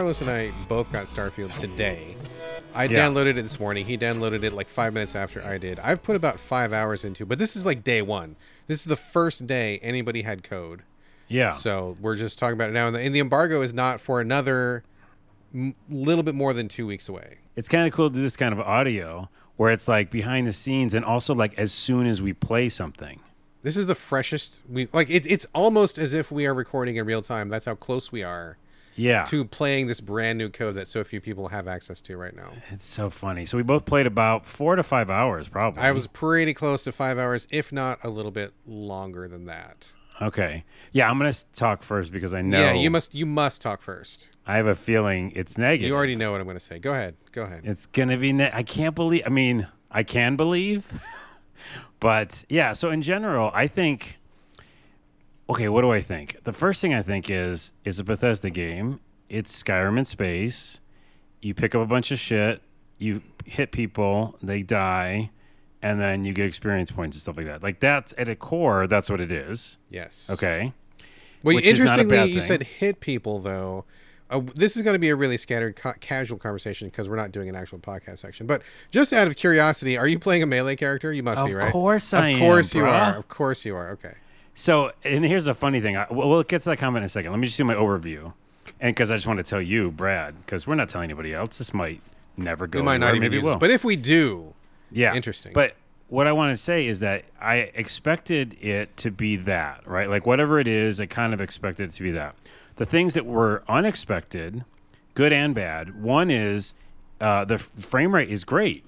Carlos and I both got Starfield today. I Yeah. downloaded it this morning. He downloaded it like five minutes after I did. I've put about five hours into, but this is like day one. This is the first day anybody had code. Yeah. So we're just talking about it now, and the, and the embargo is not for another m- little bit more than two weeks away. it's kind of cool to do this kind of audio where it's like behind the scenes and also like as soon as we play something. This is the freshest we like. It, it's almost as if we are recording in real time. That's how close we are Yeah. to playing this brand new code that so few people have access to right now. It's so funny. So we both played about four to five hours, probably. I was pretty close to five hours, if not a little bit longer than that. okay. Yeah, I'm gonna talk first because I know. Yeah, you must you must talk first. I have a feeling it's negative. You already know what I'm going to say. Go ahead. Go ahead. It's gonna be. Ne- I can't believe. I mean, I can believe, but yeah. So in general, I think. Okay, what do I think? The first thing I think is it's a Bethesda game. It's Skyrim in space. You pick up a bunch of shit. You hit people. They die. And then you get experience points and stuff like that. Like that's at a core, that's what it is. Yes. Okay. Well, Which is not a interestingly, you said hit people though. Uh, this is going to be a really scattered, ca- casual conversation because we're not doing an actual podcast section. But just out of curiosity, are you playing a melee character? You must Of be, right? Of course I Of am, Of course you bruh. are. Of course you are. Okay. So, and here's the funny thing. I, we'll we'll get to that comment in a second. Let me just do my overview, and because I just want to tell you, Brad, because we're not telling anybody else. This might never go. We might not even Maybe will. But if we do, yeah, interesting. But what I want to say is that I expected it to be that, right? Like whatever it is, I kind of expected it to be that. The things that were unexpected, good and bad. One is uh, the frame rate is great.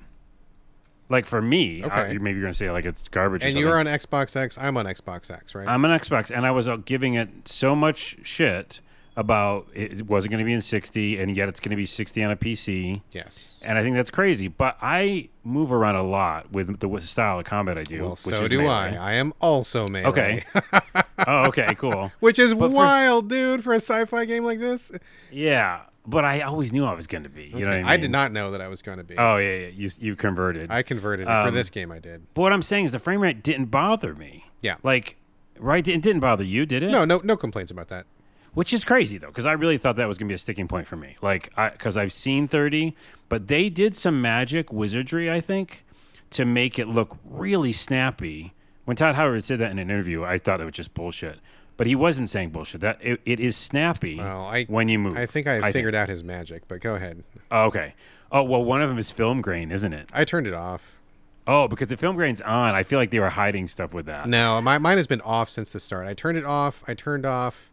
Like for me, Okay. I- maybe you're gonna say like it's garbage. and you're on Xbox X, I'm on Xbox X, right? I'm an Xbox, and I was uh, giving it so much shit about it wasn't going to be in 60, and yet it's going to be 60 on a PC, yes. and I think that's crazy. But I move around a lot with the with the style of combat I do. Well, which so is do melee. I. I am also melee. Okay. oh, okay, cool. Which is But for- wild, dude, for a sci-fi game like this. Yeah, but I always knew I was going to be. You know what I mean? I did not know that I was going to be. Oh yeah, yeah. You you converted. I converted it. for Um, this game. I did. but what I'm saying is the frame rate didn't bother me. Yeah. Like, right? It didn't bother you, did it? No, no, no complaints about that. which is crazy though because i really thought that was going to be a sticking point for me like because i've seen 30 but they did some magic wizardry i think to make it look really snappy when todd howard said that in an interview i thought it was just bullshit but he wasn't saying bullshit that it, it is snappy Well, I when you move I think I figured out his magic, but go ahead. oh, okay oh well one of them is film grain isn't it I turned it off. oh because the film grain's on i feel like they were hiding stuff with that No, my mine has been off since the start. I turned it off. I turned off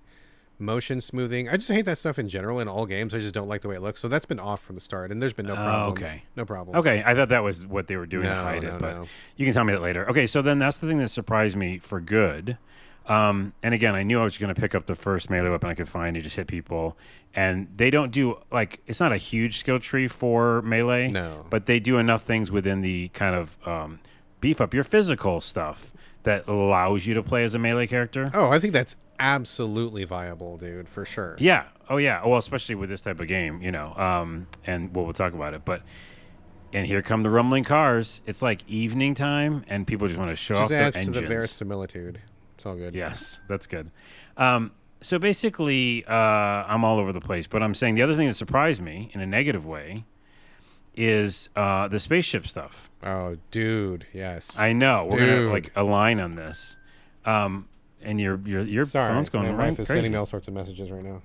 motion smoothing. I just hate that stuff in general in all games. I just don't like the way it looks. So that's been off from the start, and there's been no oh, problems. Oh, okay. No problems. Okay, I thought that was what they were doing to No, hide no, it, but no. you can tell me that later. Okay, so then that's the thing that surprised me for good. Um, and again, I knew I was going to pick up the first melee weapon I could find. You just hit people, and they don't do like it's not a huge skill tree for melee. No. but they do enough things within the kind of um, beef up your physical stuff that allows you to play as a melee character. Oh, I think that's absolutely viable, dude, for sure. Yeah. Oh, yeah. Well, especially with this type of game, you know. Um, and well, we'll talk about it. But and here come the rumbling cars. It's like evening time, and people just want to show off Just their adds to engines. the verisimilitude. It's all good. Yes, that's good. Um, so basically, uh, I'm all over the place. But I'm saying the other thing that surprised me in a negative way is uh, the spaceship stuff. Oh, dude. Yes. I know we're gonna like align on this. Um, and your your your Sorry, phone's going my right wife is crazy. sending me all sorts of messages right now.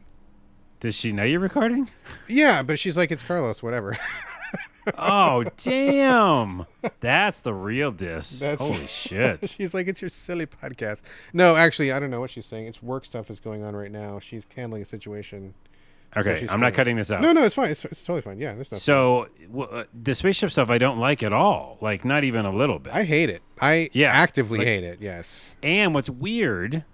Does she know you're recording? Yeah, but she's like, it's Carlos, whatever. Oh damn! That's the real diss. That's- Holy shit! she's like, it's your silly podcast. No, actually, I don't know what she's saying. It's work stuff is going on right now. She's handling a situation. Okay, she's I'm not cutting this out. No, no, it's fine. It's, it's totally fine. Yeah, there's no. So w- uh, the spaceship stuff I don't like at all. Like not even a little bit. I hate it. I Yeah, actively like- hate it. Yes. and what's weird,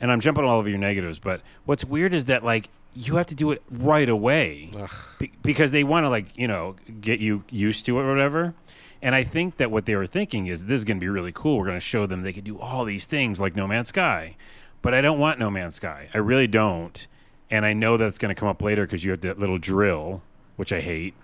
and I'm jumping all over your negatives, but what's weird is that like you have to do it right away Be- because they want to like you know get you used to it or whatever. And I think that what they were thinking is this is going to be really cool. We're going to show them they can do all these things like No Man's Sky, but I don't want No Man's Sky. I really don't. And I know that's going to come up later because you have that little drill, which I hate,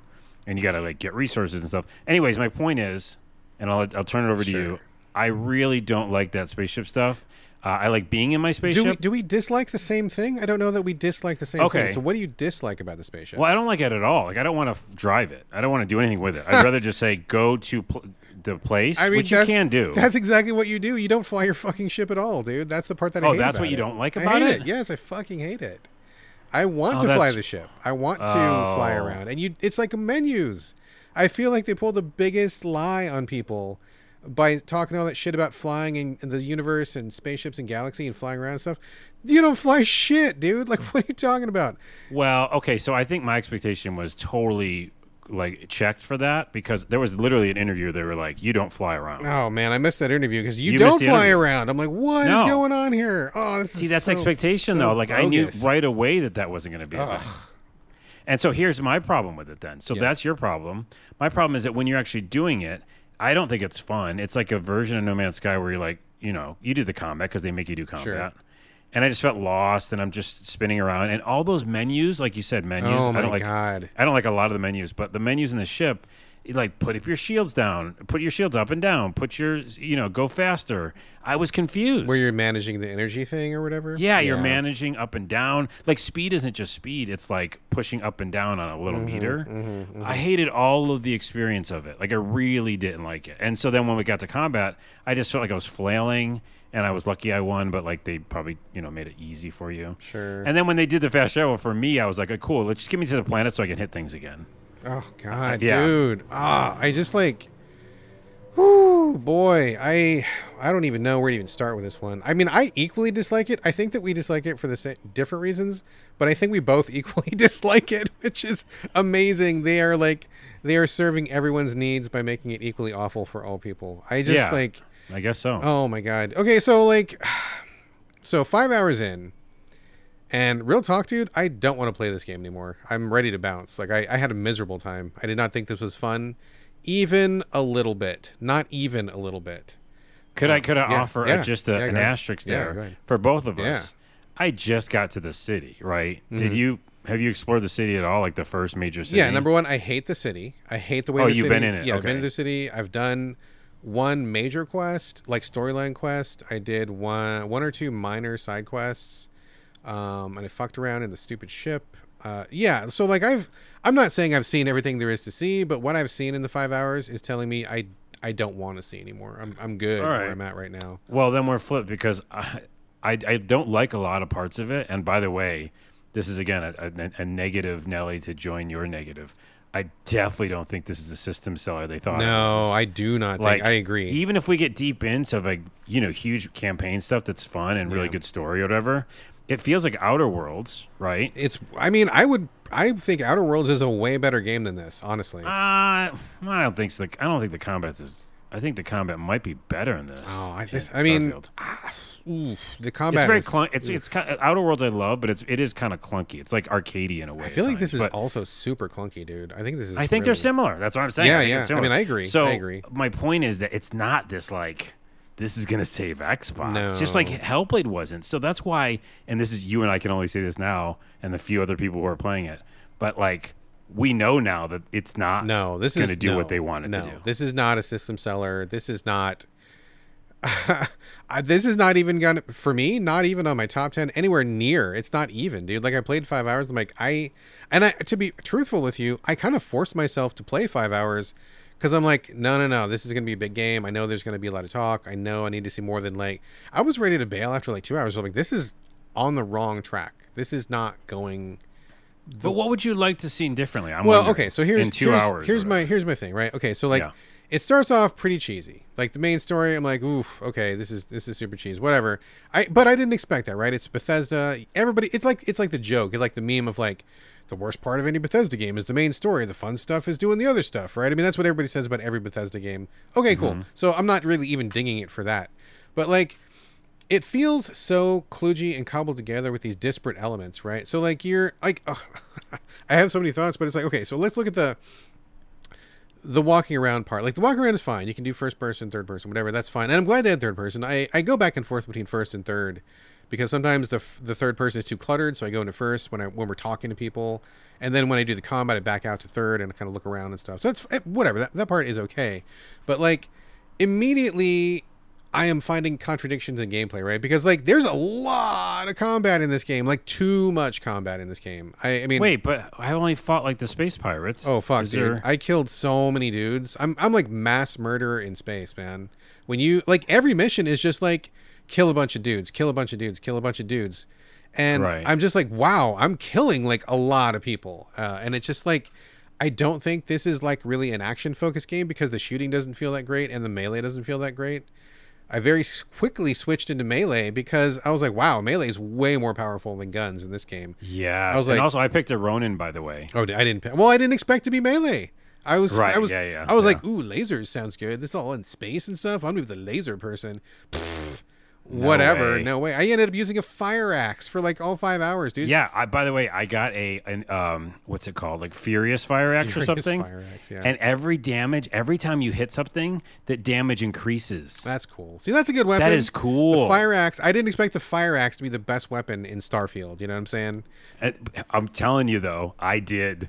and you got to like get resources and stuff. Anyways, my point is, and I'll I'll turn it over to you. I really don't like that spaceship stuff. Uh, I like being in my Do spaceship. we do we dislike the same thing? I don't know that we dislike the same Okay. thing. So what do you dislike about the spaceship? well, I don't like it at all. Like I don't want to f- drive it. I don't want to do anything with it. I'd rather just say go to pl- the place, I mean, which you can do. That's exactly what you do. You don't fly your fucking ship at all, dude. That's the part that I hate. Oh, that's what you it. don't like I about hate it? Yes, I fucking hate it. I want Oh, to fly the ship. I want to fly Oh. around, and you. It's like menus. I feel like they pull the biggest lie on people by talking all that shit about flying in, in the universe and spaceships and galaxy and flying around and stuff. You don't fly shit, dude. Like, what are you talking about? Well, okay, so I think my expectation was totally like checked for that because there was literally an interview. They were like, "You don't fly around." Oh man, I missed that interview because you, You don't fly interview. around. I'm like, what is No. going on here? Oh, this See, is that's so- expectation so though. Like I knew right away that that wasn't going to be a thing. And so here's my problem with it then. So Yes. that's your problem. My problem is that when you're actually doing it, I don't think it's fun. It's like a version of No Man's Sky where you're like, you know, you do the combat because they make you do combat. Sure. And I just felt lost and I'm just spinning around. And all those menus, like you said, menus. Oh I my don't like god. I don't like a lot of the menus, but the menus in the ship, like put up your shields down, put your shields up and down, put your you know, go faster. I was confused. Where you're managing the energy thing or whatever. Yeah, you're managing up and down. Like speed isn't just speed; it's like pushing up and down on a little Mm-hmm, meter. I hated all of the experience of it. Like I really didn't like it. And so then when we got to combat, I just felt like I was flailing, and I was lucky I won. But like they probably you know made it easy for you. Sure. And then when they did the fast travel for me, I was like, oh, cool. Let's just get me to the planet so I can hit things again. Oh god, yeah. dude. Ah, I just like Whoo, boy, I I don't even know where to even start with this one. I mean, I equally dislike it. I think that we dislike it for the same, different reasons, but I think we both equally dislike it, which is amazing. They are like they are serving everyone's needs by making it equally awful for all people. I just Yeah. like I guess so. Oh my god. Okay, so like so 5 hours in and real talk dude, I don't want to play this game anymore. I'm ready to bounce. Like I, I had a miserable time. I did not think this was fun even a little bit. Not even a little bit. Could I could I yeah, offer yeah, a, just a, yeah, an asterisk there for both of us? I just got to the city, right? Did Mm-hmm. you have you explored the city at all? Like the first major city? Yeah, number one, I hate the city. I hate the way Oh, the you've city- been in it. Yeah, I've been Okay. to the city. I've done one major quest, like storyline quest. I did one one or two minor side quests. Um, and I fucked around in the stupid ship. Uh, yeah, so like I've I'm not saying I've seen everything there is to see, but what I've seen in the 5 hours is telling me I I don't want to see anymore. I'm I'm good All where. I'm at right now. Well, then we're flipped because I, I I don't like a lot of parts of it. And by the way, this is again a, a, a negative Nelly to join your negative. I definitely don't think this is the system seller they thought. No. I do not like think I agree. Even if we get deep into like you know huge campaign stuff that's fun and really Yeah. good story or whatever, it feels like Outer Worlds, right? it's I mean, I would I think Outer Worlds is a way better game than this, honestly. Uh, I don't think so. I don't think the combat is. I think the combat might be better in this. Oh, I- this- I mean, Starfield. Oof, the combat it's very is- clunky. It's it's kind Outer Worlds I love, but it's it is kind of clunky. It's like arcadey in a way. I feel like this is also super clunky, dude. I think this is. I think they're similar. That's what I'm saying. Yeah, I yeah. I mean. I agree. So I agree. my point is that it's not this like this is gonna save Xbox. Just like No. Hellblade wasn't. So that's why. And this is you and I can only say this now, and the few other people who are playing it. But like we know now that it's not. No, this gonna do no, what they wanted to no, do. This is not a system seller. This is not. This is not even gonna for me. Not even on my top ten anywhere near. It's not even, dude. Like I played five hours. I'm like I, and I to be truthful with you, I kind of forced myself to play five hours because I'm like, no, no, no. This is gonna be a big game. I know there's gonna be a lot of talk. I know I need to see more than like. I was ready to bail after like two hours. I'm like, this is on the wrong track. This is not going. But what would you like to see differently? I'm Well, okay, so here's in two here's, hours. Here's my here's my thing, right? Okay, so like Yeah. it starts off pretty cheesy. Like the main story, I'm like, oof, okay, this is this is super cheese, whatever. I but I didn't expect that, right? It's Bethesda. Everybody, it's like it's like the joke, it's like the meme of like the worst part of any Bethesda game is the main story. The fun stuff is doing the other stuff, right? I mean, that's what everybody says about every Bethesda game. Okay, cool. Mm-hmm. So I'm not really even dinging it for that, but like it feels so kludgy and cobbled together with these disparate elements, right? So like you're like, ugh, I have so many thoughts, but it's like okay, so let's look at the the walking around part. Like the walking around is fine. You can do first person, third person, whatever. That's fine. And I'm glad they had third person. I, I go back and forth between first and third because sometimes the f- the third person is too cluttered, so I go into first when I when we're talking to people, and then when I do the combat, I back out to third and I kind of look around and stuff. So it's it, whatever. That that part is okay, but like immediately I am finding contradictions in gameplay, right? Because like there's a lot of combat in this game, like too much combat in this game. I, I mean, Wait, but I only fought like the space pirates. oh fuck, Is dude, there- I killed so many dudes. I'm I'm like mass murderer in space, man. When you like every mission is just like kill a bunch of dudes, kill a bunch of dudes, kill a bunch of dudes, and Right. I'm just like, wow, I'm killing like a lot of people, uh, and it's just like. I don't think this is like really an action focused game because the shooting doesn't feel that great and the melee doesn't feel that great. I very quickly switched into melee because I was like, wow, melee is way more powerful than guns in this game. Yeah. I was and like- also, I picked a Ronin, by the way. Oh, I didn't. Well, I didn't expect to be melee. I was, Right, I was, yeah, yeah, I was yeah. like, ooh, lasers sounds good. This is all in space and stuff. I'm gonna be the laser person. Pfft, whatever. way. No way. I ended up using a fire axe for like all five hours, dude. Yeah. I, by the way, I got a an um, what's it called, like Furious Fire Axe or Furious something. fire axe, yeah. And every damage, every time you hit something, that damage increases. That's cool. See, that's a good weapon. That is cool. The fire axe. I didn't expect the fire axe to be the best weapon in Starfield. You know what I'm saying? I'm telling you though, I did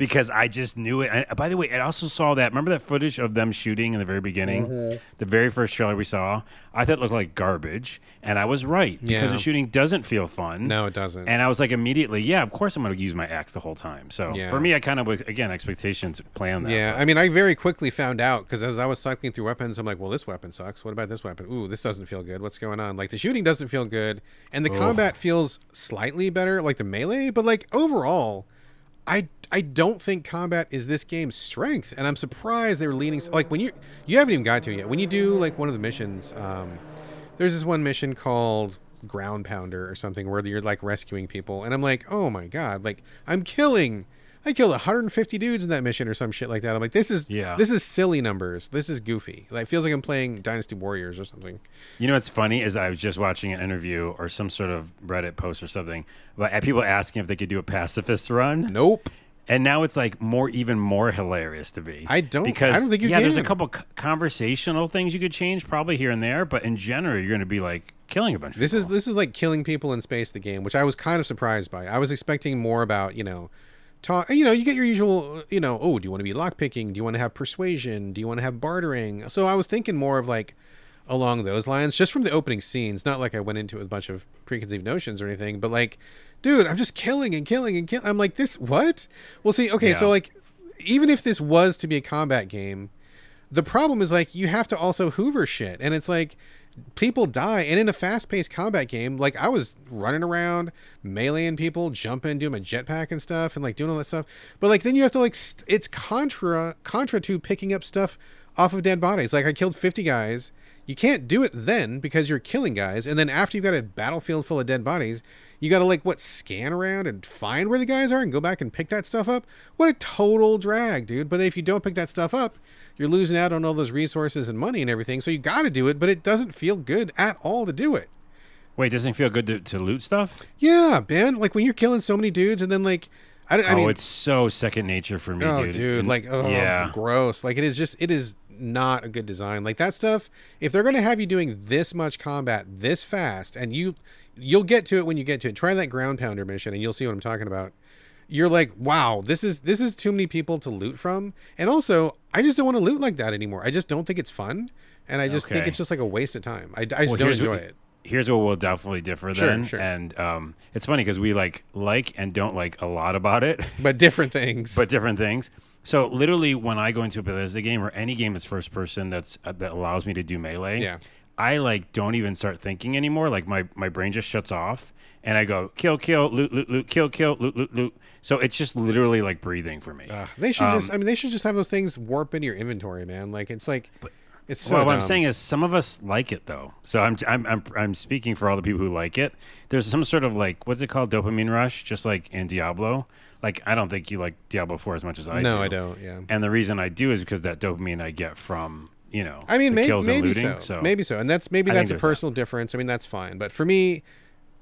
because I just knew it. And by the way, I also saw that. Remember that footage of them shooting in the very beginning, Mm-hmm. the very first trailer we saw. I thought it looked like garbage, and I was right because Yeah. the shooting doesn't feel fun. No, it doesn't. And I was like immediately, yeah, of course I'm going to use my axe the whole time. So Yeah. for me, I kind of again expectations plan that. Yeah, I mean, I very quickly found out because as I was cycling through weapons, I'm like, well, this weapon sucks. What about this weapon? Ooh, this doesn't feel good. What's going on? Like the shooting doesn't feel good, and the combat feels slightly better, like the melee, but like overall, I I don't think combat is this game's strength, and I'm surprised they were leaning like when you you haven't even got to it yet. When you do like one of the missions, um, there's this one mission called Ground Pounder or something where you're like rescuing people, and I'm like, oh my god, like I'm killing. I killed 150 dudes in that mission or some shit like that. I'm like, this is Yeah. this is silly numbers. This is goofy. Like, it feels like I'm playing Dynasty Warriors or something. You know what's funny is I was just watching an interview or some sort of Reddit post or something about people asking if they could do a pacifist run. Nope. And now it's like more, even more hilarious to be. I don't- because I don't think you yeah, there's a couple conversational things you could change probably here and there, but in general, you're going to be like killing a bunch of This is this is like killing people in space. The game, which I was kind of surprised by. I was expecting more about you know, talk. You know, you get your usual. Uh, you know, oh, do you want to be lockpicking? Do you want to have persuasion? Do you want to have bartering? So I was thinking more of like along those lines, just from the opening scenes. Not like I went into it with a bunch of preconceived notions or anything, but like, dude, I'm just killing and killing and killing. I'm like, this what? Well, see, okay, so like, even if this was to be a combat game, the problem is like you have to also hoover shit. And it's like people die. And in a fast-paced combat game like i was running around meleeing people jumping doing my jetpack and stuff and like doing all that stuff. But like then you have to like st- it's contra contra to picking up stuff off of dead bodies. Like i killed 50 guys. You can't do it then because you're killing guys. And then after you've got a battlefield full of dead bodies you gotta like what scan around and find where the guys are and go back and pick that stuff up? What a total drag dude. But if you don't pick that stuff up you're losing out on all those resources and money and everything. So you gotta do it but it doesn't feel good at all to do it. Wait, doesn't it feel good to, to loot stuff? yeah man like when you're killing so many dudes and then like i, don't- I oh, mean it's so second nature for me, oh dude. dude, like oh yeah. gross. Like it is just it is not a good design. Like that stuff if they're gonna have you doing this much combat this fast and you you'll get to it when you get to it. Try that ground pounder mission and you'll see what i'm talking about. You're like wow this is this is too many people to loot from. And also i just don't want to loot like that anymore. I just don't think it's fun. And i just think it's just like a waste of time. I, I just Well, don't enjoy what- it. Here's what will definitely differ Sure, then, sure. and um, it's funny because we like like and don't like a lot about it. but different things. But different things. So literally, when I go into a Bethesda game or any game that's first person that's uh, that allows me to do melee, Yeah. I like don't even start thinking anymore. Like my my brain just shuts off, and I go kill, kill, loot, loot, loot, kill, kill, loot, loot, loot. So it's just literally like breathing for me. Ugh, they should Um, just i mean they should just have those things warp into your inventory man like it's like it's so well, what I'm saying is some of us like it though. So I'm, I'm I'm I'm speaking for all the people who like it. There's some sort of like what's it called dopamine rush, just like in Diablo. Like I don't think you like Diablo 4 as much as I do. no i don't yeah And the reason I do is because that dopamine I get from you know I mean, maybe, looting. so. Maybe so, and that's maybe I that's a there's that. personal difference. I mean, that's fine, but for me,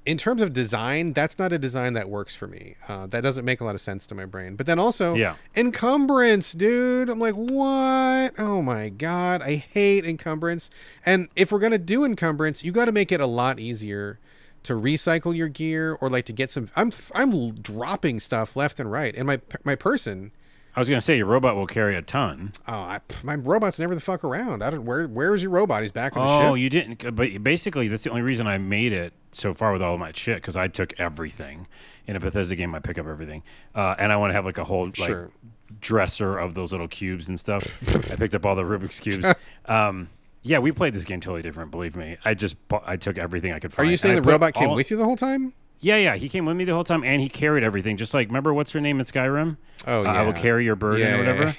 in terms of design, that's not a design that works for me. Uh, that doesn't make a lot of sense to my brain. But then also, Yeah. encumbrance, dude. I'm like, what? Oh my god, I hate encumbrance. And if we're gonna do encumbrance, you got to make it a lot easier to recycle your gear or like to get some. I'm I'm dropping stuff left and right, and my my person. I was gonna say your robot will carry a ton. Oh, I, my robot's never the fuck around. I don't. Where Where is your robot? He's back on the ship. Oh, ship. you didn't. But basically, that's the only reason I made it so far with all of my shit because I took everything in a Bethesda game. I pick up everything, uh, and I want to have like a whole like Sure. dresser of those little cubes and stuff. I picked up all the Rubik's cubes. Um, yeah, we played this game totally different. Believe me, I just bu- I took everything I could find. Are find. you saying the robot came with you the whole time? Yeah, yeah, he came with me the whole time, and he carried everything. Just like remember what's her name in Skyrim? Oh, Uh, I will carry your burden Yeah, or yeah, whatever.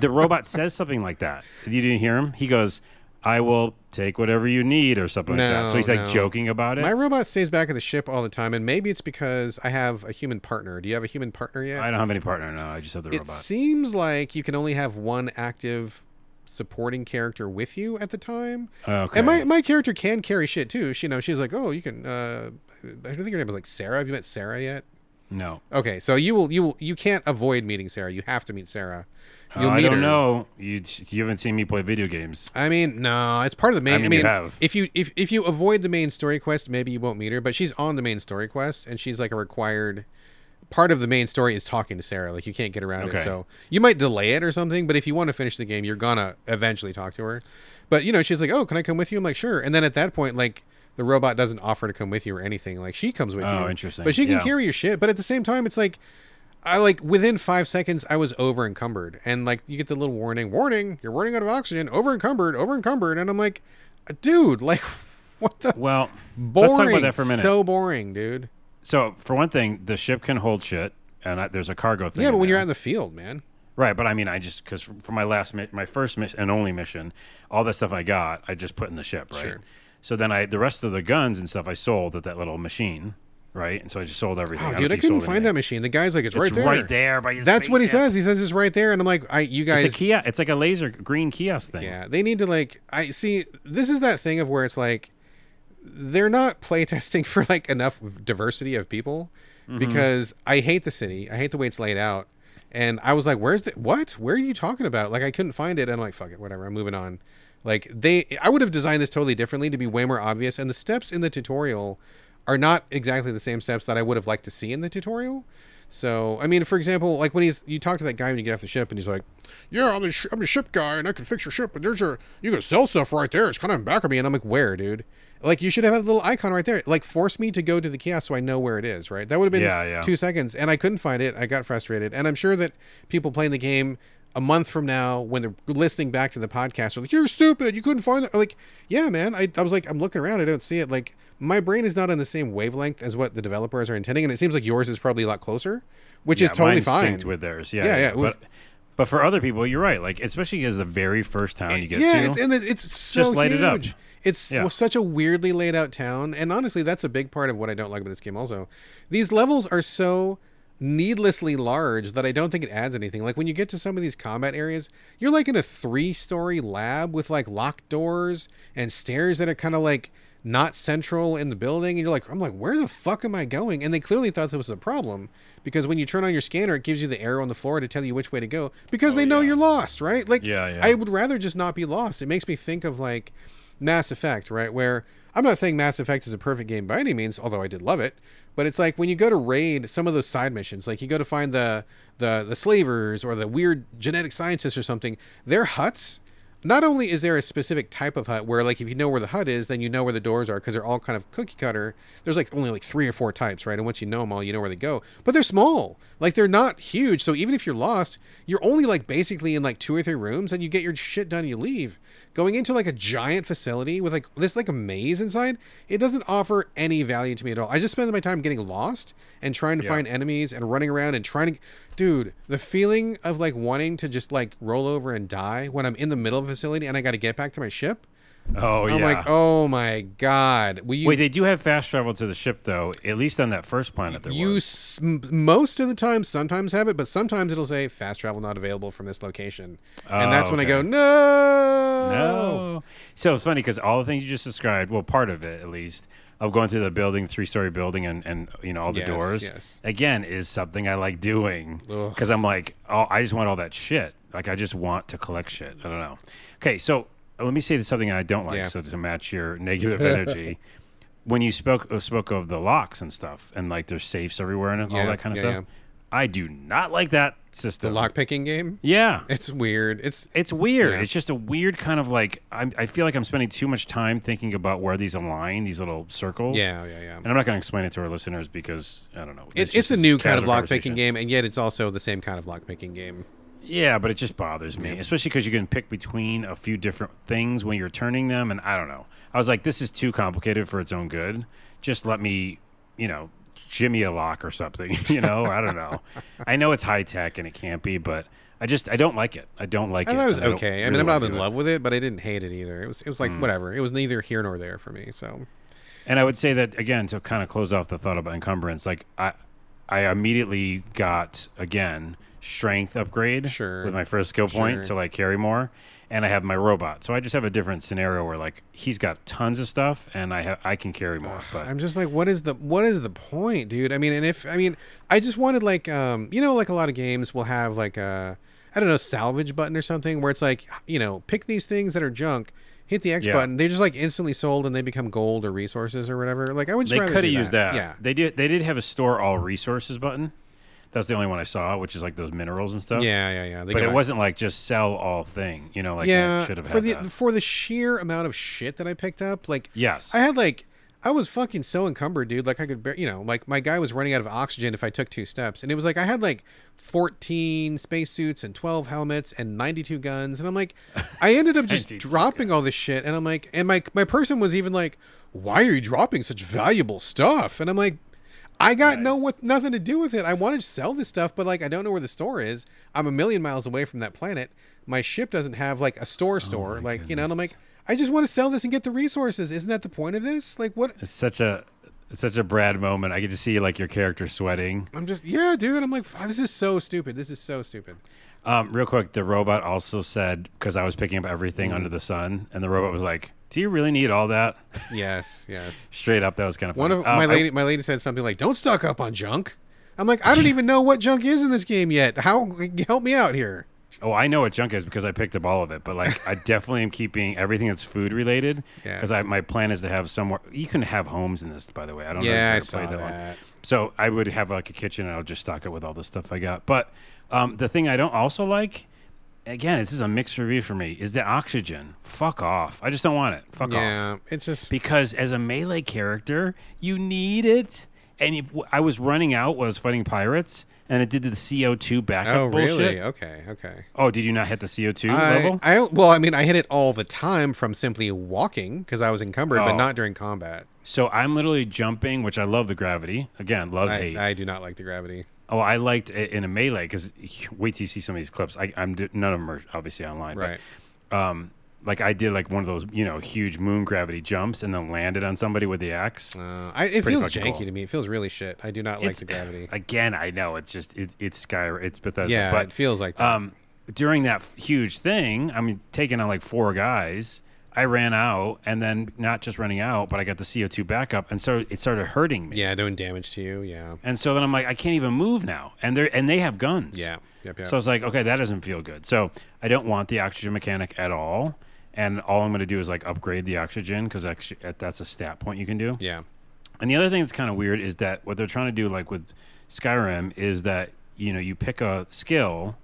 the robot says something like that. You didn't hear him? He goes, "I will take whatever you need" or something like that. So No, he's like joking about it. My robot stays back at the ship all the time, and maybe it's because I have a human partner. Do you have a human partner yet? I don't have any partner No, I just have the it robot. It seems like you can only have one active supporting character with you at the time. Okay. And my, my character can carry shit too. She, you know, she's like, oh, you can. Uh, I don't think her name was like Sarah. Have you met Sarah yet? no. Okay, so you will you will you can't avoid meeting Sarah. You have to meet Sarah. You'll Uh, I don't her. know. You you haven't seen me play video games. I mean, no, it's part of the main. I mean, mean, you have. if you if if you avoid the main story quest, maybe you won't meet her. But she's on the main story quest, and she's like a required part of the main story is talking to Sarah. Like you can't get around it, so you might delay it or something. But if you want to finish the game, you're gonna eventually talk to her. But you know, she's like, "Oh, can I come with you?" I'm like, "Sure." And then at that point, like the robot doesn't offer to come with you or anything. Like she comes with oh, you. Oh, interesting. But she can Yeah. carry your shit. But at the same time, it's like. I like within five seconds I was over encumbered and like you get the little warning warning you're running out of oxygen over encumbered over encumbered and I'm like dude like what the Well, boring let's talk about that for a minute. so boring dude so for one thing, the ship can hold shit, and I, there's a cargo thing. yeah but when you're there. out in the field man Right, but I mean, I just because for my last, mi- my first mission and only mission, all that stuff I got, I just put in the ship, right? Sure. So then I, the rest of the guns and stuff, I sold at that little machine, right? And so I just sold everything. oh don't dude I couldn't find that machine the guy's like it's, It's right there right there by his that's what he says he says it's right there and I'm like I you guys It's a kiosk. It's like a laser green kiosk thing. Yeah, they need to like I see this is that thing of where it's like they're not playtesting for like enough diversity of people Mm-hmm. because I hate the city. I hate the way it's laid out. And I was like, where's the what? Where are you talking about? Like I couldn't find it and I'm like, fuck it, whatever. I'm moving on. Like they I would have designed this totally differently to be way more obvious and the steps in the tutorial are not exactly the same steps that I would have liked to see in the tutorial. So, I mean, for example, like when he's you talk to that guy when you get off the ship, and he's like, "Yeah, I'm a sh- I'm a ship guy, and I can fix your ship, but there's your you can sell stuff right there. It's kind of in back of me." And I'm like, "Where, dude? Like, you should have had a little icon right there. Like, force me to go to the kiosk so I know where it is. Right? That would have been Yeah, yeah. two seconds, and I couldn't find it. I got frustrated, and I'm sure that people playing the game a month from now, when they're listening back to the podcast, they're like, "You're stupid. You couldn't find it." Like, yeah, man. I, I was like, I'm looking around. I don't see it. Like, my brain is not on the same wavelength as what the developers are intending, and it seems like yours is probably a lot closer, which Yeah, is totally fine. synced with theirs. Yeah, Yeah, yeah. But but for other people, you're right. Like especially as the very first town you get yeah, to. it's, and it's so Just light huge. it up. It's Yeah. such a weirdly laid out town, and honestly, that's a big part of what I don't like about this game. Also, these levels are so needlessly large that I don't think it adds anything. Like when you get to some of these combat areas, you're like in a three-story lab with like locked doors and stairs that are kind of like not central in the building, and you're like, I'm like, where the fuck am I going? And they clearly thought this was a problem because when you turn on your scanner, it gives you the arrow on the floor to tell you which way to go because oh, they know you're lost, right? Like, Yeah, yeah. I would rather just not be lost. It makes me think of like Mass Effect, right? Where I'm not saying Mass Effect is a perfect game by any means, although I did love it. But it's like when you go to raid some of those side missions, like you go to find the the the slavers or the weird genetic scientists or something. Their huts. Not only is there a specific type of hut where, like, if you know where the hut is, then you know where the doors are because they're all kind of cookie cutter. There's like only like three or four types, right? And once you know them all, you know where they go. But they're small, like they're not huge. So even if you're lost, you're only like basically in like two or three rooms, and you get your shit done, and you leave. Going into like a giant facility with like this like a maze inside, it doesn't offer any value to me at all. I just spend my time getting lost and trying to Yeah. find enemies and running around and trying to dude the feeling of like wanting to just like roll over and die when i'm in the middle of a facility and i got to get back to my ship oh i'm yeah. like oh my god will you Wait, they do have fast travel to the ship though. At least on that first planet there you was. s- most of the time sometimes have it but sometimes it'll say fast travel not available from this location and Oh, that's when i go oh, okay. no No. So it's funny because all the things you just described, well, part of it at least, of going through the building, three story building, and, and you know all the Yes, doors, yes. again, is something I like doing Ugh. because I'm like, oh, I just want all that shit. Like I just want to collect shit. I don't know. Okay, so let me say something I don't like, Yeah. so to match your negative energy. When you spoke uh, spoke of the locks and stuff, and like there's safes everywhere and all Yeah, that kind of yeah, stuff. I do not like that system. The lockpicking game. yeah. It's weird. It's It's weird. It's just a weird kind of like I'm, I feel like I'm spending too much time thinking about where these align, these little circles. yeah, yeah, yeah. And I'm not going to explain it to our listeners because I don't know. It, just it's a new kind of lockpicking game, and yet it's also the same kind of lockpicking game. Yeah, but it just bothers me, especially because you can pick between a few different things when you're turning them, and I don't know. I was like, this is too complicated for its own good. Just let me, you know, jimmy a lock or something. You know, I don't know. I know it's high tech and it can't be, but I just I don't like it. I don't like I it. thought it was don't okay. I really mean, I'm wanna not in do it. Hmm. love with it, but I didn't hate it either. It was it was like whatever. It was neither here nor there for me. So And I would say that again to kind of close off the thought about encumbrance, like I, I immediately got again strength upgrade Sure. with my first skill point Sure. to like carry more, and I have my robot. So I just have a different scenario where like he's got tons of stuff, and I have I can carry more. But I'm just like, what is the what is the point, dude? I mean, and if I mean, I just wanted like, um, you know, like a lot of games will have like a, I don't know, salvage button or something where it's like, you know, pick these things that are junk, hit the X Yeah. button, they just like instantly sold and they become gold or resources or whatever. Like I would just they could have used that. Yeah, They did. They did have a store all resources button. That's the only one I saw, which is like those minerals and stuff. yeah, yeah, yeah. They But it wasn't like just sell all thing. You know, like yeah, should have for had the that. for the sheer amount of shit that I picked up, like Yes. I had like I was fucking so encumbered, dude. Like I could, bear, you know, like my guy was running out of oxygen if I took two steps, and it was like I had like fourteen spacesuits and twelve helmets and ninety-two guns, and I'm like, I ended up just 92 dropping all this shit, and I'm like, and my my person was even like, why are you dropping such valuable stuff? And I'm like. I got no Nice. what nothing to do with it. I want to sell this stuff, but like I don't know where the store is. I'm a million miles away from that planet. My ship doesn't have like a store oh store, like you know. And I'm like. I just want to sell this and get the resources. Isn't that the point of this? Like what? It's such a it's such a Brad moment. I get to see like your character sweating. I'm just yeah, dude. I'm like, "Fuck, this is so stupid. This is so stupid. Um, real quick, the robot also said because I was picking up everything Mm. under the sun, and the robot was like, "Do you really need all that?" Yes, yes. Straight up, that was kind of One funny. of Um, my I- lady, my lady said something like, "Don't stock up on junk." I'm like, I don't even know what junk is in this game yet. How help me out here? oh, I know what junk is because I picked up all of it. But like, I definitely am keeping everything that's food related because Yes. I my plan is to have somewhere. You can have homes in this, by the way. I don't know. Yeah, I saw played one. that. So I would have like a kitchen, and I'll just stock it with all the stuff I got. But um, the thing I don't also like, again, this is a mixed review for me, is the oxygen. Fuck off. I just don't want it. Fuck off. Yeah, it's just because as a melee character, you need it. And if I was running out while I was fighting pirates, and it did the CO2 backup oh bullshit. really? Okay, okay. Oh, did you not hit the CO2 I, level? I well, I mean, I hit it all the time from simply walking because I was encumbered, but Oh. not during combat. so I'm literally jumping, which I love the gravity. Again, love hate. I, I do not like the gravity. Oh, I liked it in a melee because wait till you see some of these clips. I, I'm none of them are obviously online, Right. but um, like I did like one of those you know huge moon gravity jumps and then landed on somebody with the axe. Uh, I, it Pretty feels janky cool. to me. It feels really shit. I do not like It's- the gravity. Again, I know it's just it, it's Sky, it's Bethesda, yeah, but it feels like that. um, during that huge thing, I mean, taking on like four guys, I ran out, and then not just running out, but I got the CO2 backup, and so it started hurting me. yeah, doing damage to you. Yeah, And so then I'm like, I can't even move now, and they and they have guns. yeah, yep, yep. So I was like, okay, that doesn't feel good. So I don't want the oxygen mechanic at all, and all I'm going to do is like upgrade the oxygen because uh, that's a stat point you can do. yeah, And the other thing that's kind of weird is that what they're trying to do, like with Skyrim, is that you know you pick a skill.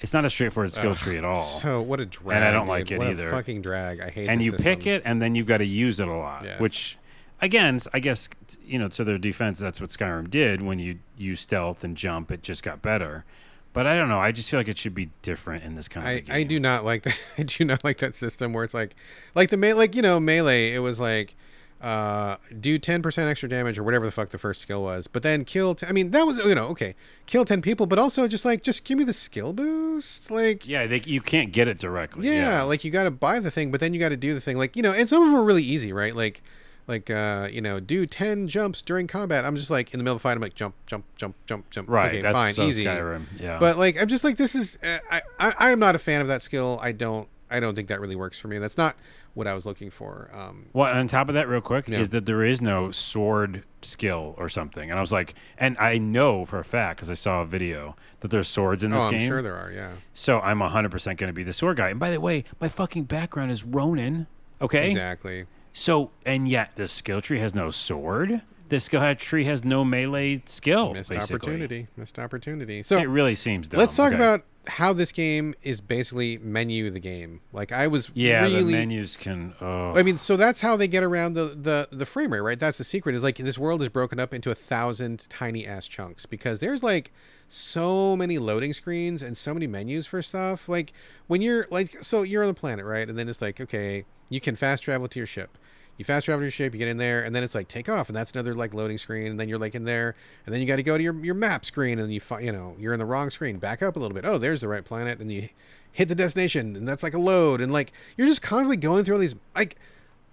It's not a straightforward skill tree at all. So what a drag. And I don't dude. like it What a either. fucking drag. I hate. and you pick it, and then you've got to use it a lot. Yes. Which, again, I guess you know to their defense, that's what Skyrim did. When you use stealth and jump, it just got better. But I don't know. I just feel like it should be different in this kind of I, a game. I do not like that. I do not like that system where it's like, like the me- like you know melee. It was like, uh, do ten percent extra damage or whatever the fuck the first skill was, but then kill. T- I mean, that was you know okay, kill ten people, but also just like just give me the skill boost. Like Yeah, they, you can't get it directly. yeah, like you got to buy the thing, but then you got to do the thing. Like you know, and some of them are really easy, right? Like. Like uh, you know, do ten jumps during combat. I'm just like in the middle of the fight. I'm like jump, jump, jump, jump, jump. right. Okay, that's fine, so easy. Skyrim. Yeah, But like, I'm just like, this is. Uh, I, I I am not a fan of that skill. I don't. I don't think that really works for me. That's not what I was looking for. Um, Well, on top of that, real quick, Yeah. is that there is no sword skill or something. And I was like, and I know for a fact because I saw a video that there's swords in oh, this I'm game. sure there are. Yeah, So I'm 100% going to be the sword guy. And by the way, my fucking background is Ronin. Okay. exactly. So, and yet the skill tree has no sword. This guy tree has no melee skill. Missed basically. opportunity. Missed opportunity. So It really seems dumb. let's talk Okay. about how this game is basically menu the game. Like I was yeah. really the menus can. Oh, I mean, so that's how they get around the, the the frame rate, right? That's the secret. Is like this world is broken up into a thousand tiny ass chunks because there's like so many loading screens and so many menus for stuff. Like when you're like, so you're on the planet, right? And then it's like, okay, you can fast travel to your ship. You fast travel to your ship, you get in there, and then it's like take off, and that's another like loading screen, and then you're like in there, and then you got to go to your, your map screen, and you fi- you know you're in the wrong screen. Back up a little bit. Oh, there's the right planet, and you hit the destination, and that's like a load, and like you're just constantly going through all these like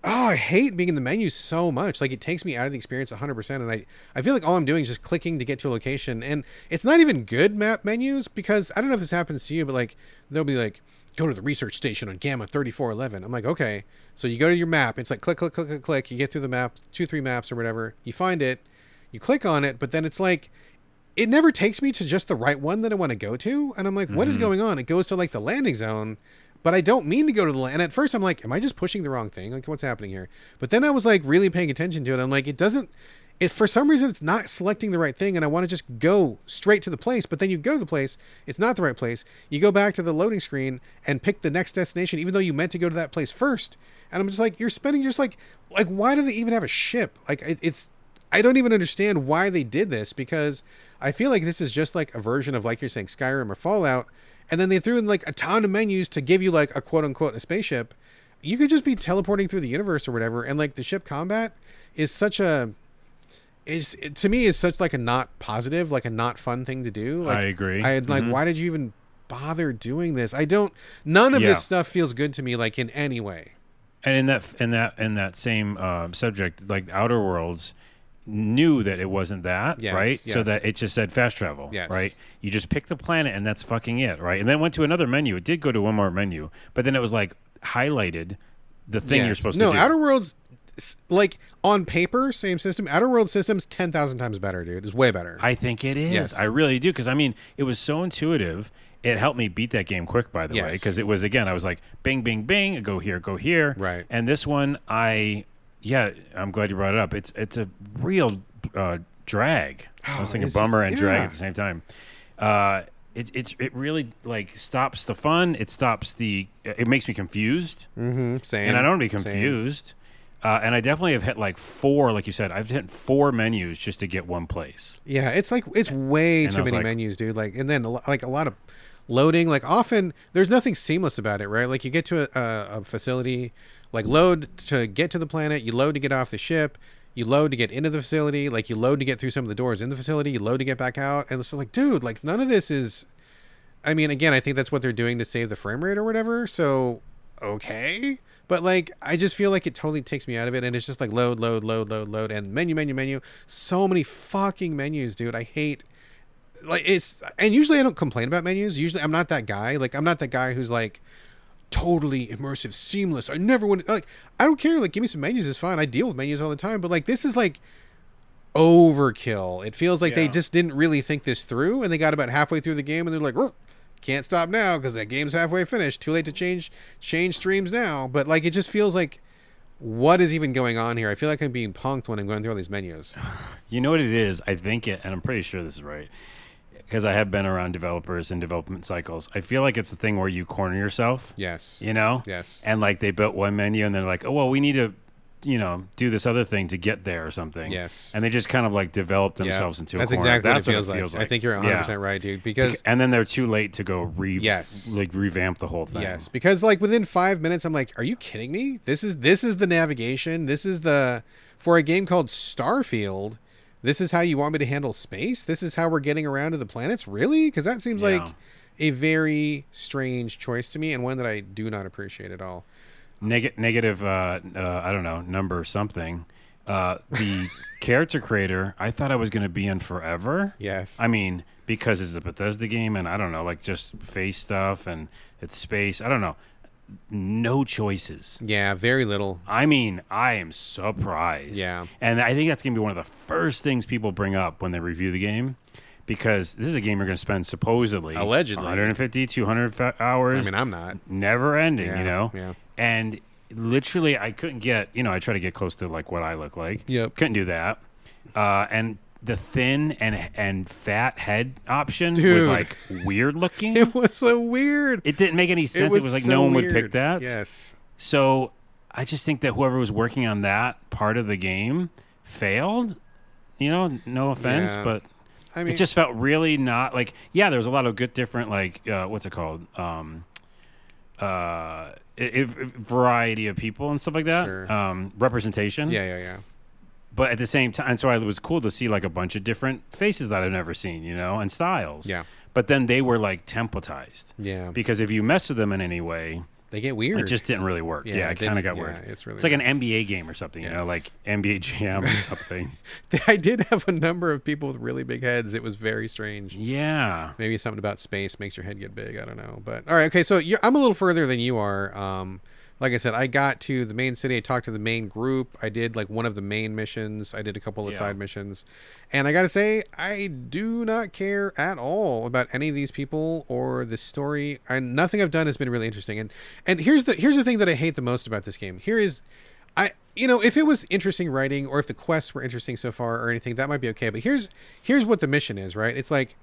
oh i hate being in the menu so much like it takes me out of the experience 100% and i i feel like all i'm doing is just clicking to get to a location and it's not even good map menus because i don't know if this happens to you but like they'll be like go to the research station on gamma 3411 i'm like okay so you go to your map it's like click click click click click you get through the map two three maps or whatever you find it you click on it but then it's like it never takes me to just the right one that I want to go to. And I'm like, what is mm-hmm. going on? It goes to like the landing zone, but I don't mean to go to the land. And at first I'm like, am I just pushing the wrong thing? Like, what's happening here? But then I was like really paying attention to it. I'm like, it doesn't, it for some reason it's not selecting the right thing. And I want to just go straight to the place. But then you go to the place, it's not the right place. You go back to the loading screen and pick the next destination, even though you meant to go to that place first. And I'm just like, you're spending just like, like, why do they even have a ship? Like, it, it's, I don't even understand why they did this because I feel like this is just like a version of like you're saying Skyrim or Fallout, and then they threw in like a ton of menus to give you like a quote unquote a spaceship. You could just be teleporting through the universe or whatever, and like the ship combat is such a is it, to me is such like a not positive, like a not fun thing to do. Like, I agree. I had like, Mhm. why did you even bother doing this? I don't. None of Yeah. this stuff feels good to me, like in any way. And in that in that in that same uh, subject, like Outer Worlds knew that it wasn't that, Yes, right? So that it just said fast travel, Yes. right? You just pick the planet and that's fucking it, right? And then went to another menu. It did go to one more menu, but then it was like highlighted the thing you're supposed no, to do. No, Outer Worlds, like on paper, same system. Outer World systems ten thousand times better, dude. It's way better. I think it is. Yes. I really do because I mean, it was so intuitive. It helped me beat that game quick, by the way, because it was again. I was like, bing, bing, bing, go here, go here, Right. And this one, I, yeah, I'm glad you brought it up. It's it's a real uh, drag. I was Oh, thinking bummer just- and drag yeah. at the same time. Uh, it it's it really like stops the fun. It stops the. It makes me confused mm-hmm. Same. and I don't want to be Same. Uh, and I definitely have hit like four, like you said, I've hit four menus just to get one place. Yeah, it's like it's way And too many like- menus, dude. Like, and then like a lot of loading. Like, often there's nothing seamless about it, right? Like, you get to a, a, facility, like load to get to the planet, you load to get off the ship, you load to get into the facility, like you load to get through some of the doors in the facility, you load to get back out, and it's like, dude, like none of this is. I mean, again, I think that's what they're doing to save the frame rate or whatever. So, okay. But like, I just feel like it totally takes me out of it, and it's just like load, load, load, load, load, and menu, menu, menu. So many fucking menus, dude. I hate. Like it's, and usually I don't complain about menus. Usually I'm not that guy. Like I'm not that guy who's like totally immersive, seamless. I never want like. I don't care. Like, give me some menus is fine. I deal with menus all the time. But like, this is like overkill. It feels like they just didn't really think this through, and they got about halfway through the game, and they're like, "Whoa, "Can't stop now because that game's halfway finished. Too late to change change streams now." But like, it just feels like, what is even going on here? I feel like I'm being punked when I'm going through all these menus. You know what it is? I think it, and I'm pretty sure this is right, because I have been around developers and development cycles. I feel like it's the thing where you corner yourself. Yes. You know. Yes. And like they built one menu, and they're like, oh well, we need to, you know, do this other thing to get there or something. Yes. And they just kind of like developed Yeah. themselves into a That's corner. exactly That's what it feels, like. I think you're 100 Yeah. percent right, dude. Because And then they're too late to go re Yes. like revamp the whole thing. Yes, because like within five minutes, I'm like, "Are you kidding me? This is this is the navigation. This is the for a game called Starfield. This is how you want me to handle space. This is how we're getting around to the planets. Really? Because that seems Yeah. like a very strange choice to me, and one that I do not appreciate at all. Neg- negative, uh, uh, I don't know, number something. Uh, the character creator, I thought I was going to be in forever. Yes, I mean, because it's a Bethesda game, and I don't know, like just face stuff and it's space. I don't know. No choices. yeah, very little. I mean, I am surprised. Yeah. And I think that's going to be one of the first things people bring up when they review the game because this is a game you're going to spend supposedly Allegedly. 150, 200 fa- hours I mean, I'm not. never ending, Yeah, you know? yeah. And literally, I couldn't get, you know, I try to get close to like what I look like. Yep. Couldn't do that. uh, and the thin and and fat head option was like weird looking. It was so weird. It didn't make any sense. It was, like so no one would pick that. Yes. So I just think that whoever was working on that part of the game failed. You know, no offense, Yeah. but I mean, it just felt really not like. Yeah, there was a lot of good different like uh, what's it called? Um, uh, i- variety of people and stuff like that. Sure. Um, representation. yeah, yeah, yeah. But at the same time, so it was cool to see like a bunch of different faces that I've never seen, you know, and styles. Yeah. But then they were like templatized Yeah. because if you mess with them in any way, They get weird. it just didn't really work. Yeah, it it kind of got yeah, weird. It's really It's like an NBA game or something, you know, like NBA Jam or something. I did have a number of people with really big heads. It was very strange. yeah. Maybe something about space makes your head get big. I don't know. But all right, okay. So you're, I'm a little further than you are. Um, like I said, I got to the main city. I talked to the main group. I did like one of the main missions. I did a couple of Yeah. side missions, and I gotta say, I do not care at all about any of these people or the story. And nothing I've done has been really interesting. And and here's the here's the thing that I hate the most about this game. Here is I you know if it was interesting writing or if the quests were interesting so far or anything that might be okay but here's here's what the mission is right it's like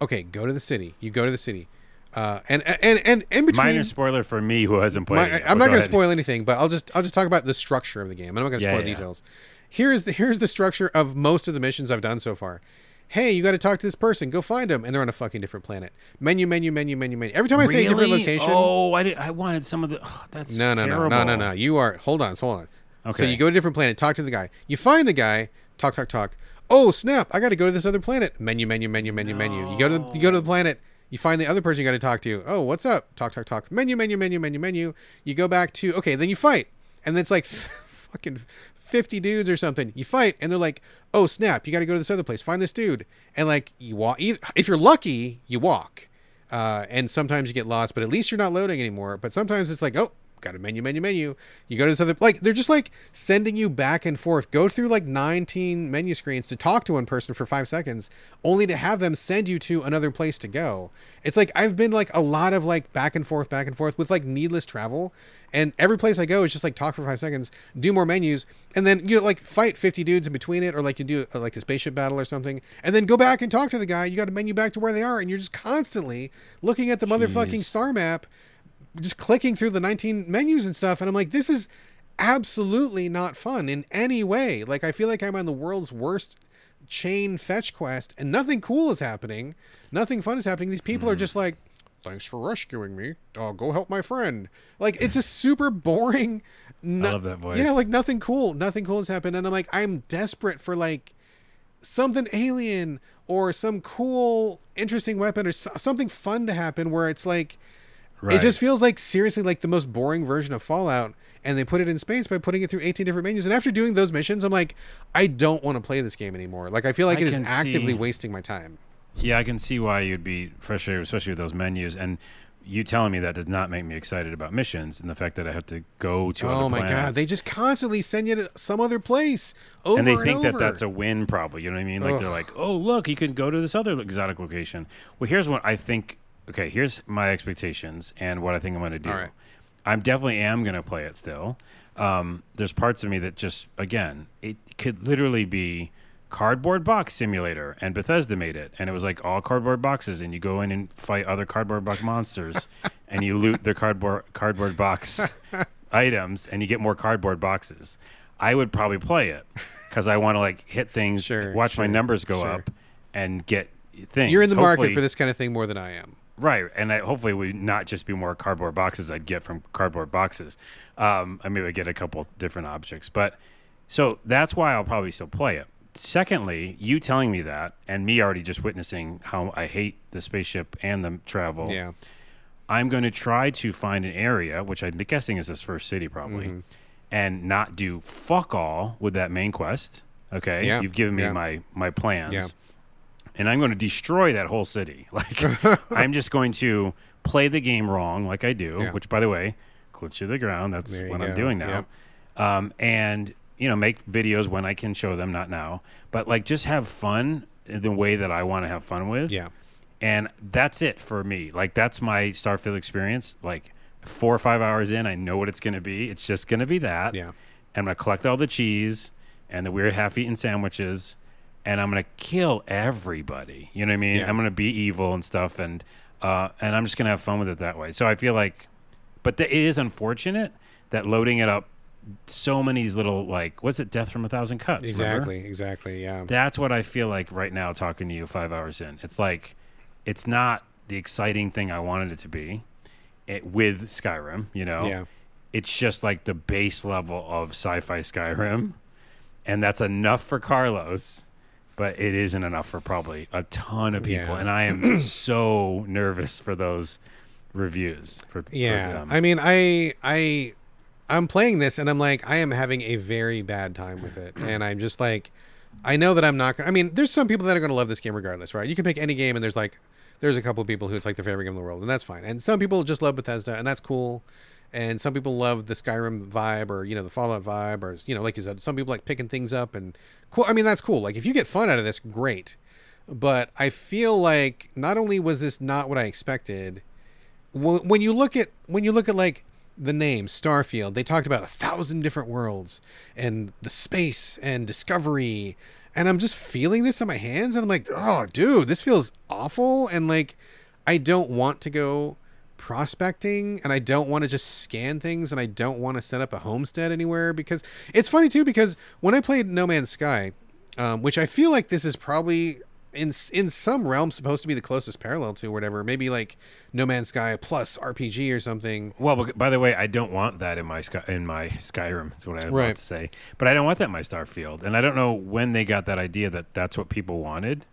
okay go to the city you go to the city uh and and and in between Minor spoiler for me who hasn't played my- I'm not going to spoil anything, but I'll just I'll just talk about the structure of the game. I'm not going to Yeah, spoil yeah, details. Here's the here's the structure of most of the missions I've done so far. Hey, you got to talk to this person. Go find them, and they're on a fucking different planet. Menu, menu, menu, menu, menu. Every time I say a different location, Oh, I, did, I wanted some of the. Oh, that's no, no, no, terrible. no, no, no. You are hold on, hold on. Okay. So you go to a different planet, talk to the guy. You find the guy, talk, talk, talk. Oh snap! I got to go to this other planet. Menu, menu, menu, menu, menu. You go to you go to the planet. You find the other person you got to talk to. Oh, what's up? Talk, talk, talk. Menu, menu, menu, menu, menu. You go back to okay. Then you fight, and it's like fucking fifty dudes or something. You fight, and they're like, oh snap! You got to go to this other place. Find this dude, and like you walk. If you're lucky, you walk. Uh, and sometimes you get lost, but at least you're not loading anymore. But sometimes it's like, oh, got a menu, menu, menu. You go to this other, like they're just like sending you back and forth. Go through like 19 menu screens to talk to one person for five seconds, only to have them send you to another place to go. It's like I've been like a lot of like back and forth, back and forth with like needless travel. And every place I go is just like talk for five seconds, do more menus, and then you like fight 50 dudes in between it, or like you do uh, like a spaceship battle or something, and then go back and talk to the guy. You got a menu back to where they are, and you're just constantly looking at the motherfucking star map, just clicking through the 19 menus and stuff. And I'm like, this is absolutely not fun in any way. Like, I feel like I'm on the world's worst chain fetch quest, and nothing cool is happening. Nothing fun is happening. These people Mm-hmm. are just like, thanks for rescuing me. Oh, go help my friend. Like, it's just super boring. No- love that voice. Yeah, like nothing cool. Nothing cool has happened. And I'm like, I'm desperate for like something alien or some cool, interesting weapon or so- something fun to happen where it's like, Right. it just feels like seriously like the most boring version of Fallout, and they put it in space by putting it through 18 different menus. And after doing those missions, I'm like, I don't want to play this game anymore. Like I feel like I it is actively see- wasting my time. Yeah, I can see why you'd be frustrated, especially with those menus. And you telling me that does not make me excited about missions and the fact that I have to go to other Oh my god, they just constantly send you to some other place over and and, they think that that's a win, probably. You know what I mean? Like they're like, "Oh, look, you can go to this other exotic location." Well, here's what I think. Okay, here's my expectations and what I think I'm going to do. All right. I'm definitely am going to play it still. Um, there's parts of me that just, again, it could literally be cardboard box simulator, and Bethesda made it, and it was like all cardboard boxes, and you go in and fight other cardboard box monsters, and you loot their cardboard cardboard box items, and you get more cardboard boxes. I would probably play it because I want to like hit things, Sure, watch my numbers go sure. up, and get things. You're in the market for this kind of thing more than I am. Right, and I, hopefully would not just be more cardboard boxes I'd get from cardboard boxes. Um, I maybe get a couple different objects, but so that's why I'll probably still play it. Secondly, you telling me that, and me already just witnessing how I hate the spaceship and the travel. Yeah. I'm going to try to find an area, which I'm guessing is this first city probably, Mm-hmm. and not do fuck all with that main quest. Okay, Yeah, you've given me yeah. my my plans, Yeah. And I'm going to destroy that whole city. Like I'm just going to play the game wrong, like I do. Yeah. Which, by the way, glitch to the ground. That's you what I'm doing now. Um, and you know, make videos when I can show them, not now, but like just have fun in the way that I want to have fun with Yeah. and that's it for me. Like that's my Starfield experience. Like four or five hours in, I know what it's going to be. It's just going to be that. Yeah. And I'm going to collect all the cheese and the weird half-eaten sandwiches, and I'm gonna kill everybody. You know what I mean? Yeah. I'm gonna be evil and stuff, and uh, and I'm just gonna have fun with it that way. So I feel like, but the, it is unfortunate that loading it up so many little like what's it death from a thousand cuts remember? Exactly, exactly. Yeah. That's what I feel like right now talking to you five hours in. It's like it's not the exciting thing I wanted it to be it, with Skyrim, you know? Yeah. It's just like the base level of sci fi Skyrim. And that's enough for Carlos, but it isn't enough for probably a ton of people. Yeah. And I am so nervous for those reviews. For, for Yeah. them. I mean, I I I'm playing this and I'm like I am having a very bad time with it. And I'm just like I know that I'm not going to I mean, there's some people that are going to love this game regardless, right? You can pick any game and there's like there's a couple of people who it's like their favorite game in the world and that's fine. And some people just love Bethesda and that's cool. And some people love the Skyrim vibe or you know the Fallout vibe or you know like you said some people like picking things up and cool. I mean that's cool. Like if you get fun out of this, great. But I feel like not only was this not what I expected, wh- when you look at when you look at like the name Starfield, they talked about a thousand different worlds and the space and discovery, and I'm just feeling this in my hands, and I'm like, oh, dude, this feels awful, and like, I don't want to go prospecting and I don't want to just scan things and I don't want to set up a homestead anywhere because it's funny too because when I played No Man's Sky, um, which I feel like this is probably in in some realm supposed to be the closest parallel to whatever, maybe like No Man's Sky plus RPG or something. Well, by the way, I don't want that in my Sky, in my Skyrim. That's what I Right. about to say. But I don't want that in my Starfield, and I don't know when they got that idea that that's what people wanted.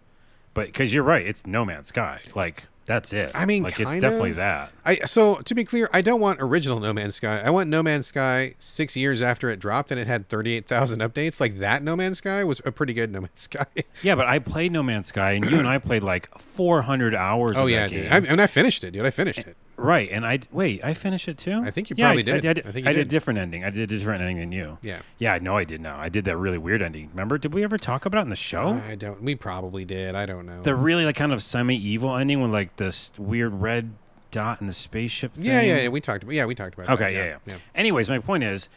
But because you're right, it's No Man's Sky. Like that's it. I mean, like it's kind definitely of. that. I so to be clear, I don't want original No Man's Sky. I want No Man's Sky six years after it dropped and it had thirty eight thousand updates. Like that No Man's Sky was a pretty good No Man's Sky. Yeah, but I played No Man's Sky, and you and I played like 400 hours. oh of yeah, that dude. game. I, and I finished it, dude. I finished it. Right, and I wait. I finished it too. I think you Yeah, probably I, did. I, did. I think you I did a different ending. I did a different ending than you. Yeah. Yeah, I know I did. Now I did that really weird ending. Remember? Did we ever talk about it in the show? I don't. We probably did. I don't know. the really like kind of semi-evil ending with like this weird red dot in the spaceship. Thing. yeah, yeah, yeah. We talked about. Yeah, we talked about. It. Okay, that. yeah, yeah, Anyways, my point is,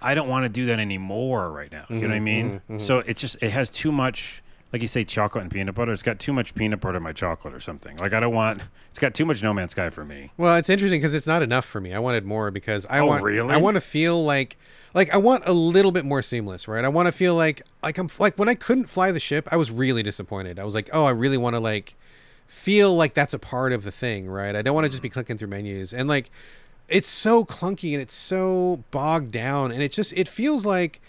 I don't want to do that anymore right now. You know what I mm-hmm, mean? Mm-hmm, mm-hmm. So it just it has too much, like you say, chocolate and peanut butter. It's got too much peanut butter in my chocolate or something. Like I don't want. It's got too much No Man's Sky for me. Well, it's interesting because it's not enough for me. I wanted more because I Oh, want. really? I want to feel like, like I want a little bit more seamless, right? I want to feel like, like I'm like when I couldn't fly the ship, I was really disappointed. I was like, oh, I really want to like feel like that's a part of the thing, right? I don't want to just be mm. clicking through menus and like it's so clunky and it's so bogged down and it just it feels like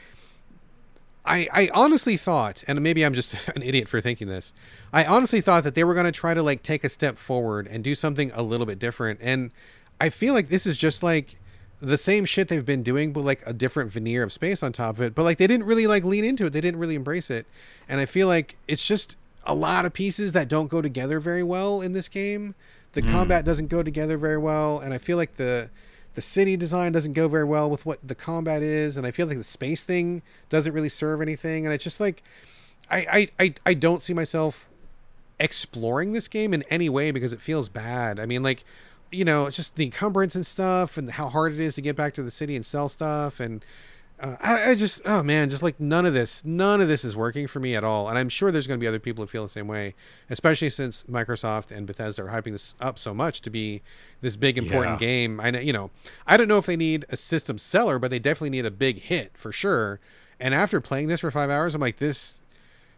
I, I honestly thought, and maybe I'm just an idiot for thinking this. I honestly thought that they were going to try to like take a step forward and do something a little bit different. And I feel like this is just like the same shit they've been doing, but like a different veneer of space on top of it. But like they didn't really like lean into it. They didn't really embrace it. And I feel like it's just a lot of pieces that don't go together very well in this game. The hmm. combat doesn't go together very well, and I feel like the the city design doesn't go very well with what the combat is, and I feel like the space thing doesn't really serve anything. And it's just like I I I, I don't see myself exploring this game in any way because it feels bad. I mean, like, you know, it's just the encumbrance and stuff, and how hard it is to get back to the city and sell stuff, and uh, I, I just, oh man, just like none of this, none of this is working for me at all. And I'm sure there's going to be other people who feel the same way, especially since Microsoft and Bethesda are hyping this up so much to be this big important Yeah. game. I know, you know, I don't know if they need a system seller, but they definitely need a big hit for sure. And after playing this for five hours, I'm like, this,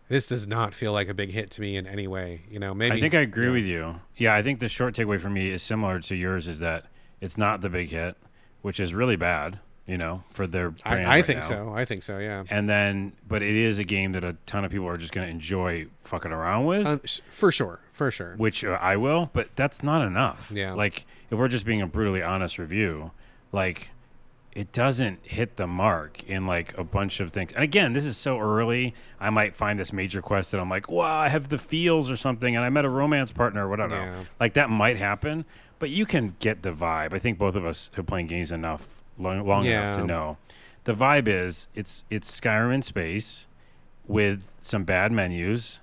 this does not feel like a big hit to me in any way. You know, maybe I think I agree with you. Yeah, I think the short takeaway for me is similar to yours. Is that it's not the big hit, which is really bad. You know, for their brand I, I right think now. so. I think so. Yeah. And then, but it is a game that a ton of people are just going to enjoy fucking around with. S- for sure. For sure. which uh, I will, but that's not enough. Yeah. Like if we're just being a brutally honest review, like it doesn't hit the mark in like a bunch of things. And again, this is so early. I might find this major quest that I'm like, wow, I have the feels or something, and I met a romance partner or whatever. Yeah. Like that might happen, but you can get the vibe. I think both of us have playing games enough long, long enough to know. The vibe is it's it's Skyrim in space with some bad menus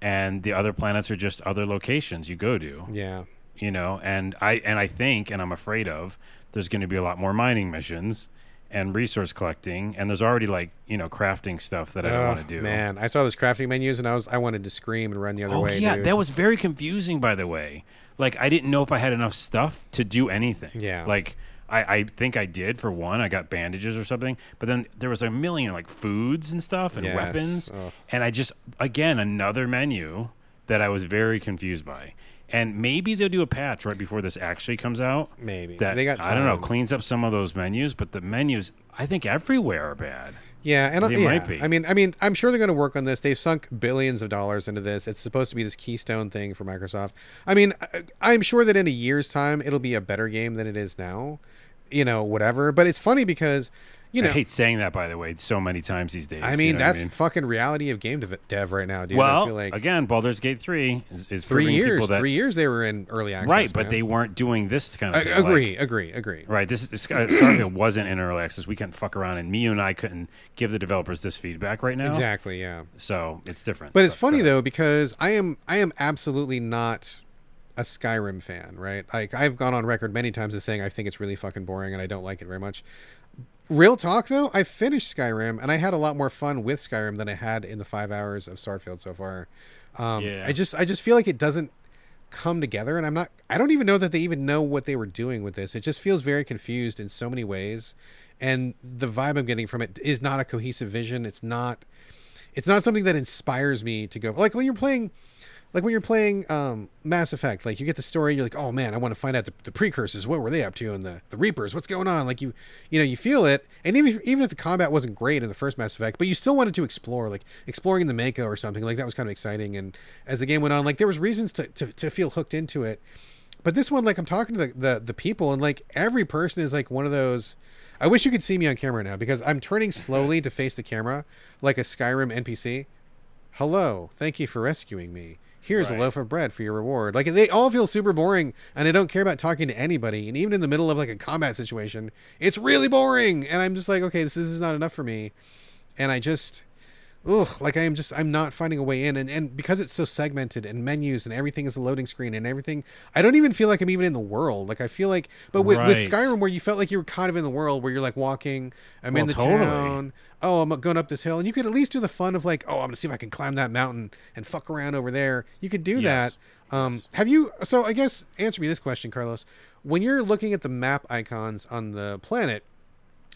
and the other planets are just other locations you go to Yeah. you know and i and i think and i'm afraid of there's going to be a lot more mining missions and resource collecting, and there's already like you know crafting stuff that I don't want to do. Man, I saw those crafting menus and I was I wanted to scream and run the other Oh way. yeah, dude. that was very confusing. By the way, like I didn't know if I had enough stuff to do anything. Yeah. like. I, I think I did for one. I got bandages or something, but then there was a million like foods and stuff and Yes. weapons, Ugh. and I just again another menu that I was very confused by. And maybe they'll do a patch right before this actually comes out. Maybe. that They got I don't know time. cleans up some of those menus, but the menus I think everywhere are bad. Yeah, and uh, They yeah, might be. I mean, I mean, I'm sure they're going to work on this. They've sunk billions of dollars into this. It's supposed to be this keystone thing for Microsoft. I mean, I- I'm sure that in a year's time it'll be a better game than it is now. You know, whatever. But it's funny because, you know, I hate saying that by the way so many times these days. I you mean, know what that's fucking reality of game dev, dev right now, dude. well I feel like again, Baldur's Gate three is, is three years, people that three years they were in early access. right, but man. they weren't doing this kind of I, thing. like- agree, agree, agree. Right. This is this uh, Starfield wasn't in early access. We couldn't fuck around, and me and I couldn't give the developers this feedback right now. Exactly, yeah. So it's different. But it's funny though because I am I am absolutely not a Skyrim fan, right? Like I've gone on record many times as saying I think it's really fucking boring and I don't like it very much. Real talk though, I finished Skyrim and I had a lot more fun with Skyrim than I had in the five hours of Starfield so far. Um, Yeah. I just I just feel like it doesn't come together and I'm not I don't even know that they even know what they were doing with this. It just feels very confused in so many ways. And the vibe I'm getting from it is not a cohesive vision. It's not it's not something that inspires me to go like when you're playing like when you're playing um mass effect like you get the story and you're like oh man i want to find out the, the precursors. What were they up to and the, the reapers? What's going on? Like you you know you feel it. And even if, even if the combat wasn't great in the first mass effect but you still wanted to explore like exploring the mako or something like that was kind of exciting. And as the game went on like there was reasons to, to, to feel hooked into it. But this one like i'm talking to the, the the people and like every person is like one of those i wish you could see me on camera now because i'm turning slowly to face the camera like a skyrim npc hello. Thank you for rescuing me here's Right. a loaf of bread for your reward like they all feel super boring and i don't care about talking to anybody and even in the middle of like a combat situation it's really boring and i'm just like okay this, this is not enough for me and i just ugh, like I am just I'm not finding a way in, and and because it's so segmented and menus and everything is a loading screen and everything, I don't even feel like I'm even in the world. Like I feel like, but with, with Skyrim, where you felt like you were kind of in the world, where you're like walking, I'm in the totally. town. Oh, I'm going up this hill, and you could at least do the fun of like, oh, I'm gonna see if I can climb that mountain and fuck around over there. You could do Yes. that. Um, Have you? So I guess answer me this question, Carlos. When you're looking at the map icons on the planet,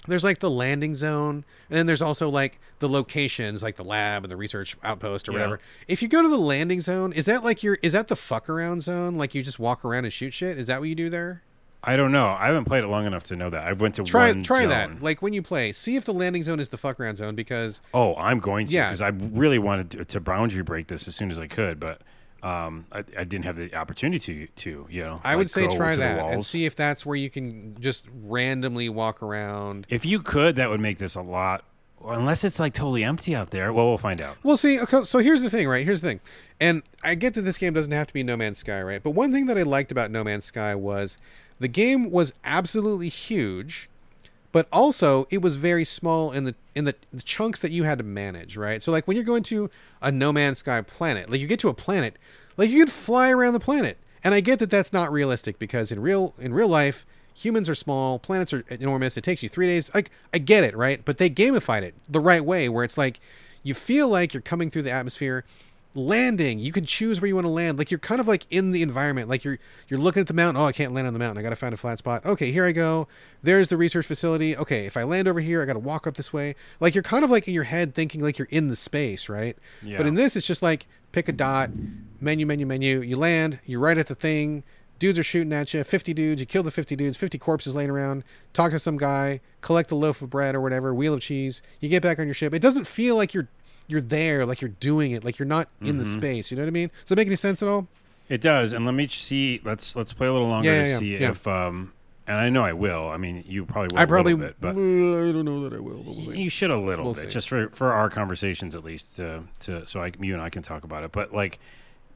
there's like the landing zone and then there's also like the locations like the lab and the research outpost or Yeah. whatever if you go to the landing zone is that like your is that the fuck around zone like you just walk around and shoot shit is that what you do there I don't know. I haven't played it long enough to know that. I went to try one try zone. that like when you play see if the landing zone is the fuck around zone because Oh, I'm going to Yeah. because I really wanted to, to boundary break this as soon as I could, but um, I, I didn't have the opportunity to. To you know, i like, would say try that and see if that's where you can just randomly walk around If you could, that would make this a lot. Unless it's like totally empty out there. Well, we'll find out. We'll see, okay, so here's the thing, right? Here's the thing. And I get that this game doesn't have to be No Man's Sky, right? But one thing that I liked about No Man's Sky was the game was absolutely huge, but also it was very small in the in the, the chunks that you had to manage, right? So like when you're going to a No Man's Sky planet, like you get to a planet, like you could fly around the planet. And I get that that's not realistic because in real in real life, humans are small, planets are enormous. It takes you 3 days. Like I get it, right? But they gamified it the right way where it's like you feel like you're coming through the atmosphere landing. You can choose where you want to land. Like you're kind of like in the environment. Like you're you're looking at the mountain oh i can't land on the mountain. I gotta find a flat spot. Okay here i go. There's the research facility. Okay if i land over here i gotta walk up this way. Like you're kind of like in your head thinking like you're in the space right? Yeah. but in this it's just like pick a dot menu menu menu. You land you're right at the thing. Dudes are shooting at you. 50 dudes you kill the 50 dudes. 50 corpses laying around. Talk to some guy. Collect a loaf of bread or whatever wheel of cheese. You get back on your ship. It doesn't feel like you're you're there like you're doing it like you're not in the Mm-hmm. space you know what i mean does that make any sense at all It does, and let me see. Let's let's play a little longer Yeah, to yeah, yeah, see yeah. if. Um, and I know I will. I mean, you probably will. i a probably little bit, but i don't know that i will but we'll you should a little We'll bit, see. just for for our conversations at least, to to so I, you and I can talk about it. But like,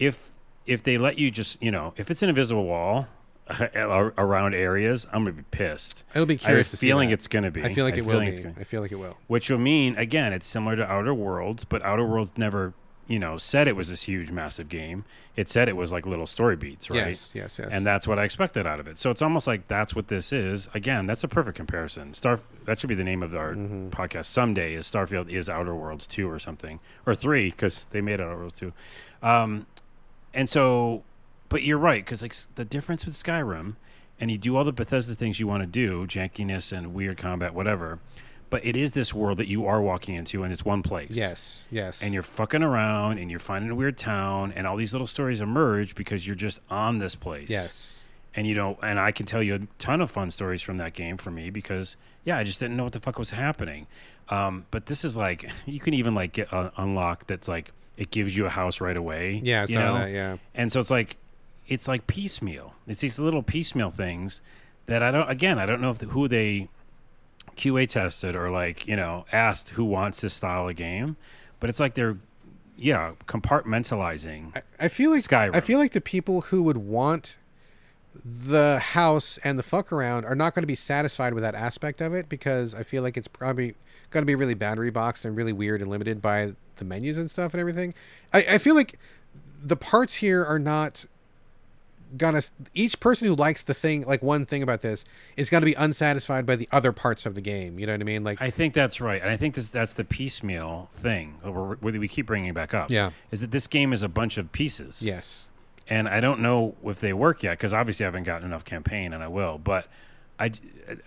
if if they let you just you know, if it's an invisible wall around areas, I'm gonna be pissed. It'll be I have a curious feeling it's gonna be. i feel like I it will feeling be gonna- i feel like it will which will mean again, it's similar to Outer Worlds, but Outer Worlds never you know, said it was this huge, massive game. It said it was like little story beats, right? Yes, yes, yes. And that's what I expected out of it. So it's almost like that's what this is. Again, that's a perfect comparison. Star that should be the name of our Mm-hmm. podcast someday. Is Starfield is Outer Worlds two or something or three because they made Outer Worlds two. Um, and so, but you're right because like the difference with Skyrim, and you do all the Bethesda things you want to do, jankiness and weird combat, whatever. But it is this world that you are walking into, and it's one place yes, yes. and you're fucking around and you're finding a weird town and all these little stories emerge because you're just on this place yes. and you know and i can tell you a ton of fun stories from that game for me because yeah i just didn't know what the fuck was happening um, but this is like you can even like get uh, unlocked that's like it gives you a house right away Yeah, I you know? that. Yeah. and so it's like it's like piecemeal it's these little piecemeal things that i don't again i don't know if the, who they qa tested or like you know asked who wants this style of game but it's like they're yeah compartmentalizing I, I feel like Skyrim. I feel like the people who would want the house and the fuck around are not going to be satisfied with that aspect of it because I feel like it's probably going to be really boundary boxed and really weird and limited by the menus and stuff and everything. I, I feel like the parts here are not gonna each person who likes the thing like one thing about this is going to be unsatisfied by the other parts of the game you know what i mean like I think that's right, and I think this that's the piecemeal thing we're, we keep bringing it back up. Yeah. is that this game is a bunch of pieces. yes and I don't know if they work yet because obviously I haven't gotten enough campaign, and I will. But I,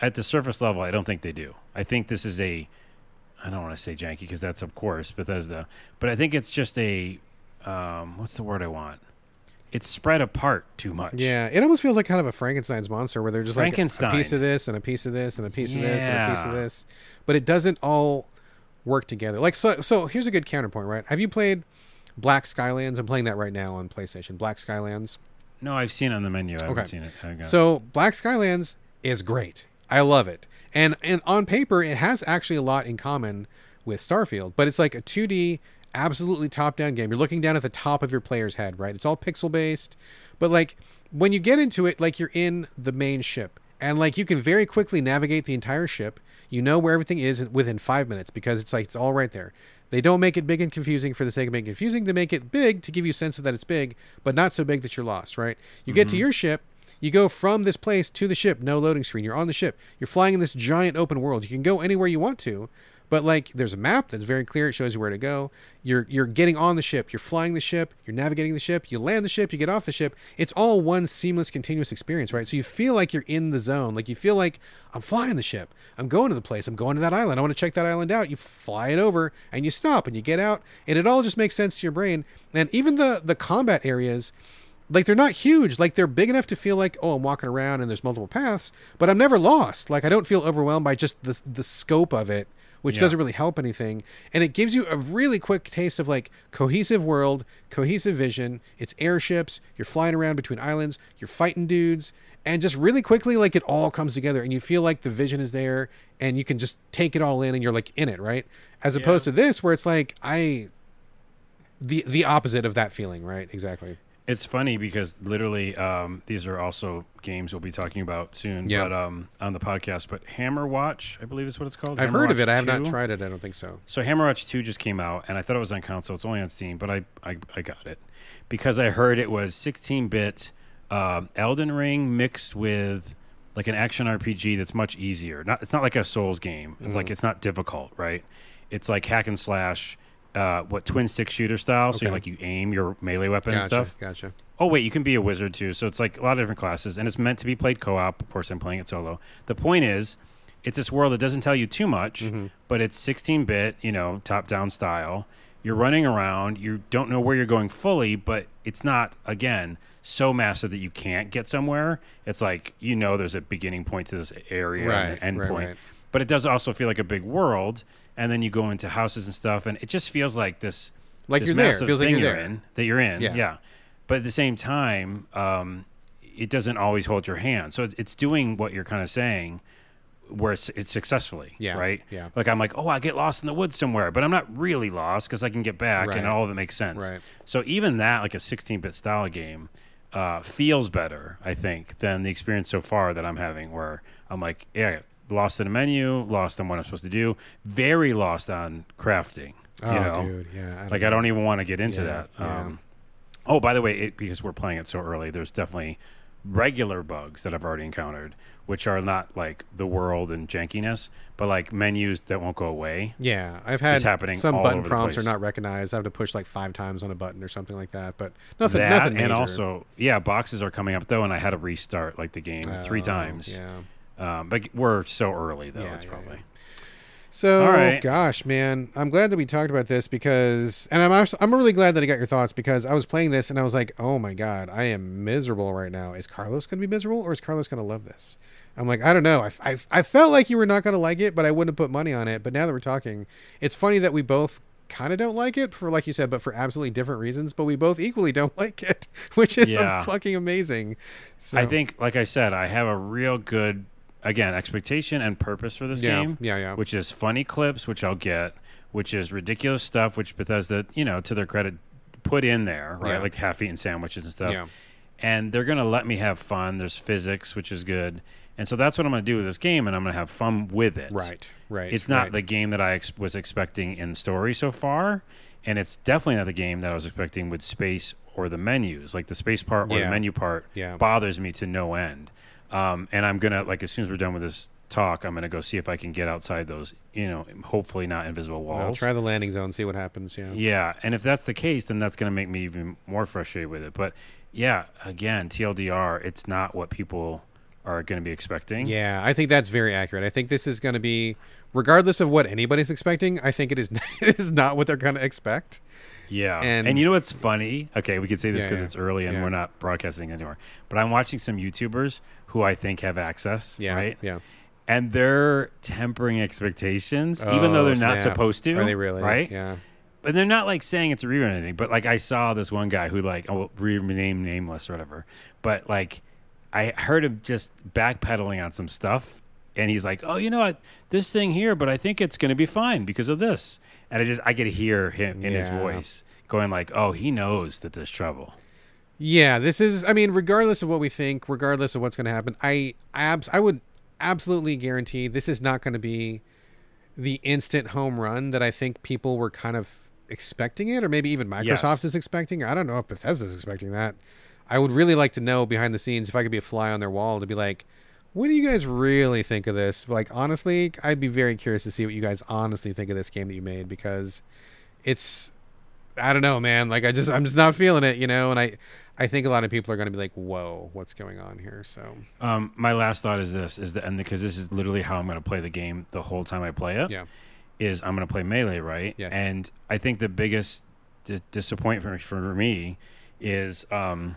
at the surface level, I don't think they do. I think this is a, I don't want to say janky because that's of course Bethesda, but I think it's just a, um, what's the word I want? It's spread apart too much. Yeah, it almost feels like kind of a Frankenstein's monster where they're just like a piece of this and a piece of this and a piece of this and a piece of this, but it doesn't all work together. Like so, so here's a good counterpoint, right? Have you played Black Skylands? I'm playing that right now on PlayStation. Black Skylands. No, I've seen it on the menu. I haven't Okay. seen it. So Black Skylands is great. I love it. And and on paper it has actually a lot in common with Starfield, but it's like a 2D absolutely top-down game. You're looking down at the top of your player's head, right? It's all pixel based, but like when you get into it like you're in the main ship and like you can very quickly navigate the entire ship. You know where everything is within 5 minutes because it's like it's all right there. They don't make it big and confusing for the sake of making it confusing. They make it big to give you a sense of that it's big, but not so big that you're lost, right? You get to mm-hmm. your ship, you go from this place to the ship, no loading screen. You're on the ship. You're flying in this giant open world. You can go anywhere you want to, but like there's a map that's very clear. It shows you where to go. You're you're getting on the ship. You're flying the ship. You're navigating the ship. You land the ship. You get off the ship. It's all one seamless, continuous experience, right? So you feel like you're in the zone. Like you feel like I'm flying the ship. I'm going to the place. I'm going to that island. I want to check that island out. You fly it over and you stop and you get out, and it all just makes sense to your brain. And even the the combat areas like they're not huge like they're big enough to feel like oh i'm walking around and there's multiple paths but i'm never lost like i don't feel overwhelmed by just the the scope of it which Yeah. doesn't really help anything. And it gives you a really quick taste of like cohesive world cohesive vision. It's airships you're flying around between islands you're fighting dudes and just really quickly like it all comes together and you feel like the vision is there and you can just take it all in and you're like in it right? As opposed to this where it's like i the the opposite of that feeling right? Exactly It's funny because literally, um, these are also games we'll be talking about soon. Yeah. But um, on the podcast, but Hammerwatch, I believe is what it's called. I've Hammer heard of Watch it. I have 2. not tried it. I don't think so. So Hammerwatch Two just came out, and I thought it was on console. It's only on Steam, but I I, I got it because I heard it was 16-bit um, Elden Ring mixed with like an action RPG that's much easier. Not it's not like a Souls game. It's Mm-hmm. like it's not difficult, right? It's like hack and slash. Uh, what twin stick shooter style? So you like you aim your melee weapon and stuff. Gotcha. Oh wait, you can be a wizard too. So it's like a lot of different classes, and it's meant to be played co-op. Of course, I'm playing it solo. The point is, it's this world that doesn't tell you too much, Mm-hmm. but it's 16-bit, you know, top-down style. You're running around. You don't know where you're going fully, but it's not again so massive that you can't get somewhere. It's like you know there's a beginning point to this area Right, and an end right, point. right. But it does also feel like a big world, and then you go into houses and stuff, and it just feels like this Like this you're there. massive Feels like thing you're there. in that you're in. Yeah. Yeah. But at the same time, um, it doesn't always hold your hand. So it's, it's doing what you're kind of saying, where it's, it's successfully. Yeah, Right. yeah. Like I'm like, oh, I get lost in the woods somewhere, but I'm not really lost because I can get back, Right. and all of it makes sense. Right. So even that, like a 16-bit style game, uh, feels better, I think, than the experience so far that I'm having, where I'm like, yeah, lost in a menu, lost on what I'm supposed to do, very lost on crafting. Oh, know, dude, yeah. I like I don't even want to get into Yeah, that. yeah. Um, oh, by the way, it, because we're playing it so early, there's definitely regular bugs that I've already encountered, which are not like the world and jankiness, but like menus that won't go away. Yeah, I've had happening some button prompts are not recognized. I have to push like five times on a button or something like that. But nothing, that nothing major. and also, yeah, boxes are coming up though, and I had to restart like the game three Oh, times. Yeah. Um, but we're so early though. Yeah, it's yeah, probably. So, All right. gosh, man, I'm glad that we talked about this because, and I'm also, I'm really glad that I got your thoughts because I was playing this and I was like, oh my god, I am miserable right now. Is Carlos going to be miserable or is Carlos going to love this? I'm like, I don't know. I, I, I felt like you were not going to like it, but I wouldn't have put money on it. But now that we're talking, it's funny that we both kind of don't like it for, like you said, but for absolutely different reasons. But we both equally don't like it, which is Yeah. fucking amazing. So, I think, like I said, I have a real good, again, expectation and purpose for this yeah, game. yeah, yeah, which is funny clips, which I'll get, which is ridiculous stuff, which Bethesda, you know, to their credit, put in there, right? Yeah. Like half-eaten sandwiches and stuff. yeah, And they're gonna let me have fun. There's physics, which is good, and so that's what I'm gonna do with this game, and I'm gonna have fun with it. right, right. It's not right. the game that I ex- was expecting in story so far, and it's definitely not the game that I was expecting with space or the menus. Like the space part or Yeah. the menu part Yeah. bothers me to no end. Um, and I'm gonna like as soon as we're done with this talk, I'm gonna go see if I can get outside those, you know, hopefully not invisible walls. try the landing zone, see what happens. Yeah. Yeah, and if that's the case, then that's to make me even more frustrated with it. But yeah, again, TLDR, it's not what people are going to be expecting. Yeah, I think that's very accurate. I think this is going to be, regardless of what anybody's expecting, I think it is it is not what they're going to expect. Yeah. And- And, you know what's funny? Okay, we could say this Yeah, because yeah. it's early and Yeah. we're not broadcasting anymore. But I'm watching some YouTubers who I think have access, Yeah, right? yeah. And they're tempering expectations, even though Oh, they're not supposed to. Are they really? Right? Yeah. But they're not like saying it's a review or anything. But like I saw this one guy who like oh rename nameless or whatever. But like I heard him just backpedaling on some stuff, and he's like, "Oh, you know what? This thing here, but I think it's going to be fine because of this." And I just I could hear him in his voice going like, "Oh, he knows that there's trouble." Yeah, this is. I mean, regardless of what we think, regardless of what's going to happen, I abs I would absolutely guarantee this is not going to be the instant home run that I think people were kind of expecting it, or maybe even Microsoft Yes. is expecting. I don't know if Bethesda's expecting that. I would really like to know behind the scenes if I could be a fly on their wall to be like, what do you guys really think of this? Like, honestly, I'd be very curious to see what you guys honestly think of this game that you made because it's I don't know, man. Like I just I'm just not feeling it, you know, and I I think a lot of people are going to be like, "Whoa, what's going on here?" So, Um, my last thought is this: is that and because this is literally how I'm going to play the game the whole time I play it. yeah. is I'm going to play melee, right? Yes. And I think the biggest d- disappointment for, for me is um,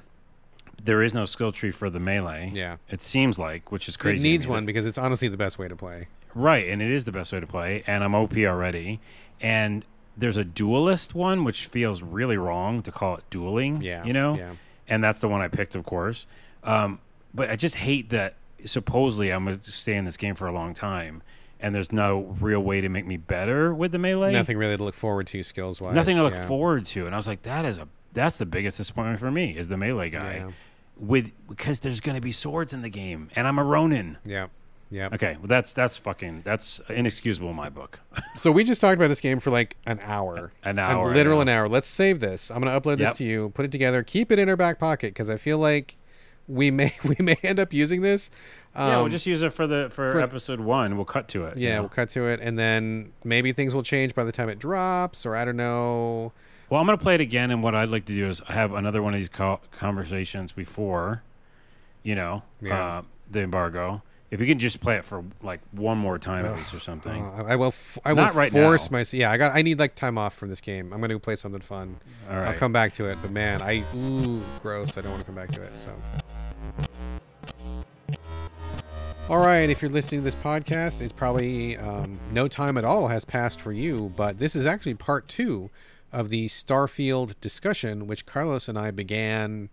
there is no skill tree for the melee. Yeah. It seems like, which is crazy. It needs one because it's honestly the best way to play. right? And it is the best way to play. And I'm OP already. And there's a duelist one, which feels really wrong to call it dueling. Yeah. You know. Yeah. And that's the one I picked, of course. Um, but I just hate that. Supposedly, I'm going to stay in this game for a long time. And there's no real way to make me better with the melee. Nothing really to look forward to skills wise. nothing to look yeah. forward to. And I was like, that is a that's the biggest disappointment for me is the melee guy. Yeah. With because there's gonna be swords in the game, and I'm a Ronin. Yeah. Yeah. Okay, well that's that's fucking that's inexcusable in my book. So we just talked about this game for like an hour. An A hour, literal yeah. an hour. Let's save this. I'm going to upload this Yep. to you, put it together, keep it in our back pocket because I feel like we may we may end up using this. Um, yeah, we'll just use it for the for, for- episode one. We'll cut to it. you yeah, know? we'll cut to it, and then maybe things will change by the time it drops, or I don't know. Well, I'm gonna play it again, and what I'd like to do is have another one of these co- conversations before, you know, Yeah. uh, the embargo. If you can just play it for like one more time at least or something. Uh, I will. F- I will right force now. my. Yeah, I got. I need like time off from this game. I'm going to play something fun. All right. I'll come back to it. But man, I ooh gross. I don't want to come back to it. So. All right, if you're listening to this podcast, it's probably um, no time at all has passed for you, but this is actually part two of the Starfield discussion, which Carlos and I began.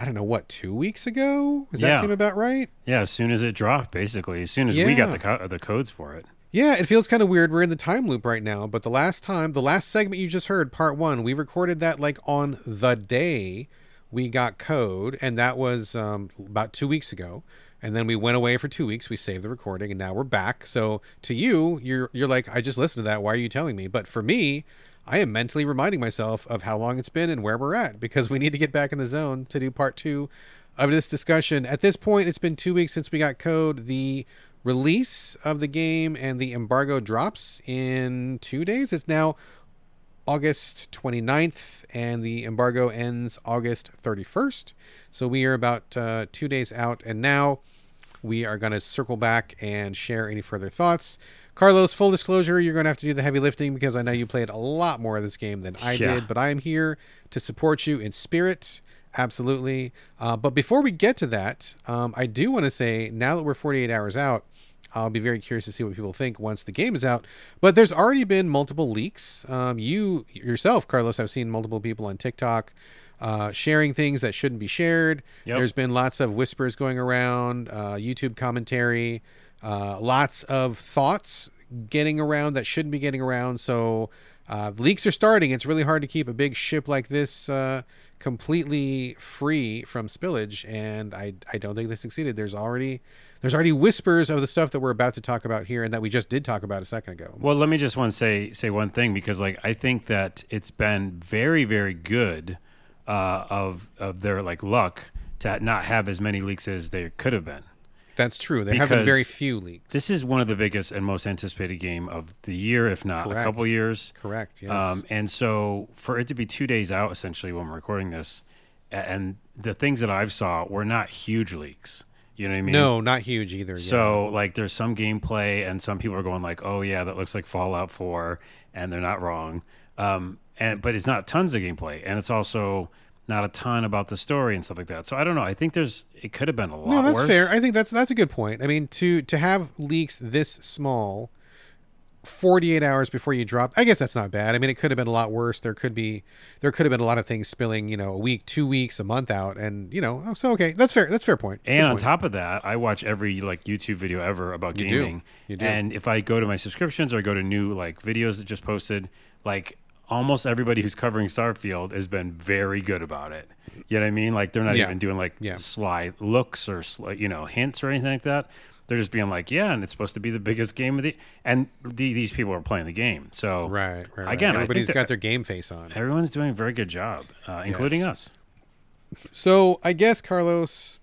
I don't know what two weeks ago. Does that seem about right? Yeah, as soon as it dropped, basically, as soon as we got the co- the codes for it. Yeah, it feels kind of weird. We're in the time loop right now, but the last time, the last segment you just heard, part one, we recorded that like on the day we got code, and that was um, about two weeks ago. And then we went away for two weeks. We saved the recording, and now we're back. So to you, you're you're like, I just listened to that. Why are you telling me? But for me, I am mentally reminding myself of how long it's been and where we're at because we need to get back in the zone to do part two of this discussion. At this point, it's been two weeks since we got code. The release of the game and the embargo drops in two days. It's now August 29th, and the embargo ends August 31st. So we are about uh, two days out, and now we are going to circle back and share any further thoughts. Carlos, full disclosure, you're going to have to do the heavy lifting because I know you played a lot more of this game than I Yeah. did, but I am here to support you in spirit. Absolutely. Uh, but before we get to that, um, I do want to say now that we're 48 hours out, I'll be very curious to see what people think once the game is out. But there's already been multiple leaks. Um, you yourself, Carlos, have seen multiple people on TikTok uh, sharing things that shouldn't be shared. Yep. There's been lots of whispers going around, uh, YouTube commentary, uh, lots of thoughts getting around that shouldn't be getting around. So uh, leaks are starting. It's really hard to keep a big ship like this uh, completely free from spillage, and I I don't think they succeeded. There's already there's already whispers of the stuff that we're about to talk about here, and that we just did talk about a second ago. Well, let me just want to say say one thing because like I think that it's been very very good uh, of of their like luck to not have as many leaks as there could have been. That's true. There have been very few leaks. This is one of the biggest and most anticipated game of the year, if not Correct. a couple years. Correct. Yes. Um, and so for it to be two days out, essentially, when we're recording this, and the things that I've saw were not huge leaks. You know what I mean? no, not huge either. yeah. So like, there's some gameplay, and some people are going like, "Oh yeah, that looks like Fallout 4," and they're not wrong. Um, and but it's not tons of gameplay, and it's also not a ton about the story and stuff like that. So I don't know. I think there's it could have been a lot. No, that's worse. fair. I think that's that's a good point. I mean, to to have leaks this small, forty eight hours before you drop, I guess that's not bad. I mean, it could have been a lot worse. There could be there could have been a lot of things spilling. You know, a week, two weeks, a month out, and you know, oh, so okay, that's fair. That's a fair point. Good And on point. top of that, I watch every like YouTube video ever about You do. gaming. You do. And if I go to my subscriptions or I go to new like videos that just posted, like almost everybody who's covering Starfield has been very good about it. You know what I mean? Like they're not Yeah. even doing like Yeah. sly looks or sly, you know hints or anything like that. They're just being like, yeah, and it's supposed to be the biggest game of the, and the, these people are playing the game. So right, right, right. Again, everybody's got their game face on. everyone's doing a very good job, uh, including Yes. us. So I guess Carlos,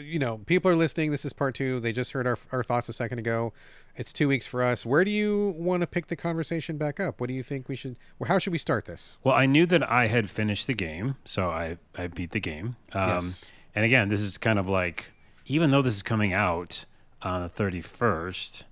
you know, people are listening. This is part two. They just heard our our thoughts a second ago. It's two weeks for us. Where do you want to pick the conversation back up? What do you think we should? Or how should we start this? Well, I knew that I had finished the game, so I, I beat the game. Um, Yes. And again, this is kind of like, even though this is coming out on the 31st, uh,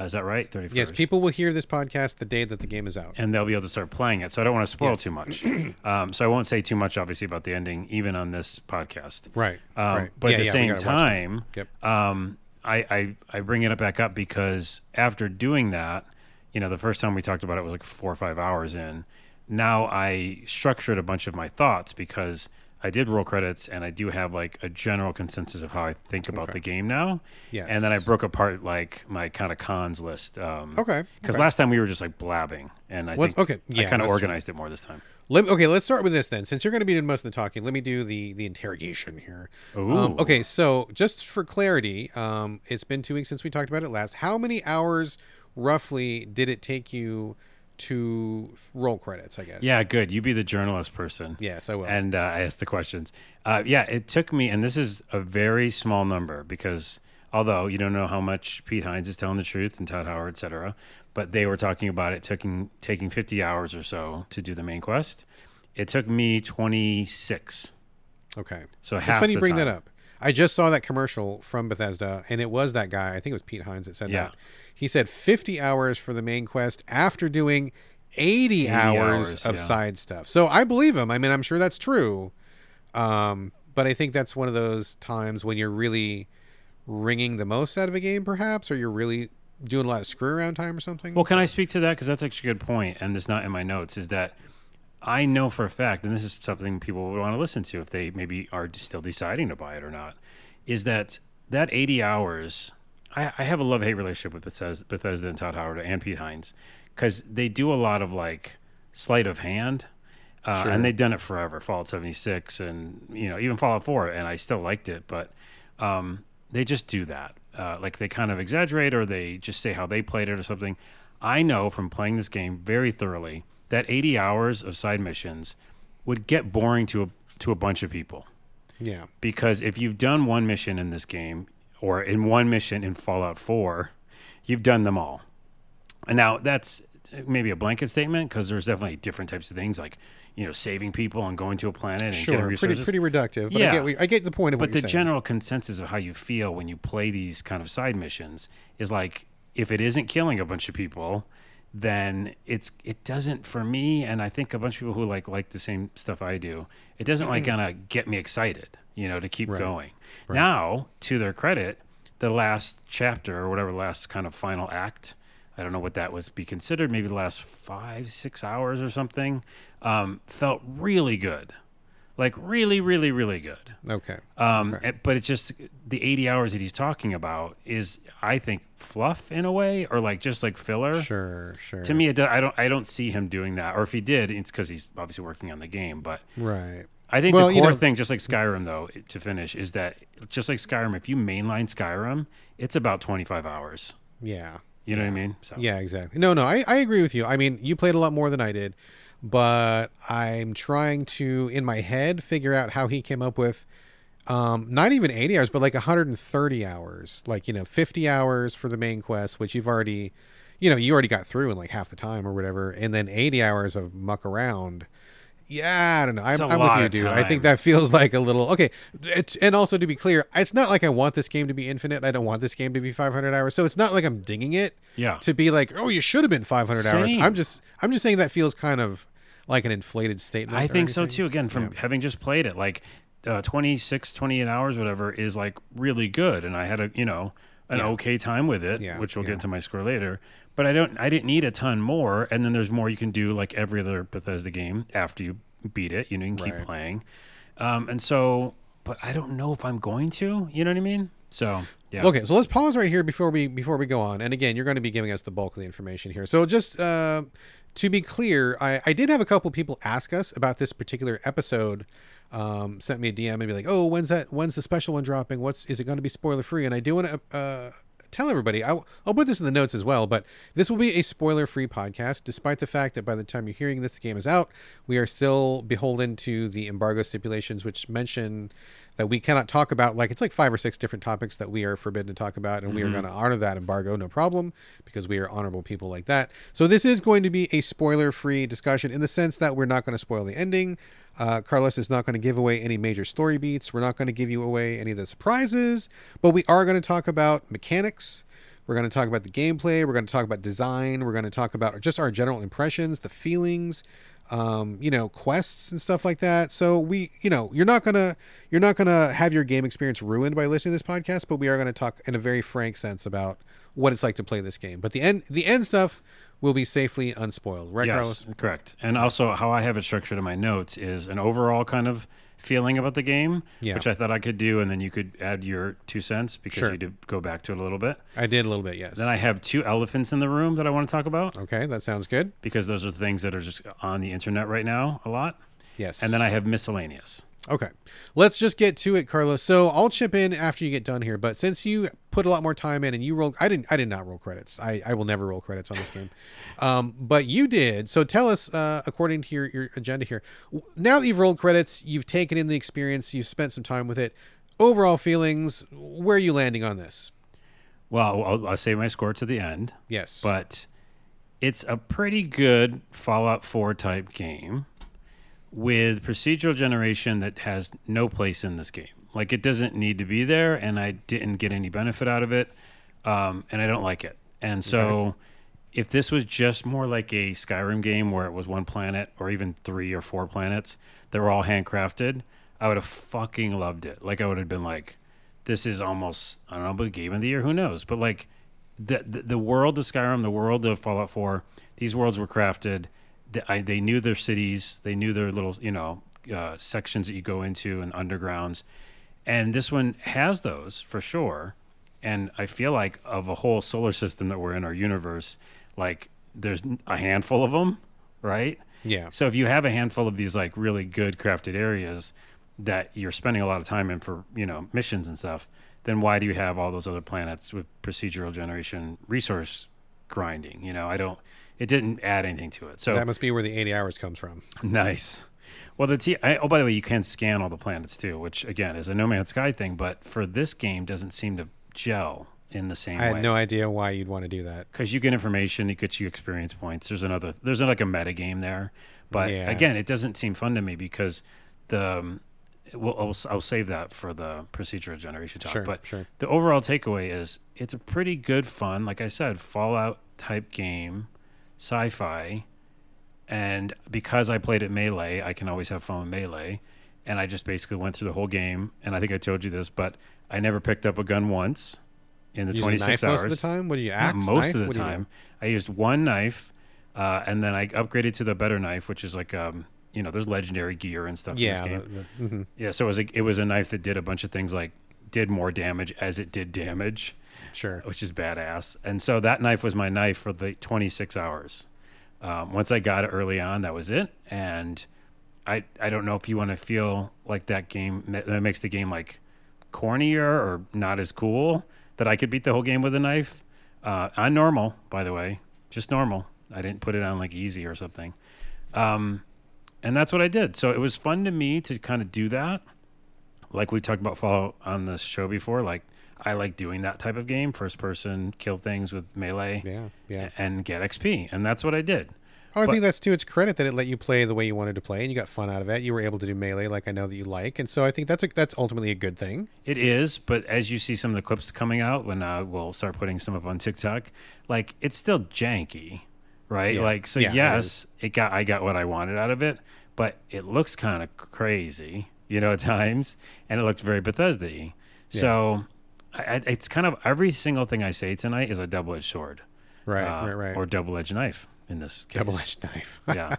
is that right? 31st. Yes, people will hear this podcast the day that the game is out. And they'll be able to start playing it. So I don't want to spoil Yes. too much. um, so I won't say too much, obviously, about the ending, even on this podcast. Right. Um, right. But Yeah, at the yeah, same gotta watch that. time, Yep. um, I, I I bring it up back up because after doing that, you know, the first time we talked about it was like four or five hours in. Now I structured a bunch of my thoughts because I did roll credits and I do have like a general consensus of how I think about Okay. the game now. Yes. And then I broke apart like my kind of cons list. Um, Okay. Because okay. last time we were just like blabbing, and I Let's- think okay, I kind of organized it more this time. Let, okay, let's start with this then. Since you're going to be doing most of the talking, let me do the the interrogation here. Um, okay, so just for clarity, um, it's been two weeks since we talked about it last. How many hours roughly did it take you to roll credits? I guess. Yeah, good. You be the journalist person. Yes, I will. and uh, I asked the questions. Uh, yeah, it took me, and this is a very small number because although you don't know how much Pete Hines is telling the truth and Todd Howard, et cetera, but they were talking about it taking taking 50 hours or so to do the main quest. It took me 26. okay. So It's half funny you bring that up. I just saw that commercial from Bethesda, and it was that guy. I think it was Pete Hines that said Yeah. that. He said 50 hours for the main quest after doing 80, hours, hours, of yeah. side stuff. So I believe him. I mean, I'm sure that's true. Um, but I think that's one of those times when you're really wringing the most out of a game, perhaps, or you're really doing a lot of screw around time or something. Well, can I speak to that? Because that's actually a good point, and it's not in my notes. Is that I know for a fact, and this is something people would want to listen to if they maybe are still deciding to buy it or not. Is that that eighty hours? I, I have a love hate relationship with Bethesda, Bethesda and Todd Howard and Pete Hines because they do a lot of like sleight of hand. Uh, Sure. And they've done it forever. Fallout 76 and, you know, even Fallout 4, and I still liked it. But um, they just do that. Uh, like they kind of exaggerate or they just say how they played it or something. I know from playing this game very thoroughly that 80 hours of side missions would get boring to a to a bunch of people Yeah. because if you've done one mission in this game or in one mission in Fallout 4, you've done them all. And now that's maybe a blanket statement because there's definitely different types of things like you know saving people and going to a planet and getting Sure. Pretty resources. pretty reductive. But I get I get the point of but what the you're saying. But the general consensus of how you feel when you play these kind of side missions is like if it isn't killing a bunch of people then it's it doesn't for me and i think a bunch of people who like like the same stuff i do it doesn't like gonna get me excited you know to keep Right. going now to their credit the last chapter or whatever last kind of final act i don't know what that was be considered maybe the last five six hours or something um, felt really good like really really really good Okay. um, Okay. but it's just the 80 hours that he's talking about is, I think, fluff in a way, or like just like filler. Sure. Sure. To me, it, I don't, I don't see him doing that. Or if he did, it's because he's obviously working on the game. But Right. I think Well, the you core know- thing, just like Skyrim, though, to finish, is that just like Skyrim, if you mainline Skyrim, it's about 25 hours. Yeah. You know what I mean? So Yeah, exactly. No, no, I, I agree with you. I mean, you played a lot more than I did, but I'm trying to, in my head, figure out how he came up with um, not even 80 hours, but like 130 hours. Like, you know, 50 hours for the main quest, which you've already, you know, you already got through in like half the time or whatever. And then 80 hours of muck around. Yeah, I don't know. I'm, I'm with you, dude. I think that feels like a little okay. It's, and also to be clear, it's not like I want this game to be infinite. I don't want this game to be 500 hours. So it's not like I'm dinging it Yeah. to be like, oh, you should have been 500 hours. I'm just, I'm just saying that feels kind of like an inflated statement. I think so too. Again, from having just played it, like uh, 26, 28 hours, whatever, is like really good. And I had a, you know, an Yeah. okay time with it, Yeah, which we'll yeah. get to my score later. But I don't, I didn't need a ton more. And then there's more you can do, like every other Bethesda game after you beat it. You know, you can keep Right. playing. Um, and so, but I don't know if I'm going to. You know what I mean? So yeah. Okay, so let's pause right here before we before we go on. And again, you're going to be giving us the bulk of the information here. So just uh, to be clear, I, I did have a couple people ask us about this particular episode. Um, sent me a DM and be like, "Oh, when's that? When's the special one dropping? What's is it going to be spoiler free?" And I do want to uh, tell everybody. I'll, I'll put this in the notes as well, but this will be a spoiler free podcast, despite the fact that by the time you're hearing this, the game is out. We are still beholden to the embargo stipulations, which mention that we cannot talk about like it's like five or six different topics that we are forbidden to talk about and we are mm-hmm. going to honor that embargo no problem because we are honorable people like that so this is going to be a spoiler free discussion in the sense that we're not going to spoil the ending uh, carlos is not going to give away any major story beats we're not going to give you away any of the surprises but we are going to talk about mechanics we're going to talk about the gameplay we're going to talk about design we're going to talk about just our general impressions the feelings um, you know, quests and stuff like that. So we, you know, you're not gonna you're not gonna have your game experience ruined by listening to this podcast, but we are gonna talk in a very frank sense about what it's like to play this game. But the end the end stuff will be safely unspoiled, right, Yes, Carlos? correct. And also, how I have it structured in my notes is an overall kind of feeling about the game, Yeah. which I thought I could do, and then you could add your two cents because Sure. you did go back to it a little bit. I did a little bit, yes. Then I have two elephants in the room that I want to talk about okay, that sounds good. because those are things that are just on the internet right now a lot. Yes. And then I have miscellaneous. Okay. Let's just get to it, Carlos. So I'll chip in after you get done here, but since you put a lot more time in and you rolled I didn't I did not roll credits. I, I will never roll credits on this game. Um, but you did. So tell us, uh, according to your, your agenda here, now that you've rolled credits, you've taken in the experience, you've spent some time with it. Overall feelings, where are you landing on this? Well, I'll, I'll say my score to the end. Yes. but it's a pretty good Fallout 4 type game with procedural generation that has no place in this game. Like it doesn't need to be there, and I didn't get any benefit out of it, um, and I don't like it. And so, if this was just more like a Skyrim game where it was one planet or even three or four planets that were all handcrafted, I would have fucking loved it. Like I would have been like, this is almost I don't know, but game of the year, who knows? But like the, the the world of Skyrim, the world of Fallout 4, these worlds were crafted. They, I, they knew their cities, they knew their little, you know, uh, sections that you go into and undergrounds, and this one has those for sure. And I feel like of a whole solar system that we're in, our universe, like there's a handful of them, right? yeah. So if you have a handful of these like really good crafted areas that you're spending a lot of time in for, you know, missions and stuff, then why do you have all those other planets with procedural generation resource grinding. You know, I don't. It didn't add anything to it. So That must be where the 80 hours comes from. Nice. Well, the T. I, oh, by the way, you can scan all the planets too, which again is a No Man's Sky thing, but for this game doesn't seem to gel in the same I way. had no idea why you'd want to do that. because you get information, it gets you experience points. There's another. There's like a meta game there, but Yeah. again, it doesn't seem fun to me because the. Um, well, I'll, I'll save that for the procedural generation talk. Sure, but sure. the overall takeaway is it's a pretty good fun, like I said, Fallout type game, sci-fi, and because I played it melee, I can always have fun with melee. And I just basically went through the whole game, and I think I told you this, but I never picked up a gun once in the Use a 26 knife hours. most of the time? What do you axe? most knife? of the What do you do? time. I used one knife, uh, and then I upgraded to the better knife, which is like um, you know, there's legendary gear and stuff in Yeah. this game. the- the- mhm. Yeah, so it was a, it was a knife that did a bunch of things like did more damage as it did damage, Sure. which is badass. And so that knife was my knife for the 26 hours. Um, once I got it early on, that was it. And I I don't know if you want to feel like that game that makes the game like cornier or not as cool that I could beat the whole game with a knife. Uh, on normal, by the way, just normal. I didn't put it on like easy or something. Um, and that's what I did. So it was fun to me to kind of do that. Like we talked about Fallout on the show before, like I like doing that type of game, first person, kill things with melee, Yeah. Yeah. and get XP, and that's what I did. Oh, I But- think that's to its credit that it let you play the way you wanted to play, and you got fun out of it. You were able to do melee, like I know that you like, and so I think that's a, that's ultimately a good thing. It is, but as you see some of the clips coming out, when uh, we'll start putting some up on TikTok, like it's still janky, right? Yeah. Like so, Yeah, yes, it, got I got what I wanted out of it, but it looks kind of crazy, you know, at times, and it looks very Bethesda-y. So I, it's kind of every single thing I say tonight is a double-edged sword, Right. uh, right. Right. or double-edged knife in this case. double-edged knife. yeah.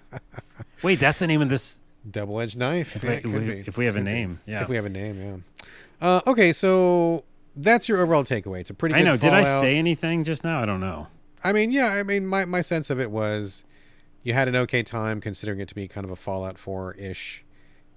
Wait, that's the name of this. double-edged knife. If, Yeah, I- it could we, be. if we have a Could be. name, yeah. If we have a name, yeah. Uh, okay, so that's your overall takeaway. It's a pretty. I know. Did I say anything just now? I don't know. I mean, yeah. I mean, my my sense of it was, you had an okay time considering it to be kind of a Fallout Four ish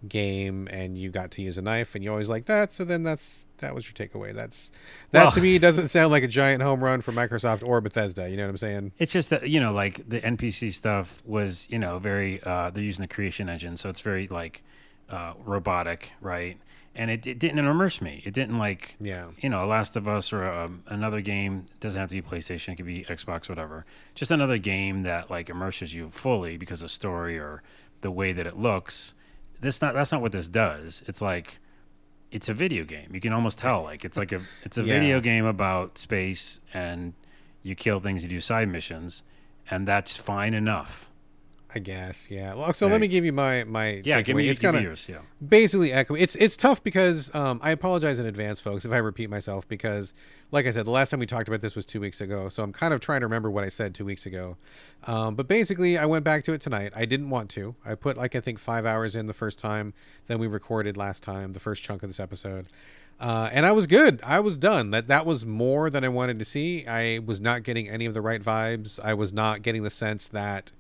game, and you got to use a knife, and you always like that. So then that's that was your takeaway. That's that Well- to me doesn't sound like a giant home run for Microsoft or Bethesda. You know what I'm saying? It's just that you know, like the NPC stuff was, you know, very. Uh, they're using the creation engine, so it's very like uh, robotic, right? And it, it didn't immerse me. It didn't like, Yeah. you know, Last of Us or um, another game. It doesn't have to be PlayStation. It could be Xbox, whatever. Just another game that like immerses you fully because of story or the way that it looks. This not that's not what this does. It's like it's a video game. You can almost tell like it's like a it's a Yeah. video game about space and you kill things, you do side missions, and that's fine enough. I guess, yeah. Well, so Right. let me give you my my Yeah, takeaway. give me, it's give kind me of yours. Yeah, basically echo. It's it's tough because um, I apologize in advance, folks, if I repeat myself because, like I said, the last time we talked about this was two weeks ago. So I'm kind of trying to remember what I said two weeks ago. Um, but basically, I went back to it tonight. I didn't want to. I put like I think five hours in the first time. Then we recorded last time the first chunk of this episode. Uh, and I was good. I was done. That that was more than I wanted to see. I was not getting any of the right vibes. I was not getting the sense that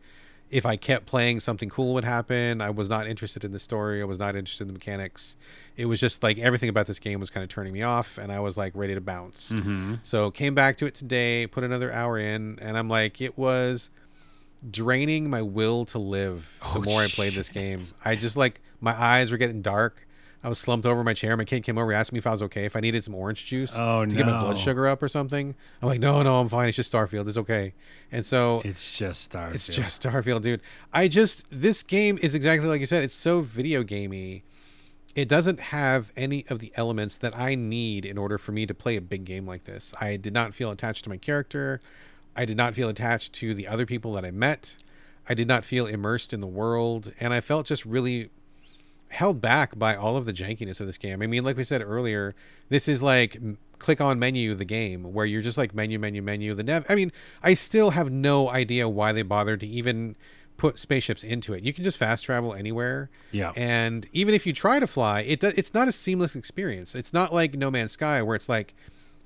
if I kept playing, something cool would happen. I was not interested in the story. I was not interested in the mechanics. It was just like everything about this game was kind of turning me off, and I was like ready to bounce. Mm-hmm. So came back to it today, put another hour in, and I'm like, it was draining my will to live the Oh, more I played this game. I just like my eyes were getting dark. I was slumped over my chair. My kid came over, he asked me if I was okay, if I needed some orange juice Oh, to get my blood sugar up or something. I'm like, no, no, I'm fine. It's just Starfield. It's okay. And so it's just Starfield. it's just Starfield, dude. I just this game is exactly like you said. It's so video gamey. It doesn't have any of the elements that I need in order for me to play a big game like this. I did not feel attached to my character. I did not feel attached to the other people that I met. I did not feel immersed in the world, and I felt just really held back by all of the jankiness of this game. I mean, like we said earlier, this is like click on menu the game where you're just like menu menu menu the nav. I mean, I still have no idea why they bothered to even put spaceships into it. You can just fast travel anywhere. Yeah. And even if you try to fly, it do, it's not a seamless experience. It's not like No Man's Sky where it's like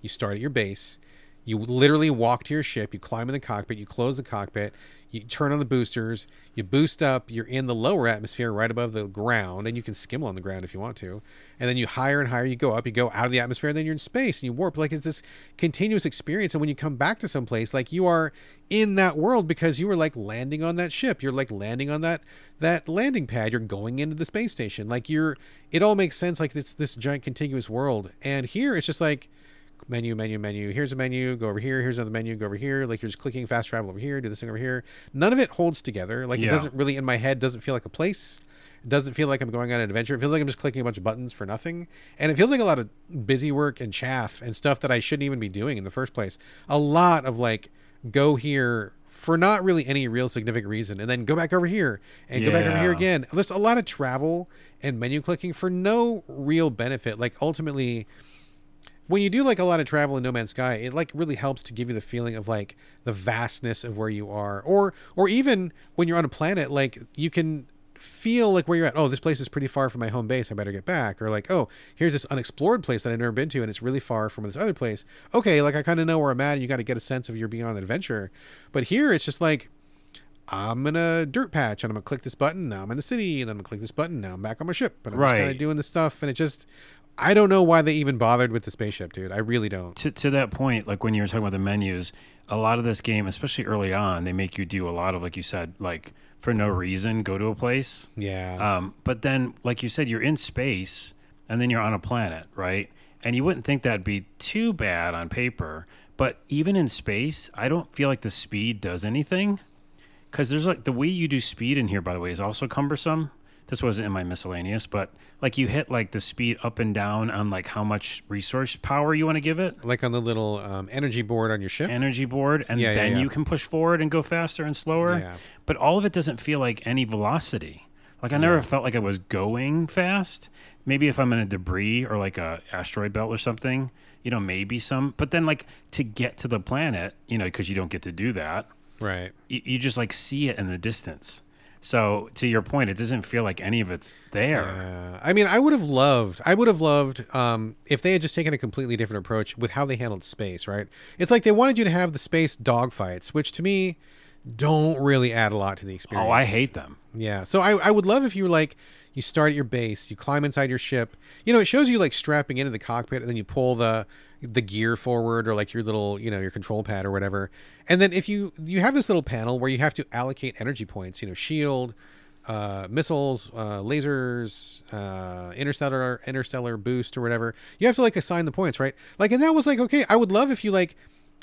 you start at your base, You literally walk to your ship, you climb in the cockpit, you close the cockpit, you turn on the boosters, you boost up, you're in the lower atmosphere right above the ground, and you can skim on the ground if you want to. And then you higher and higher you go up, you go out of the atmosphere, and then you're in space and you warp. Like it's this continuous experience. And when you come back to some place, like you are in that world because you were like landing on that ship. You're like landing on that that landing pad. You're going into the space station. Like you're it all makes sense, like it's this giant contiguous world. And here it's just like menu, menu, menu. Here's a menu. Go over here. Here's another menu. Go over here. Like you're just clicking fast travel over here. Do this thing over here. None of it holds together. Like Yeah. it doesn't really in my head doesn't feel like a place. It doesn't feel like I'm going on an adventure. It feels like I'm just clicking a bunch of buttons for nothing. And it feels like a lot of busy work and chaff and stuff that I shouldn't even be doing in the first place. A lot of like go here for not really any real significant reason and then go back over here and go back over here again. There's a lot of travel and menu clicking for no real benefit. Like ultimately when you do like a lot of travel in No Man's Sky, it like really helps to give you the feeling of like the vastness of where you are, or or even when you're on a planet, like you can feel like where you're at. Oh, this place is pretty far from my home base. I better get back. Or like, oh, here's this unexplored place that I've never been to, and it's really far from this other place. Okay, like I kind of know where I'm at, and you got to get a sense of you're being on an adventure. But here, it's just like. I'm in a dirt patch and I'm gonna click this button. Now I'm in the city and then I'm gonna click this button. Now I'm back on my ship. And I'm just kind of doing this stuff. And it just, I don't know why they even bothered with the spaceship, dude. I really don't. to, to that point, like when you were talking about the menus, a lot of this game, especially early on, they make you do a lot of, like you said, like for no reason, go to a place. Yeah. Um, but then, like you said, you're in space and then you're on a planet, right? And you wouldn't think that'd be too bad on paper. But even in space, I don't feel like the speed does anything. Because there's like the way you do speed in here, by the way, is also cumbersome. This wasn't in my miscellaneous, but like you hit like the speed up and down on like how much resource power you want to give it like on the little um, energy board on your ship. energy board and Yeah, yeah, then yeah. you can push forward and go faster and slower. Yeah. But all of it doesn't feel like any velocity. Like I never felt like I was going fast. Maybe if I'm in a debris or like a asteroid belt or something, you know, maybe some. But then like to get to the planet, you know, because you don't get to do that, right. you, you just like see it in the distance. So to your point, it doesn't feel like any of it's there. Uh, I mean, I would have loved, I would have loved um, if they had just taken a completely different approach with how they handled space, right? It's like they wanted you to have the space dogfights, which to me don't really add a lot to the experience. Oh, I hate them. Yeah. So I, I would love if you were like, you start at your base, you climb inside your ship. You know, it shows you like strapping into the cockpit and then you pull the the gear forward or like your little, you know, your control pad or whatever. And then if you you have this little panel where you have to allocate energy points, you know, shield, uh, missiles, uh, lasers, uh, interstellar interstellar boost or whatever. You have to like assign the points, right? Like and that was like okay, I would love if you like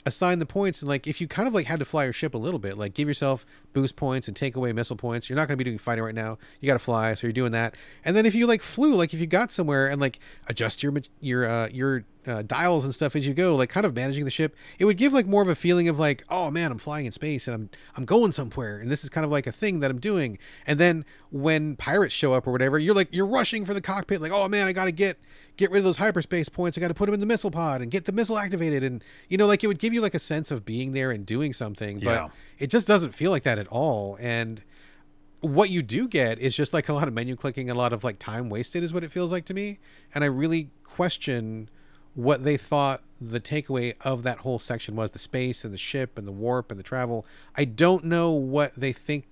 assign the points and like if you kind of like had to fly your ship a little bit like give yourself boost points and take away missile points you're not going to be doing fighting right now. You got to fly so you're doing that. And then if you like flew like if you got somewhere and like adjust your your uh, your uh, dials and stuff as you go like kind of managing the ship it would give like more of a feeling of like oh man i'm flying in space and i'm i'm going somewhere and this is kind of like a thing that i'm doing. And then when pirates show up or whatever you're like you're rushing for the cockpit like oh man i got to get get rid of those hyperspace points. I got to put them in the missile pod and get the missile activated. And, you know, like it would give you like a sense of being there and doing something, but Yeah. it just doesn't feel like that at all. And what you do get is just like a lot of menu clicking, a lot of like time wasted is what it feels like to me. And I really question what they thought the takeaway of that whole section was the space and the ship and the warp and the travel. I don't know what they think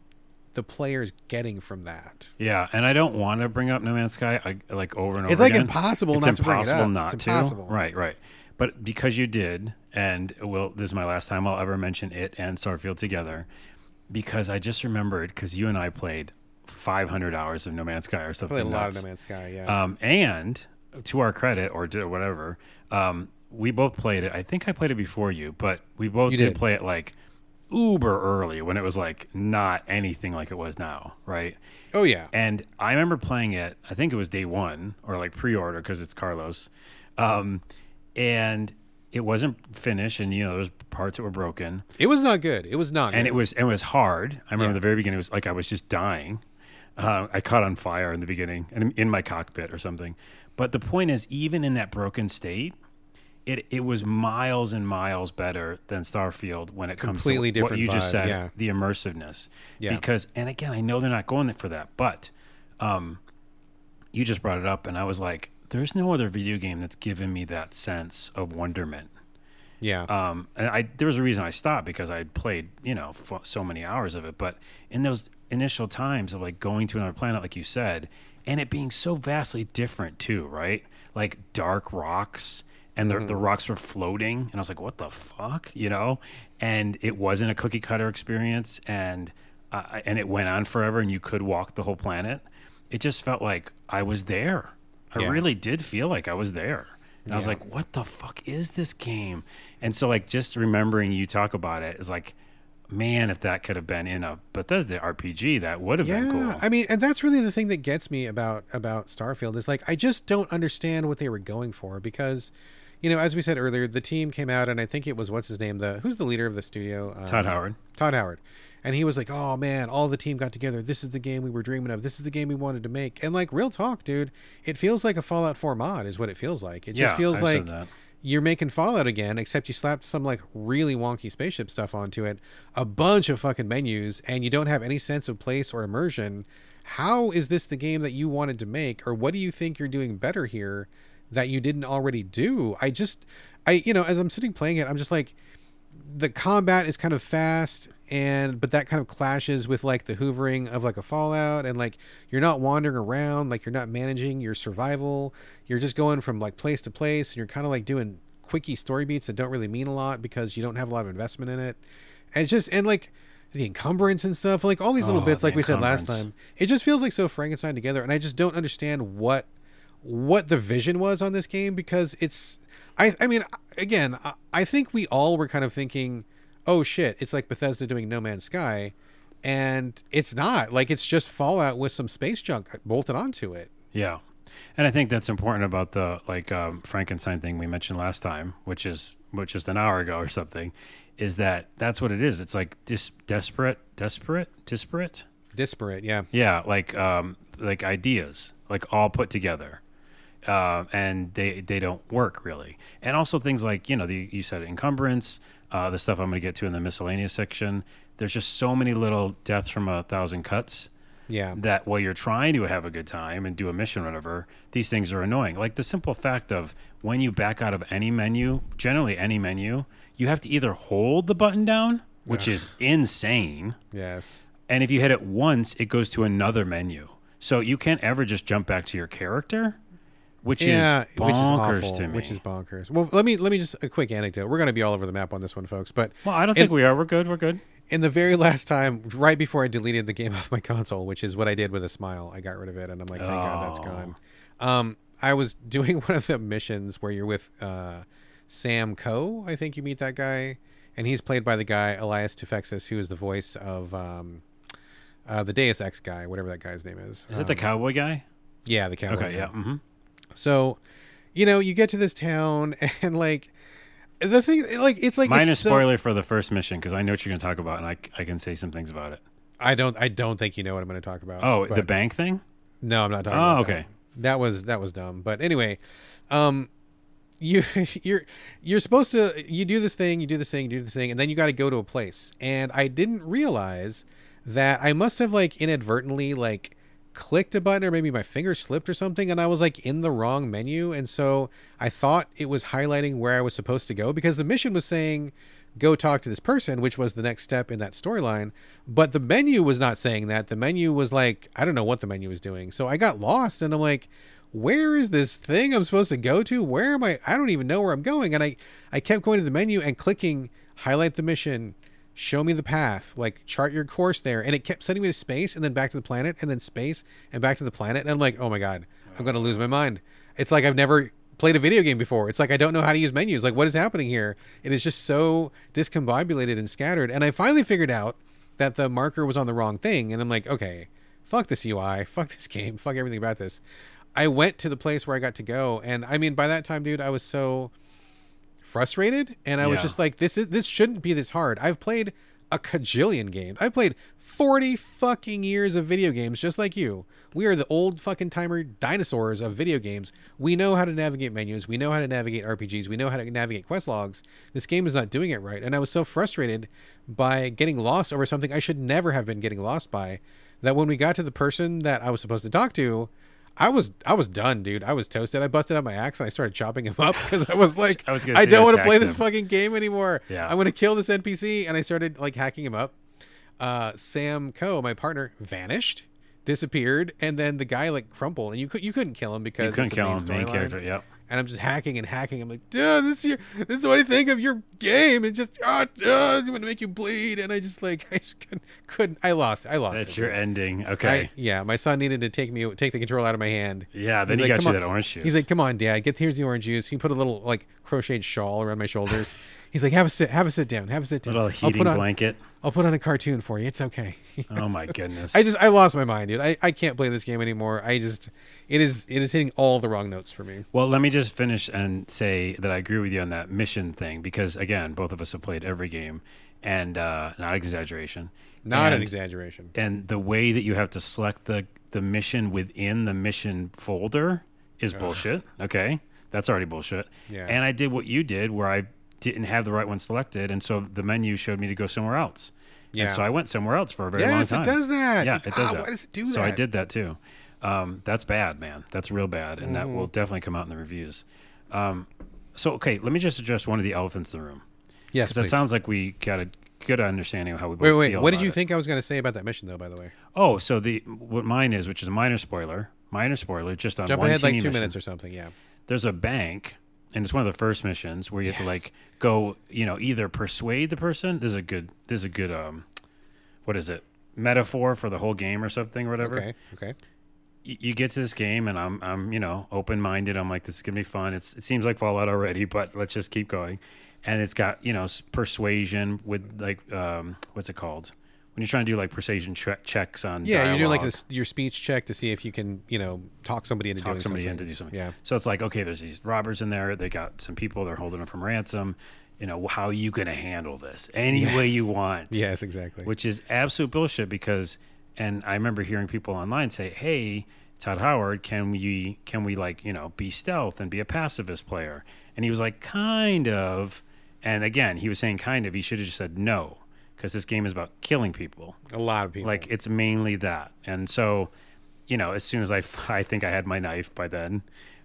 the player's getting from that. Yeah, and I don't want to bring up No Man's Sky I, like over and over. It's like again. impossible It's not to bring it impossible not It's to. impossible. Right, right. But because you did, and well, this is my last time I'll ever mention it and Starfield together, because I just remembered because you and I played 500 hours of No Man's Sky or something. Probably a lot of No Man's Sky, yeah. Um, and to our credit, or to whatever, um, we both played it. I think I played it before you, but we both did. did. play it like uber early when it was like not anything like it was now, right? oh yeah. And I remember playing it. I think it was day one or like pre-order because it's Carlos, um, and it wasn't finished. And you know, there was parts that were broken, It was not good. It was not and good. it was and it was hard. I remember Yeah. the very beginning. It was like I was just dying. Uh, I caught on fire in the beginning and in my cockpit or something. But the point is, even in that broken state, it it was miles and miles better than Starfield when it comes Completely to what you just said, yeah. the immersiveness. Yeah. Because and again, I know they're not going for that, but um, you just brought it up, and I was like, there's no other video game that's given me that sense of wonderment Yeah. Um, and I there was a reason I stopped because I played you know f- so many hours of it. But in those initial times of like going to another planet, like you said, and it being so vastly different too, right? Like dark rocks. And the, the rocks were floating, and I was like, "What the fuck?" You know, and it wasn't a cookie cutter experience, and uh, and it went on forever, and you could walk the whole planet. It just felt like I was there. I Yeah. really did feel like I was there. And I was like, what the fuck is this game? And so, like, just remembering you talk about it is like, man, if that could have been in a Bethesda RPG, that would have Yeah, been cool. I mean, and that's really the thing that gets me about about Starfield is like I just don't understand what they were going for because, you know, as we said earlier, the team came out and I think it was what's his name, the who's the leader of the studio, um, Todd Howard. Todd Howard, and he was like, "Oh man, all the team got together. This is the game we were dreaming of. This is the game we wanted to make." And like, real talk, dude, it feels like a Fallout 4 mod, is what it feels like. It just Yeah, feels I like you're making Fallout again, except you slapped some like really wonky spaceship stuff onto it, a bunch of fucking menus, and you don't have any sense of place or immersion. How is this the game that you wanted to make, or what do you think you're doing better here that you didn't already do? I just, I, you know, as I'm sitting playing it, I'm just like, the combat is kind of fast and but that kind of clashes with like the hoovering of like a fallout and like you're not wandering around like you're not managing your survival. You're just going from like place to place and you're kind of like doing quickie story beats that don't really mean a lot because you don't have a lot of investment in it. And it's just and like the encumbrance and stuff like all these little Oh, bits the like we said last time it just feels like so frankenstein together and i just don't understand what what the vision was on this game because it's I I mean again I, I think we all were kind of thinking oh shit it's like Bethesda doing No Man's Sky and it's not like it's just Fallout with some space junk bolted onto it Yeah. And I think that's important about the like um, Frankenstein thing we mentioned last time, which is which is an hour ago or something, is that that's what it is. It's like dis- desperate, desperate, disparate. disparate yeah Yeah, like um, like ideas, like all put together, uh, and they they don't work really. And also things like you know the you said encumbrance, uh, the stuff I'm going to get to in the miscellaneous section. There's just so many little deaths from a thousand cuts yeah that while you're trying to have a good time and do a mission or whatever, these things are annoying. Like the simple fact of when you back out of any menu, generally any menu, you have to either hold the button down, which is insane, yes and if you hit it once, it goes to another menu. So you can't ever just jump back to your character, which yeah is which is bonkers awful to me. which is bonkers well let me let me just a quick anecdote we're going to be all over the map on this one folks but well, I don't think we are. We're good. We're good. in the very last time, right before I deleted the game off my console, which is what I did with a smile, I got rid of it, and I'm like, thank God that's gone. Um, I was doing one of the missions where you're with uh, Sam Coe. I think you meet that guy, and he's played by the guy Elias Toufexis, who is the voice of um, uh, the Deus Ex guy, whatever that guy's name is. Is it the Um, cowboy guy? Yeah, the cowboy. Okay, guy. yeah. hmm So, you know, you get to this town, and like the thing, like it's like Minor it's so- spoiler for the first mission because I know what you're going to talk about, and I, I can say some things about it. I don't. I don't think you know what I'm going to talk about. Oh, the bank thing? No, I'm not talking. Oh, about that. okay. That was that was dumb. But anyway, um, you you're you're supposed to you do this thing, you do this thing, you do this thing, and then you got to go to a place. And I didn't realize that I must have like inadvertently like clicked a button or maybe my finger slipped or something and I was like in the wrong menu. And so I thought it was highlighting where I was supposed to go because the mission was saying go talk to this person which was the next step in that storyline. But the menu was not saying that. The menu was like I don't know what the menu was doing. So I got lost and I'm like where is this thing I'm supposed to go to? Where am I? I don't even know where I'm going. And I I kept going to the menu and clicking highlight the mission show me the path like chart your course there. And it kept sending me to space and then back to the planet and then space and back to the planet. And i'm like oh my god i'm gonna lose my mind. It's like i've never played a video game before. It's like i don't know how to use menus. Like what is happening here? It is just so discombobulated and scattered. And i finally figured out that the marker was on the wrong thing. And i'm like okay fuck this ui fuck this game fuck everything about this. I went to the place where i got to go. And i mean by that time dude i was so frustrated and I was just like this is this shouldn't be this hard. I've played a cajillion games. I've played 40 fucking years of video games just like you. We are the old fucking timer dinosaurs of video games. We know how to navigate menus, we know how to navigate RPGs, we know how to navigate quest logs. This game is not doing it right and I was so frustrated by getting lost over something I should never have been getting lost by that when we got to the person that I was supposed to talk to, I was I was done, dude. I was toasted. I busted out my axe and I started chopping him up because I was like, I I, was gonna don't want to play this fucking game anymore. Yeah. I'm gonna kill this NPC, and I started like hacking him up. Uh, Sam Coe, my partner, vanished, disappeared, and then the guy like crumpled, and you could you couldn't kill him because You couldn't kill main him, main storyline. character. Yep. And I'm just hacking and hacking. I'm like, dude, this is your, this is what I think of your game. And just, oh, dude, it's going to make you bleed. And I just like, I just couldn't, couldn't I lost. I lost. That's it. your ending. I, Okay. yeah, my son needed to take me, take the control out of my hand. yeah. Then He's he like, got "Come you on." that orange juice. He's like, come on, dad, get here's the orange juice. He put a little like crocheted shawl around my shoulders. He's like, have a sit, have a sit down, have a sit down. little I'll heating put on, blanket. I'll put on a cartoon for you. It's okay. Oh my goodness. I just, I lost my mind, dude. I, I can't play this game anymore. I just, it is, it is hitting all the wrong notes for me. Well, let me just finish and say that I agree with you on that mission thing because again, both of us have played every game, and uh, not exaggeration. Not an exaggeration. And the way that you have to select the the mission within the mission folder is bullshit. Okay, that's already bullshit. Yeah. And I did what you did, where I didn't have the right one selected, and so the menu showed me to go somewhere else. Yeah. And so I went somewhere else for a very long Yes, time. it does that. Yeah, it does Ah, that. Why does it do So I did that too. Um, that's bad, man. That's real bad, and that Mm-hmm. will definitely come out in the reviews. Um, so okay, let me just address one of the elephants in the room Yes, because it sounds like we got a good understanding of how we both Wait, wait. What did you it. think I was going to say about that mission, though? By the way, Oh, so the what mine is, which is a minor spoiler, minor spoiler, just on jump one ahead like two mission. minutes or something. Yeah. There's a bank, and it's one of the first missions where you have to like go, you know, either persuade the person. This is a good, this is a good, um, what is it? Metaphor for the whole game or something or whatever. Okay. Okay. Y- You get to this game, and I'm, I'm, you know, open minded. I'm like, this is gonna be fun. It's, it seems like Fallout already, but let's just keep going. And it's got, you know, persuasion with like, um, what's it called? When you're trying to do like persuasion che- checks on Yeah, you're doing like this your speech check to see if you can, you know, talk somebody into talk doing somebody something. in to do something. Yeah. So it's like, okay, there's these robbers in there. They got some people. They're holding them from ransom. You know, how are you going to handle this? Any way you want. Yes, exactly. Which is absolute bullshit because, and I remember hearing people online say, "Hey, Todd Howard, can we can we like you know be stealth and be a pacifist player?" And he was like, "Kind of." And again, he was saying kind of. He should have just said no because this game is about killing people. a lot of people. Like it's mainly that. And so, you know, as soon as I, I think I had my knife by then,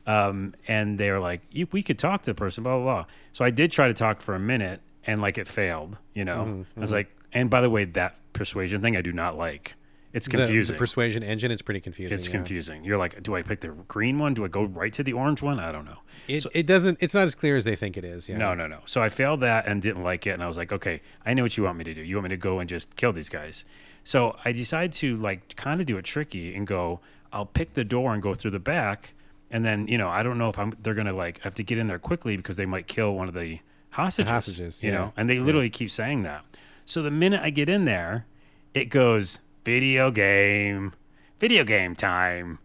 um, and they were like, "We could talk to the person," blah blah blah. So I did try to talk for a minute, and like it failed. You know, Mm-hmm, I was like, and by the way, that persuasion thing I do not like. It's the, confusing. the persuasion engine, it's pretty confusing. it's yeah. confusing. You're like, do I pick the green one? Do I go right to the orange one? I don't know. It, it doesn't. It's not as clear as they think it is. Yeah. No, no, no. So I failed that and didn't like it, and I was like, okay, I know what you want me to do. You want me to go and just kill these guys. So I decided to like kind of do it tricky and go. I'll pick the door and go through the back, and then you know I don't know if I'm they're gonna like have to get in there quickly because they might kill one of the hostages. hostages, you yeah. know, and they literally keep saying that. So the minute I get in there, it goes video game, video game time,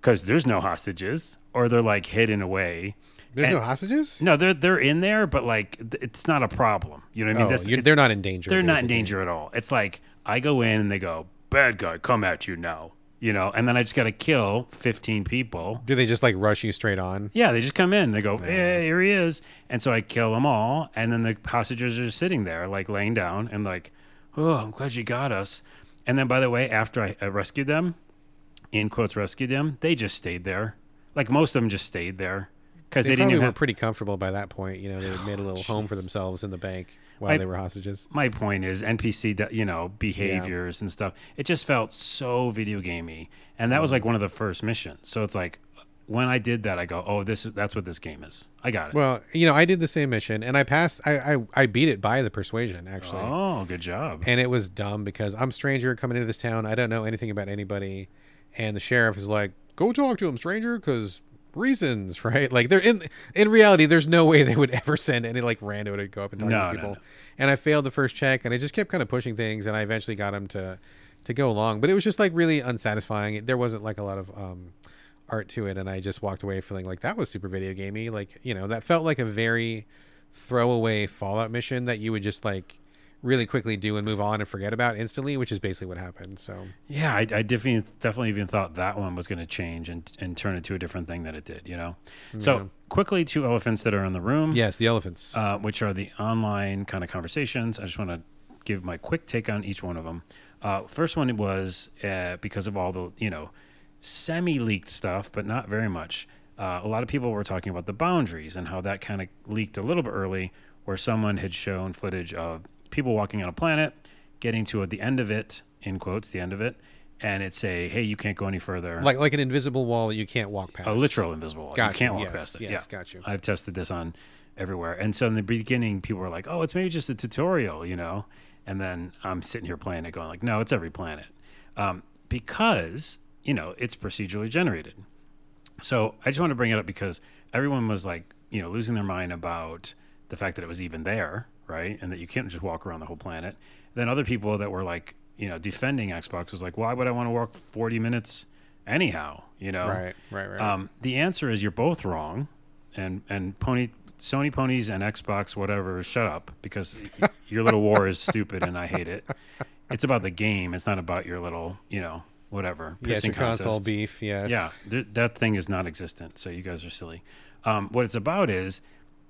because there's no hostages or they're like hidden away. There's And- no hostages. No, they're they're in there, but like it's not a problem. You know what I mean? oh, That's- it- they're not in danger. they're not in danger at all. It's like I go in and they go, "Bad guy, come at you now." You know, and then I just got to kill 15 people. Do they just like rush you straight on? Yeah, they just come in. They go, "Hey, here he is," and so I kill them all. And then the hostages are sitting there, like laying down, and like, "Oh, I'm glad you got us." And then, by the way, after I, I rescued them, in quotes, rescued them, they just stayed there. Like most of them just stayed there because They, they, didn't probably were have, pretty comfortable by that point. You know, they had made a little home for themselves in the bank while I- they were hostages. my point is NPC, you know, behaviors and stuff. It just felt so video gamey, and that was Mm. like one of the first missions. So it's like when I did that, I go, "Oh, this is that's what this game is." I got it. Well, you know, I did the same mission and I passed. I I, I beat it by the persuasion actually. oh, good job. and it was dumb because I'm a stranger coming into this town. I don't know anything about anybody, and the sheriff is like, "Go talk to him, stranger," because reasons, right? Like they're in in reality, there's no way they would ever send any like rando to go up and talk No, to no, people. no. And I failed the first check, and I just kept kind of pushing things, and I eventually got him to to go along, but it was just like really unsatisfying. There wasn't like a lot of um art to it, and I just walked away feeling like that was super video gamey. Like you know, that felt like a very throwaway Fallout mission that you would just like really quickly do and move on and forget about instantly, which is basically what happened. So yeah, I, I definitely definitely even thought that one was going to change and and turn it to a different thing that it did. You know. So quickly, two elephants that are in the room. yes, the elephants. uh, which are the online kind of conversations. I just want to give my quick take on each one of them. Uh, first one was uh, because of all the you know semi leaked stuff, but not very much. Uh, a lot of people were talking about the boundaries and how that kind of leaked a little bit early, where someone had shown footage of people walking on a planet, getting to the end of it, in quotes, the end of it, and it say, "Hey, you can't go any further." Like like an invisible wall that you can't walk past. a literal invisible wall. Gotcha, You can't walk yes, past it. yes, yeah, got you. I've tested this on everywhere, and so in the beginning, people were like, "Oh, it's maybe just a tutorial," you know, and then I'm sitting here playing it, going like, "No, it's every planet," um, because you know it's procedurally generated. So I just want to bring it up because everyone was like, you know, losing their mind about the fact that it was even there, right? And that you can't just walk around the whole planet. Then other people that were like, you know, defending Xbox was like, why would I want to walk 40 minutes anyhow? You know, Right, right, right. um, the answer is you're both wrong, and and pony Sony ponies and Xbox whatever shut up because your little war is stupid and I hate it. It's about the game. It's not about your little you know whatever. yes, pissing your console beef. Yes. Yeah, th- that thing is non-existent. So you guys are silly. Um, what it's about is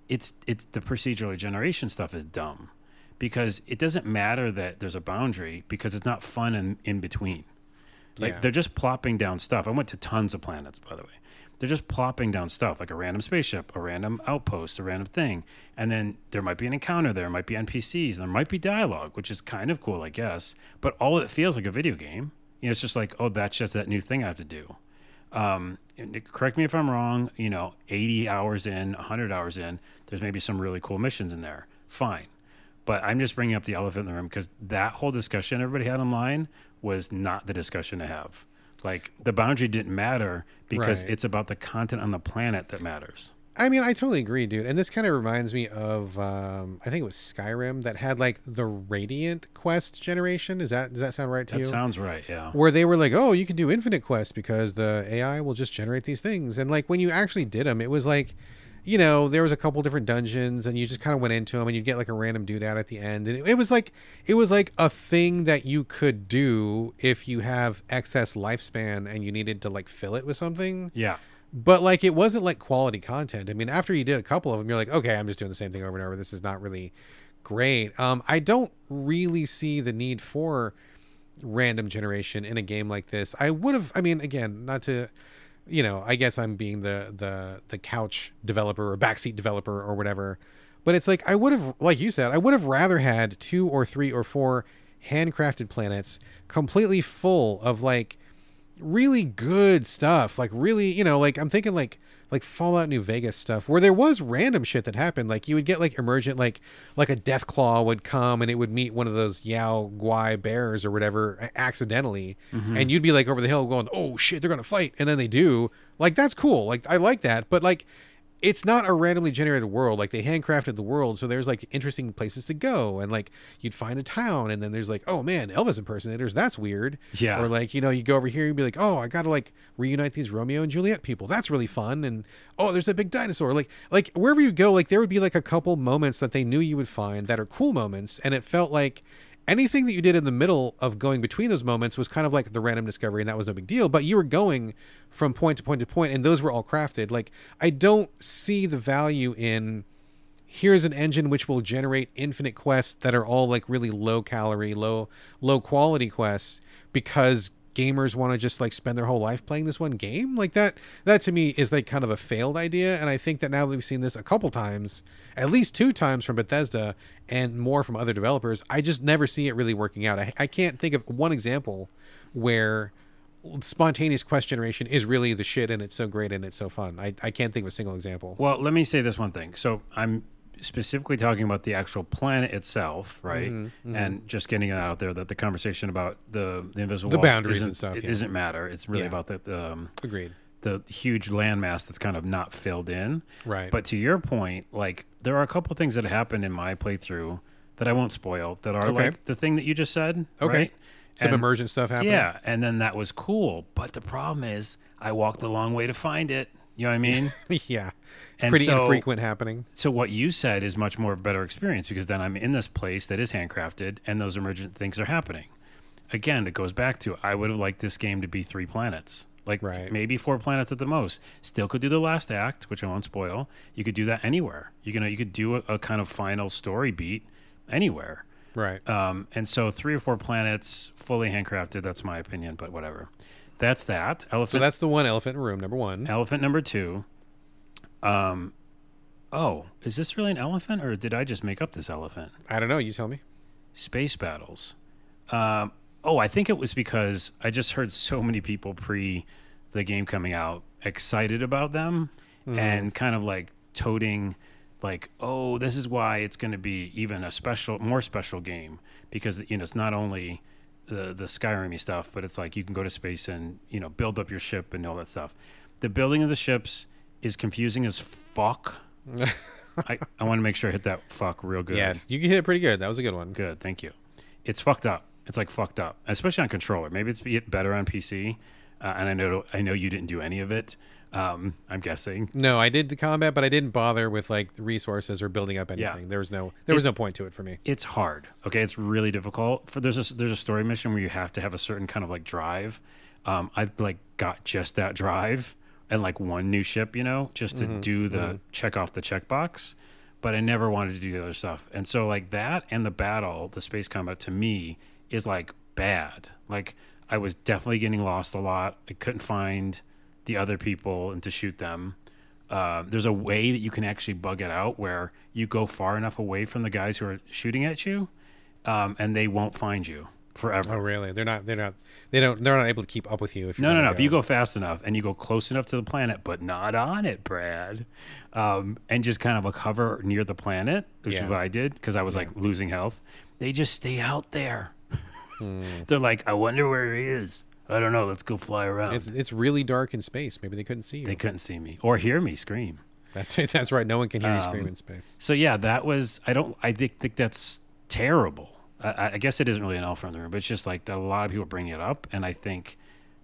it's it's the procedural generation stuff is dumb because it doesn't matter that there's a boundary because it's not fun in, in between. Like Yeah. they're just plopping down stuff. I went to tons of planets, by the way. They're just plopping down stuff like a random spaceship, a random outpost, a random thing, and then there might be an encounter. There might be NPCs. There might be dialogue, which is kind of cool, I guess. But all it feels like a video game. You know, it's just like, oh, that's just that new thing I have to do um, and correct me if I'm wrong, you know, 80 hours in, 100 hours in, there's maybe some really cool missions in there. Fine. But I'm just bringing up the elephant in the room because that whole discussion everybody had online was not the discussion to have. Like the boundary didn't matter because Right. it's about the content on the planet that matters. I mean, I totally agree, dude. And this kind of reminds me of, um, I think it was Skyrim that had like the Radiant Quest generation. Is that does that sound right to That you? That sounds right. Yeah. where they were like, "Oh, you can do infinite quests because the AI will just generate these things." And like when you actually did them, it was like, you know, there was a couple different dungeons, and you just kind of went into them, and you'd get like a random dude out at the end, and it, it was like, it was like a thing that you could do if you have excess lifespan and you needed to like fill it with something. Yeah. But like it wasn't like quality content. I mean, after you did a couple of them, you're like, okay, I'm just doing the same thing over and over. This is not really great. Um, I don't really see the need for random generation in a game like this. I would have. I mean, again, not to, you know, I guess I'm being the the the couch developer or backseat developer or whatever. But it's like I would have, like you said, I would have rather had two or three or four handcrafted planets completely full of like really good stuff like really you know like i'm thinking like like fallout new vegas stuff where there was random shit that happened. Like you would get like emergent like like a death claw would come and it would meet one of those yao guai bears or whatever accidentally. Mm-hmm. And you'd be like over the hill going oh shit they're gonna fight. And then they do. Like that's cool. Like i like that. But like it's not a randomly generated world. Like they handcrafted the world, so there's like interesting places to go, and like you'd find a town, and then there's like, oh man, Elvis impersonators, that's weird. Yeah. Or like you know, you go over here, you'd be like, oh, I gotta like reunite these Romeo and Juliet people. That's really fun. And oh, there's a big dinosaur. Like like wherever you go, like there would be like a couple moments that they knew you would find that are cool moments, and it felt like anything that you did in the middle of going between those moments was kind of like the random discovery and that was no big deal but you were going from point to point to point and those were all crafted. Like i don't see the value in here's an engine which will generate infinite quests that are all like really low calorie low low quality quests because gamers want to just like spend their whole life playing this one game? Like that that to me is like kind of a failed idea and i think that now that we've seen this a couple times at least two times from bethesda and more from other developers i just never see it really working out. I, I can't think of one example where spontaneous quest generation is really the shit and it's so great and it's so fun. I, I can't think of a single example. Well, let me say this one thing. So I'm specifically talking about the actual planet itself, right? Mm-hmm, And just getting it out there that the conversation about the the invisible The boundaries and stuff, It yeah. not matter. It's really Yeah. about the the, um, agreed the huge landmass that's kind of not filled in. Right. But to your point, like there are a couple things that happened in my playthrough that I won't spoil that are Okay. like the thing that you just said. okay right? some And- emergent stuff happened. Yeah, and then that was cool. But the problem is, I walked a long way to find it. You know what I mean? yeah And pretty so- infrequent happening So what you said is much more of a better experience because then I'm in this place that is handcrafted and those emergent things are happening. Again, it goes back to I would have liked this game to be three planets. Like Right. maybe four planets at the most. Still could do the last act, which I won't spoil. You could do that anywhere. You know, you could do a, a kind of final story beat anywhere. right Um, and so three or four planets fully handcrafted. That's my opinion, but whatever. That's that. Elephant. So that's the one elephant in room number one. elephant number two. Um, oh, is this really an elephant, or did I just make up this elephant? I don't know. You tell me. Space battles. Um, oh, I think it was because I just heard so many people pre the game coming out excited about them and kind of like toting like oh this is why it's going to be even a special more special game because you know it's not only the the Skyrim stuff but it's like you can go to space and you know build up your ship and all that stuff the building of the ships is confusing as fuck I, I want to make sure I hit that fuck real good Yes, you can hit it pretty good. That was a good one. Good, thank you. It's fucked up. It's like fucked up, especially on controller. Maybe it's be- better on PC. Uh, and I know I know you didn't do any of it. Um, I'm guessing. No, I did the combat, but I didn't bother with like the resources or building up Yeah. anything. There was no there was no point to it for me. It's hard. Okay, it's really difficult. For there's a there's a story mission where you have to have a certain kind of like drive. Um, I like got just that drive and like one new ship, you know, just to do the check off the checkbox. But I never wanted to do the other stuff, and so like that and the battle, the space combat to me is like bad. Like I was definitely getting lost a lot. I couldn't find the other people and to shoot them. Uh, there's a way that you can actually bug it out where you go far enough away from the guys who are shooting at you, um, and they won't find you forever. Oh, really? They're not. They're not. They don't. They're not able to keep up with you. If you're No, no, no. If you go fast enough and you go close enough to the planet, but not on it, Brad, um, and just kind of like hover near the planet, which Yeah. is what I did because I was like losing health. They just stay out there. Hmm. They're like, I wonder where he is. I don't know. Let's go fly around. It's it's really dark in space. Maybe they couldn't see you. they couldn't see me or hear me scream. That's that's right. No one can hear you Um, scream in space. So yeah, that was. I don't. I think think that's terrible. I, I guess it isn't really an elephant in the room, but it's just like that. A lot of people bring it up, and I think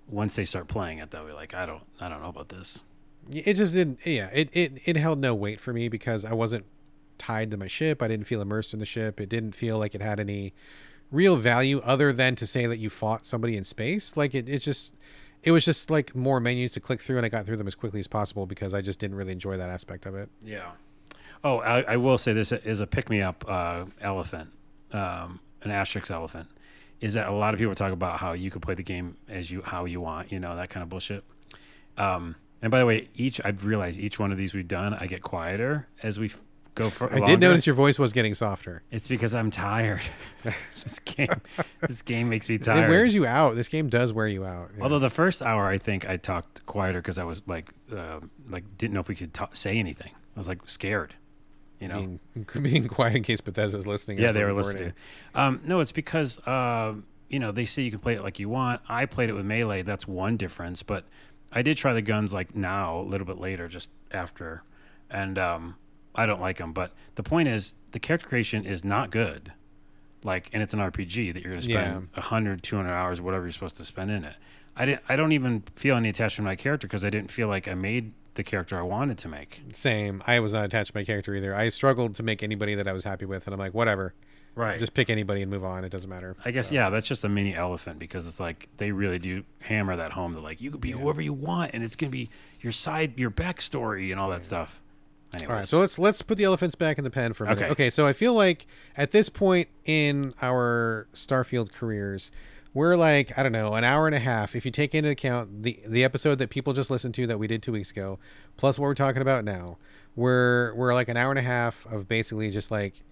once they start playing it, they'll be like, I don't. I don't know about this. It just didn't. Yeah, it, it it held no weight for me because I wasn't tied to my ship. I didn't feel immersed in the ship. It didn't feel like it had any real value other than to say that you fought somebody in space. Like it, it just. It was just like more menus to click through, and I got through them as quickly as possible because I just didn't really enjoy that aspect of it. Yeah. Oh, I, I will say this is a pick me up uh, elephant, um, an asterisk elephant. Is that a lot of people talk about how you could play the game as you how you want, you know, that kind of bullshit. Um, and by the way, each I've realized each one of these we've done, I get quieter as we go for. I longer. did notice your voice was getting softer. It's because I'm tired. this game, this game makes me tired. It wears you out. This game does wear you out. Although the first hour, I think I talked quieter because I was like, uh, like didn't know if we could ta- say anything. I was like scared, you know. being, being quiet in case Bethesda's listening. yeah, they we're were listening. Um, no, it's because uh, you know they say you can play it like you want. I played it with melee. That's one difference, but I did try the guns like now a little bit later, just after, and um, I don't like them. But the point is, the character creation is not good. Like, and it's an RPG that you're going to spend a 100, 200 hours, whatever you're supposed to spend in it. I didn't. I don't even feel any attachment to my character because I didn't feel like I made the character I wanted to make. Same. I was not attached to my character either. I struggled to make anybody that I was happy with, and I'm like, whatever. Right. Just pick anybody and move on. It doesn't matter. I guess yeah, that's just a mini elephant because it's like they really do hammer that home. They're like, you could be whoever you want, and it's gonna be your side, your backstory, and all that stuff. Anyways, All right, so let's let's put the elephants back in the pen for a minute. Okay. Okay, so I feel like at this point in our Starfield careers, we're like I don't know an hour and a half. If you take into account the the episode that people just listened to that we did two weeks ago, plus what we're talking about now, we're we're like an hour and a half of basically just like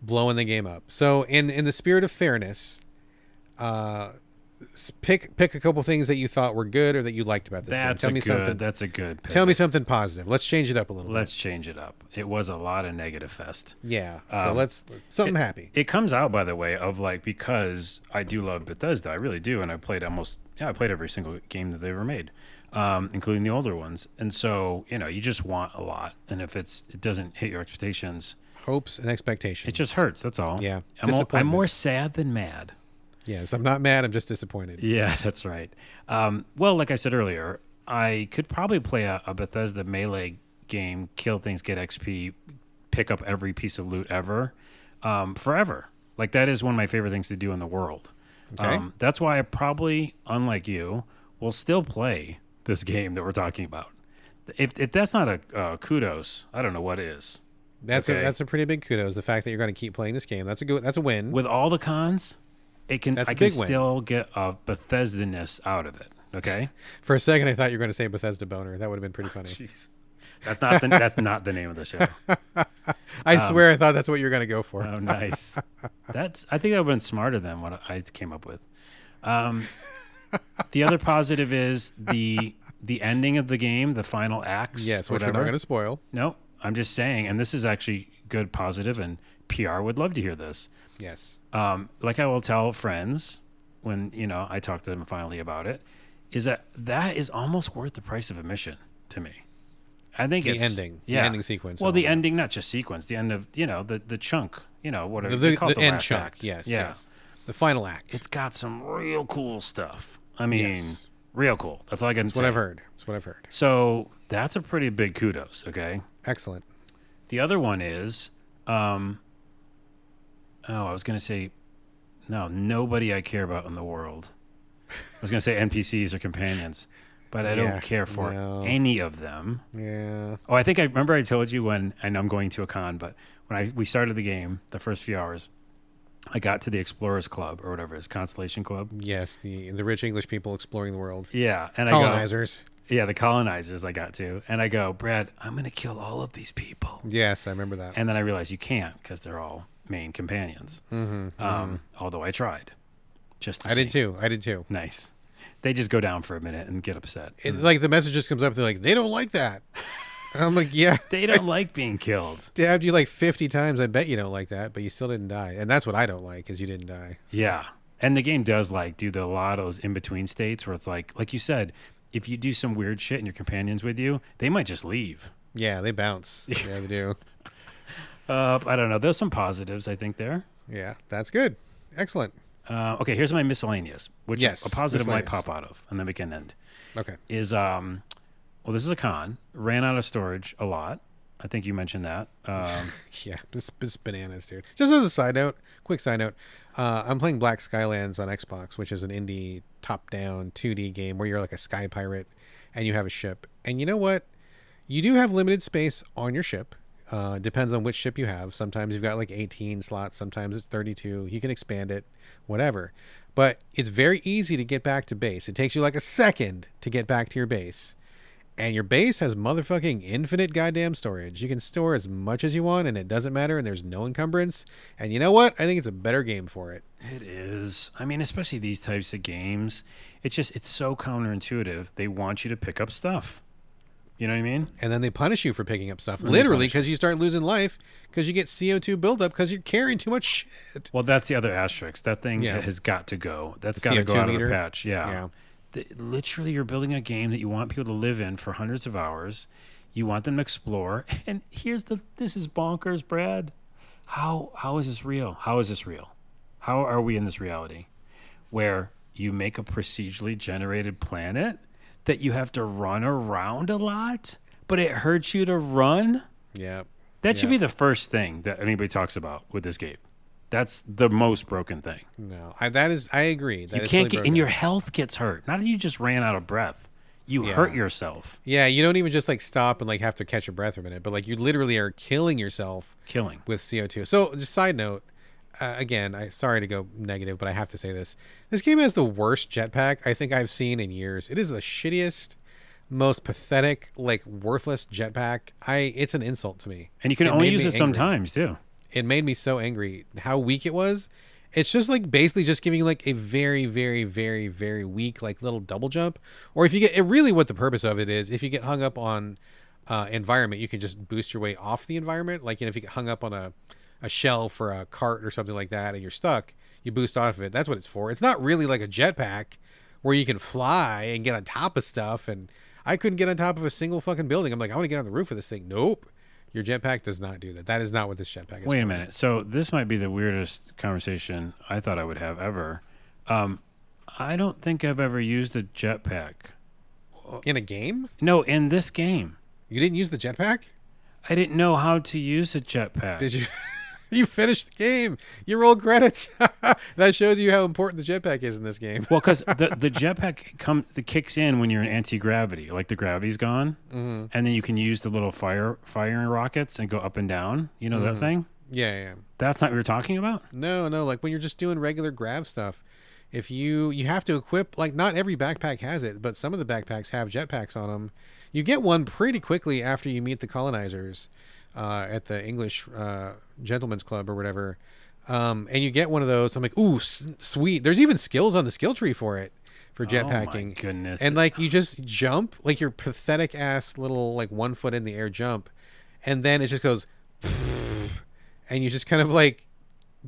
blowing the game up. So in in the spirit of fairness, uh, pick pick a couple things that you thought were good or that you liked about this that's game. Tell a me good. something. That's a good. Pick. Tell me something positive. Let's change it up a little bit. Let's change it up. It was a lot of negative fest. Yeah. So Um, let's something happy. It comes out by the way of like because I do love Bethesda, I really do, and I played almost yeah, I played every single game that they ever made, um, including the older ones. And so you know, you just want a lot, and if it's it doesn't hit your expectations, Hopes and expectations. it just hurts. That's all. Yeah, I'm, I'm more sad than mad. Yes. I'm not mad. I'm just disappointed. Yeah, that's right. Um, well, like I said earlier, I could probably play a, a Bethesda melee game, kill things, get XP, pick up every piece of loot ever, um, forever. Like that is one of my favorite things to do in the world. Okay. Um, that's why I probably, unlike you, will still play this game that we're talking about. If if that's not a uh, kudos, I don't know what is. That's Okay. a that's a pretty big kudos. The fact that you're going to keep playing this game. That's a good. That's a win. With all the cons, it can That's I can win. still get a Bethesda-ness out of it. Okay. For a second, I thought you were going to say Bethesda Boner. That would have been pretty funny. Jeez. That's not the that's not the name of the show. I swear, I thought that's what you were going to go for. Oh, nice. That's. I think I've been smarter than what I came up with. Um, the other positive is the the ending of the game, the final acts. yes, which whatever. we're not going to spoil. No, I'm just saying, and this is actually good, positive, and PR would love to hear this. Yes. Um, like I will tell friends when you know I talk to them finally about it, is that that is almost worth the price of admission to me. I think The it's ending, the ending sequence Well, the ending, not just sequence, the end of you know the the chunk, you know whatever The, they the, call the the end last chunk. act. Yes. yeah, Yes. The final act. it's got some real cool stuff. I mean, Yes. real cool. That's all I can That's say. what I've heard. That's what I've heard. So that's a pretty big kudos. Okay. Excellent. The other one is, um, oh, I was going to say, no, nobody I care about in the world. I was going to say NPCs or companions, but I Yeah, don't care for no. any of them. Yeah. Oh, I think I remember I told you when, and I'm going to a con, but when I we started the game, the first few hours, I got to the Explorers Club or whatever it is, Constellation Club. Yes. The the rich English people exploring the world. Yeah, and I go, Colonizers. yeah, the colonizers I got to, and I go, Brad, I'm going to kill all of these people. Yes, I remember that. And then I realized you can't because they're all main companions. mm-hmm. Um, although I tried, just to I did too. I did too. Nice. They just go down for a minute and get upset. It, like the message just comes up. They're like, they don't like that. And I'm like, yeah. they don't like being killed. Stabbed you like 50 times. I bet you don't like that, but you still didn't die. And that's what I don't like, is you didn't die. Yeah, and the game does like do the a lot of those in between states where it's like, like you said, if you do some weird shit and your companions with you, they might just leave. Yeah, they bounce. yeah, they do. Uh, I don't know. There's some positives I think there. Yeah, that's good. Excellent. Uh, okay, here's my miscellaneous, which Yes, a positive might pop out of, and then we can end. Okay. Is um, well, this is a con. Ran out of storage a lot. I think you mentioned that. Um, Yeah, this, this bananas, dude. Just as a side note, quick side note, uh, I'm playing Black Skylands on Xbox, which is an indie top-down 2D game where you're like a sky pirate and you have a ship. And you know what? You do have limited space on your ship. Uh, depends on which ship you have. Sometimes you've got like 18 slots. Sometimes it's 32. You can expand it, whatever. But it's very easy to get back to base. It takes you like a second to get back to your base and your base has motherfucking infinite goddamn storage. You can store as much as you want, and it doesn't matter, and there's no encumbrance. And you know what? I think it's a better game for it. It is. I mean, especially these types of games. It's just it's so counterintuitive. They want you to pick up stuff. You know what I mean? And then they punish you for picking up stuff, literally, because you start losing life because you get CO2 buildup because you're carrying too much shit. Well, that's the other asterisk. That thing Yeah. has got to go. That's got to go CO2 out of the patch. Yeah. Yeah. The- literally, you're building a game that you want people to live in for hundreds of hours. You want them to explore. And here's the this is bonkers, Brad. How how is this real? How is this real? How are we in this reality where you make a procedurally generated planet that you have to run around a lot, but it hurts you to run? Yeah. That should be the first thing that anybody talks about with this game. That's the most broken thing. No, I, that is, I agree. That you is can't really get, broken. and your health gets hurt. Not that you just ran out of breath. You Yeah. hurt yourself. Yeah, you don't even just like stop and like have to catch your breath for a minute, but like you literally are killing yourself Killing. with CO2. So, just side note, uh, again, I sorry to go negative, but I have to say this: this game has the worst jetpack I think I've seen in years. It is the shittiest, most pathetic, like worthless jetpack. I it's an insult to me. And you can It only use it angry. sometimes too. It made me so angry how weak it was. It's just like basically just giving you like a very, very, very, very weak like little double jump. Or if you get it, really what the purpose of it is, if you get hung up on uh, environment, you can just boost your way off the environment. Like you know, if you get hung up on a a shelf or a cart or something like that, and you're stuck, you boost off of it. That's what it's for. It's not really like a jetpack where you can fly and get on top of stuff. And I couldn't get on top of a single fucking building. I'm like, I want to get on the roof of this thing. Nope. Your jetpack does not do that. That is not what this jetpack is. For. Wait a minute. So this might be the weirdest conversation I thought I would have ever. Um, I don't think I've ever used a jetpack. In a game? No, in this game, You didn't use the jetpack? I didn't know how to use a jetpack. Did you? you finished the game. You roll credits. that shows you how important the jetpack is in this game. Well, because the the jetpack come the kicks in when you're in anti gravity, like the gravity's gone, Mm-hmm. and then you can use the little fire firing rockets and go up and down. You know Mm-hmm. that thing? Yeah, yeah. That's not what we were talking about. No, no. Like when you're just doing regular grav stuff, if you you have to equip like not every backpack has it, but some of the backpacks have jetpacks on them. You get one pretty quickly after you meet the colonizers uh, at the English uh, Gentlemen's Club or whatever, um, and you get one of those. I'm like, ooh, s- sweet. There's even skills on the skill tree for it for jetpacking. Oh my goodness. And like you just jump, like your pathetic ass little like one foot in the air jump, and then it just goes, and you just kind of like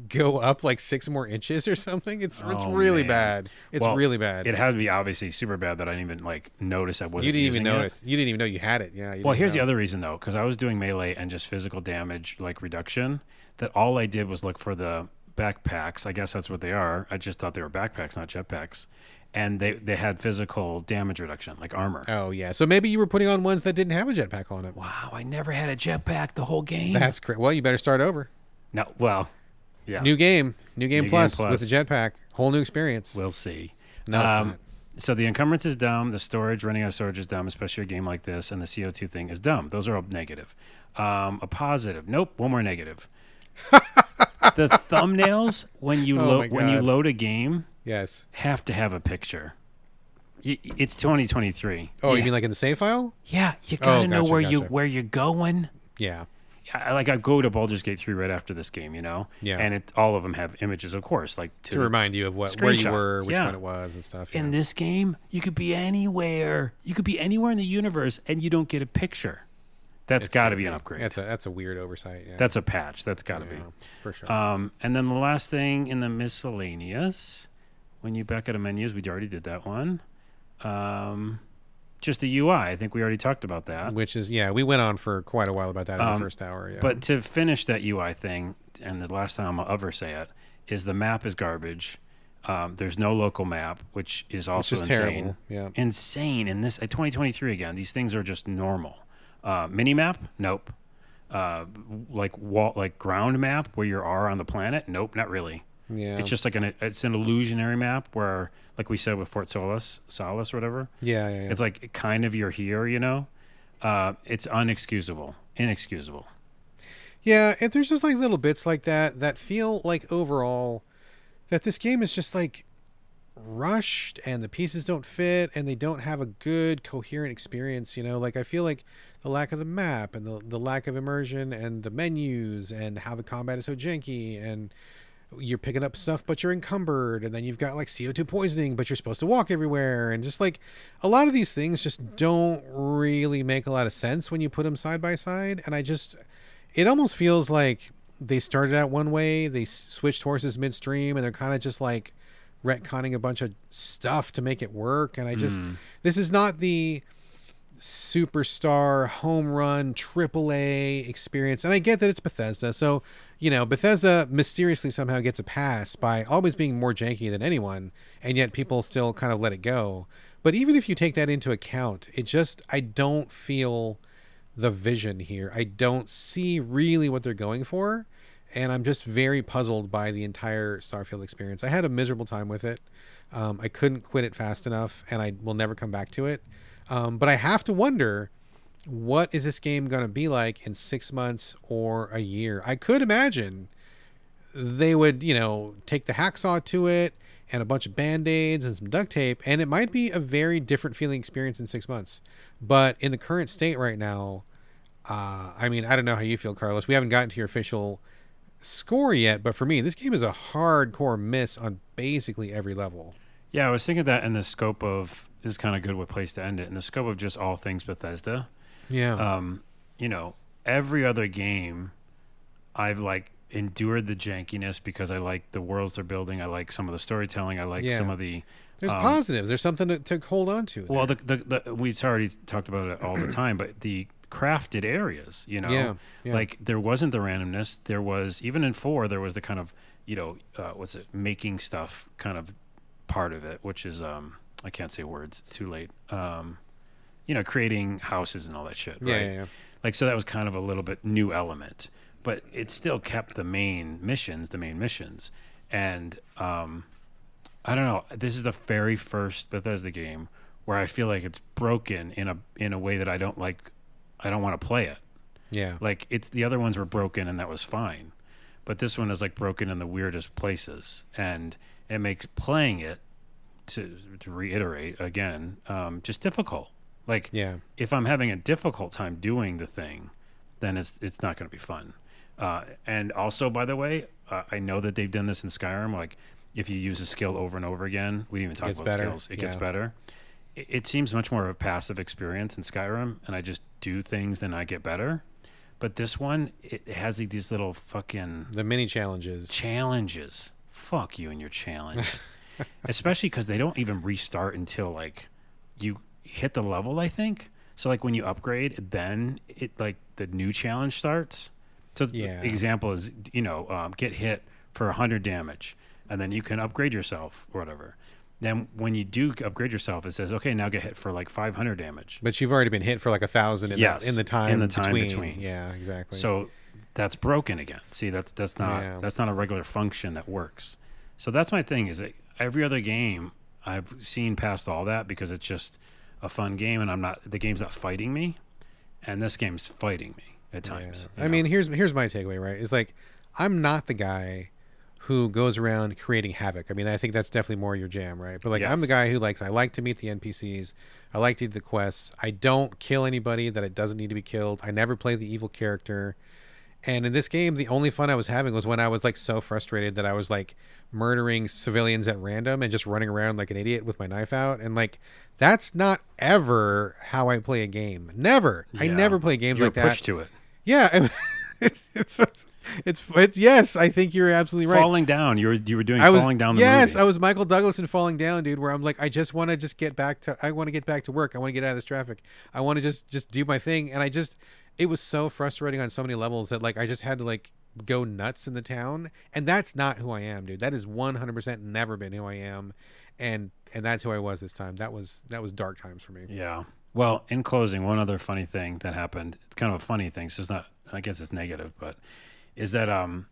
go up like six more inches or something. It's it's Oh, really man. bad. It's Well, really bad. It had to be obviously super bad that I didn't even like notice I wasn't. you didn't even using it. notice. You didn't even know you had it. Yeah. Well, here's the other reason though, because I was doing melee and just physical damage like reduction. That all I did was look for the backpacks. I guess that's what they are. I just thought they were backpacks, not jetpacks, and they they had physical damage reduction, like armor. Oh yeah. So maybe you were putting on ones that didn't have a jetpack on it. Wow, I never had a jetpack the whole game. That's great. Well, you better start over. no, well, yeah, New game. New game New game plus, plus. with the jetpack. Whole new experience. we'll see. no, Um. So the encumbrance is dumb. The storage, running out of storage is dumb, especially a game like this. And the CO2 thing is dumb. Those are all negative. Um, a positive. Nope. One more negative. the thumbnails when you Oh lo- when you load a game Yes. have to have a picture. Y- It's 2023. Oh, yeah. you mean like in the save file? yeah, you gotta know gotcha, where you where you're going. Yeah. I, like I go to Baldur's Gate 3 right after this game, you know. Yeah. And it all of them have images, of course, like To remind you of what where you were, which Yeah. one it was, and stuff. in this game, you could be anywhere. You could be anywhere in the universe, and you don't get a picture. That's got to be an upgrade. That's a that's a weird oversight. Yeah. That's a patch. That's got to yeah, for sure. Um, and then the last thing in the miscellaneous, when you back out of menus, we already did that one. Um, just the UI. I think we already talked about that. which is yeah, we went on for quite a while about that in the Um, first hour. Yeah. But to finish that UI thing, and the last time I'll ever say it, is the map is garbage. Um, there's no local map, which is also just insane. terrible. Yeah. insane in this uh, 2023 again these things are just normal uh mini map nope uh like wall like ground map where you are on the planet nope not really Yeah. it's just like an it's an illusionary map where like we said with fort solace solace or whatever yeah, yeah, yeah. it's like kind of you're here you know uh it's unexcusable inexcusable Yeah, and there's just like little bits like that that feel like overall that this game is just like rushed and the pieces don't fit and they don't have a good coherent experience, you know? Like I feel like the lack of the map and the the lack of immersion and the menus and how the combat is so janky and you're picking up stuff but you're encumbered and then you've got like CO2 poisoning but you're supposed to walk everywhere and just like a lot of these things just don't really make a lot of sense when you put them side by side and I just it almost feels like they started out one way, they switched horses midstream, and they're kind of just like retconning a bunch of stuff to make it work. And I just, hmm. this is not the superstar home run triple A experience. And I get that it's Bethesda, so you know Bethesda mysteriously somehow gets a pass by always being more janky than anyone, and yet people still kind of let it go. But even if you take that into account, it just I don't feel the vision here. I don't see really what they're going for, and I'm just very puzzled by the entire Starfield experience. I had a miserable time with it. Um, I couldn't quit it fast enough, and I will never come back to it. Um, but I have to wonder what is this game going to be like in six months or a year? I could imagine they would, you know, take the hacksaw to it and a bunch of band aids and some duct tape, and it might be a very different feeling experience in six months. But in the current state right now, uh, I mean, I don't know how you feel, Carlos. We haven't gotten to your official score yet, but for me, this game is a hardcore miss on basically every level. yeah i was thinking that in the scope of is kind of good what place to end it in the scope of just all things bethesda Yeah. um, you know, every other game, I've like endured the jankiness because I like the worlds they're building. I like some of the storytelling. I like Yeah. some of the. There's um, positives. There's something to, to hold on to. Well, the, the, the we've already talked about it all the time, but the crafted areas, you know, Yeah, yeah. like there wasn't the randomness. There was even in four, there was the kind of you know, uh, what's it, making stuff kind of part of it, which is um, I can't say words. It's too late. Um, you know, creating houses and all that shit. yeah, right? yeah, yeah. Like so that was kind of a little bit new element, but it still kept the main missions, the main missions. And um I don't know, this is the very first Bethesda game where I feel like it's broken in a in a way that I don't like I don't want to play it. Yeah. Like it's the other ones were broken and that was fine. but this one is like broken in the weirdest places, and it makes playing it to to reiterate again um, just difficult. Like Yeah. if I'm having a difficult time doing the thing, then it's it's not going to be fun. Uh, and also, by the way, uh, I know that they've done this in Skyrim. Like if you use a skill over and over again, we didn't even talk about better. skills. It gets better. It, it seems much more of a passive experience in Skyrim, and I just do things, then I get better. But this one, it has like these little fucking The mini challenges. challenges. Fuck you and your challenge. Especially because they don't even restart until like you hit the level. I think so. Like when you upgrade, then it like the new challenge starts. So Yeah. example is you know um, get hit for hundred damage, and then you can upgrade yourself or whatever. Then when you do upgrade yourself, it says okay now get hit for like five hundred damage. But you've already been hit for like a thousand in, Yes, the, in the time in the time between. between. Yeah, exactly. So that's broken again. See, that's that's not Yeah. that's not a regular function that works. So that's my thing. Is that every other game I've seen past all that because it's just a fun game and I'm not the game's not fighting me, and this game's fighting me at times. Yeah. I know? mean, here's here's my takeaway. Right, is like I'm not the guy who goes around creating havoc. I mean, I think that's definitely more your jam, right? But like, I'm the guy who likes. I like to meet the NPCs. I like to do the quests. I don't kill anybody that it doesn't need to be killed. I never play the evil character. And in this game, the only fun I was having was when I was like so frustrated that I was like murdering civilians at random and just running around like an idiot with my knife out. And like, that's not ever how I play a game. Never. I never play games you were like that. pushed to it, Yeah, it's, it's it's it's yes. I think you're absolutely right. falling down. You were you were doing I was falling down the yes. movie. I was Michael Douglas in Falling Down, dude. Where I'm like, I just want to just get back to. I want to get back to work. I want to get out of this traffic. I want to just just do my thing. And I just, it was so frustrating on so many levels that like I just had to like go nuts in the town. And that's not who I am, dude. That is 100 percent never been who I am. And and that's who I was this time. That was that was dark times for me. Yeah. Well, in closing, one other funny thing that happened. It's kind of a funny thing, so it's not. I guess it's negative, but is that um,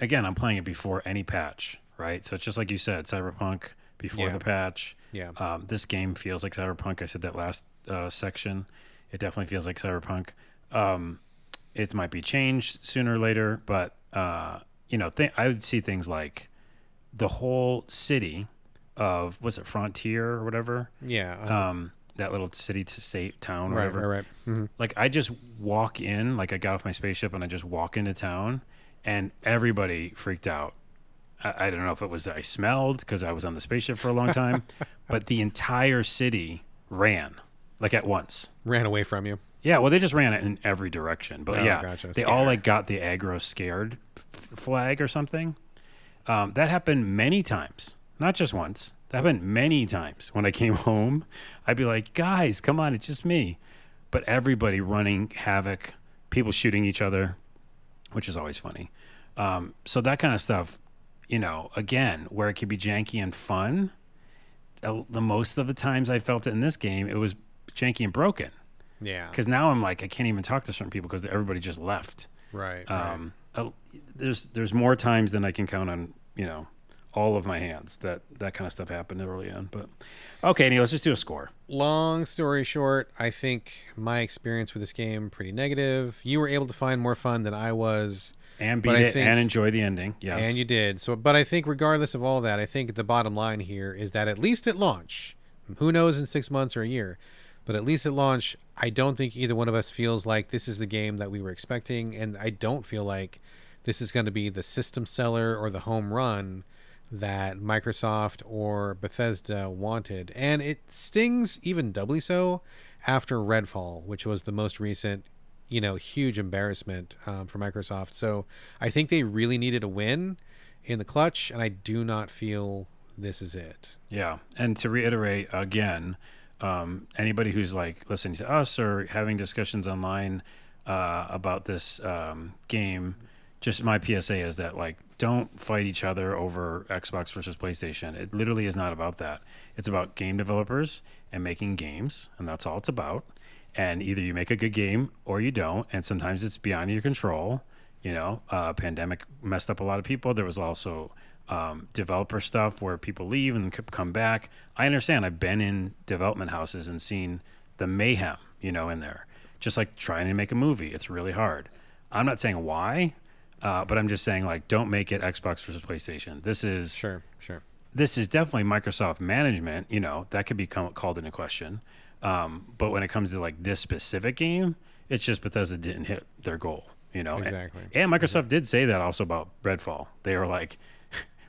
again, I'm playing it before any patch, right? So it's just like you said, Cyberpunk before Yeah. the patch. Yeah. Um, this game feels like Cyberpunk. I said that last uh, section. It definitely feels like Cyberpunk. Um, it might be changed sooner or later, but uh, you know, th- I would see things like the whole city of what's it, Frontier or whatever Yeah. uh, um, that little city to state town or right. whatever. Right. Right. Mhm. Like I just walk in, like I got off my spaceship and I just walk into town, and everybody freaked out. I, I don't know if it was I smelled because I was on the spaceship for a long time, but the entire city ran like at once. Ran away from you. Yeah, well, they just ran it in every direction. But Oh, yeah, gotcha. they all like got the aggro scared f- flag or something. Um, that happened many times, not just once. That happened many times. When I came home, I'd be like, "Guys, come on, it's just me." But everybody running havoc, people shooting each other, which is always funny. Um, so that kind of stuff, you know, again, where it could be janky and fun. uh, The most of the times I felt it in this game, it was janky and broken Yeah. because now I'm like I can't even talk to certain people because everybody just left. Right. right. Um, uh, there's there's more times than I can count on you know all of my hands that that kind of stuff happened early on. But okay, Neil, let's just do a score. long story short, I think my experience with this game pretty negative. You were able to find more fun than I was, And beat it think- and enjoy the ending. Yes. and you did. So, but I think regardless of all that, I think the bottom line here is that at least at launch, who knows in six months or a year, but at least at launch, I don't think either one of us feels like this is the game that we were expecting, and I don't feel like this is going to be the system seller or the home run that Microsoft or Bethesda wanted. And it stings even doubly so after Redfall, which was the most recent, you know, huge embarrassment um, for Microsoft. So I think they really needed a win in the clutch, and I do not feel this is it. Yeah, and to reiterate again, um, anybody who's like listening to us or having discussions online uh, about this um, game, just my PSA is that like don't fight each other over Xbox versus PlayStation. It literally is not about that. It's about game developers and making games, and that's all it's about. And either you make a good game or you don't, and sometimes it's beyond your control. You know, uh, pandemic messed up a lot of people. There was also um, developer stuff where people leave and come back. I understand. I've been in development houses and seen the mayhem, you know, in there. Just like trying to make a movie, it's really hard. I'm not saying why. Uh, but I'm just saying, like, don't make it Xbox versus PlayStation. This is Sure, sure. this is definitely Microsoft management. You know that could be com- called into question. Um, but when it comes to like this specific game, it's just Bethesda didn't hit their goal. You know, Exactly. And, Microsoft did say that also about Redfall. They were like,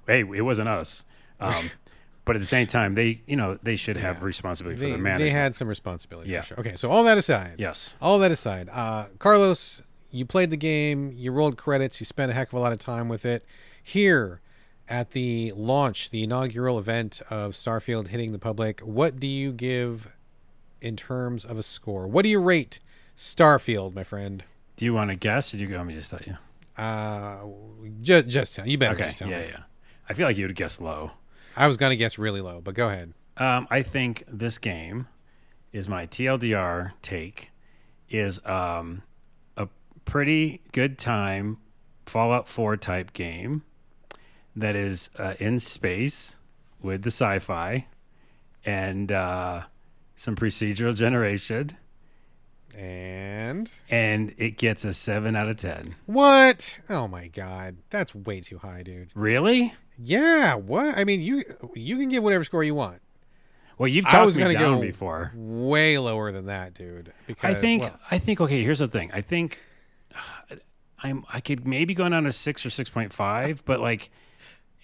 "Hey, it wasn't us." Um, but at the same time, they you know they should have responsibility for the management. they had some responsibility Yeah. for sure. Okay, so all that aside. yes. All that aside, uh, Carlos, you played the game, you rolled credits, you spent a heck of a lot of time with it. Here at the launch, the inaugural event of Starfield hitting the public, what do you give in terms of a score? What do you rate Starfield, my friend? Do you want to guess, or do you want me to just tell you? Uh, just, just tell you better Okay. just tell Yeah, me. yeah. I feel like you would guess low. I was gonna guess really low, but go ahead. Um, I think this game is my TLDR take is um, a pretty good time Fallout 4 type game that is uh, in space with the sci-fi and uh, some procedural generation And and it gets a 7 out of 10. what? Oh my god, that's way too high, dude. Really? Yeah, what? I mean, you you can give whatever score you want. Well, you've I talked was me gonna down go before. way lower than that, dude. Because I think well, I think okay. Here's the thing. I think I'm I could maybe go down to six or six point five, but like,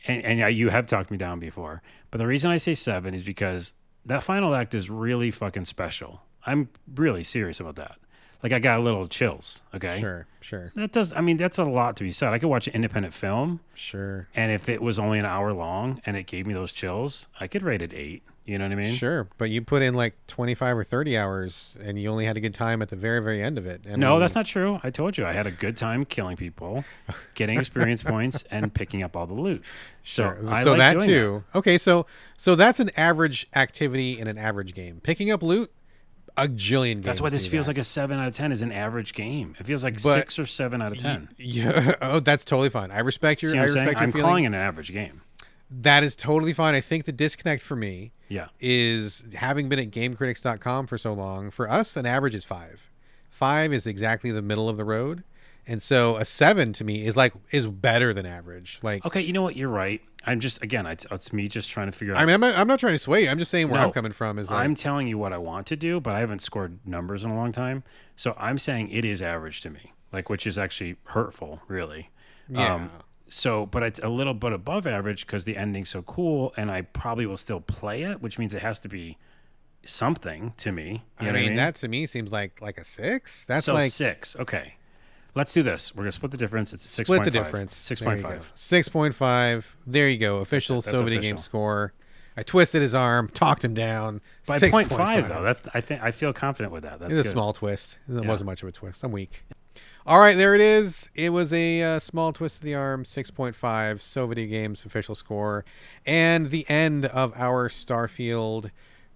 and, and yeah, you have talked me down before. But the reason I say seven is because that final act is really fucking special. I'm really serious about that. Like I got a little chills. Okay, sure, sure, That does. I mean, that's a lot to be said. I could watch an independent film, sure, and if it was only an hour long and it gave me those chills, I could rate it eight. You know what I mean? sure. But you put in like twenty five or thirty hours, and you only had a good time at the very, very end of it. I No, that's not true. I told you I had a good time killing people, getting experience points, and picking up all the loot. Sure. So, I so like that too. Okay, so so that's an average activity in an average game. Picking up loot, a jillion games. That's why this feels that. like a seven out of ten is an average game. It feels like But six or seven out of ten. Yeah. Oh, that's totally fine. I respect your. See I what I'm respect your I'm feeling. calling it an average game. That is totally fine. I think the disconnect for me Yeah. is having been at GameCritics.com for so long. For us, an average is five. Five is exactly the middle of the road, and so a seven to me is like is better than average. Like Okay, you know what? You're right. I'm just again, it's, it's me just trying to figure out. I mean, I'm not, I'm not trying to sway you. I'm just saying where No, I'm coming from is like I'm telling you what I want to do, but I haven't scored numbers in a long time. So I'm saying it is average to me, like which is actually hurtful, really. yeah. Um, so, but it's a little bit above average because the ending's so cool, and I probably will still play it, which means it has to be something to me. I mean, I mean? that to me seems like like a six. That's so like six. Okay, let's do this. We're gonna split the difference. It's six. split the difference. Six There point you go. five. Six point five. There you go. Official That's So Video Game score. I twisted his arm, talked him down. By 6.5. point five though, that's I think I feel confident with that. That's It's a small twist. It Yeah. wasn't much of a twist. I'm weak. All right, there it is. It was a uh, small twist of the arm, 6.5, So Video Games official score, and the end of our Starfield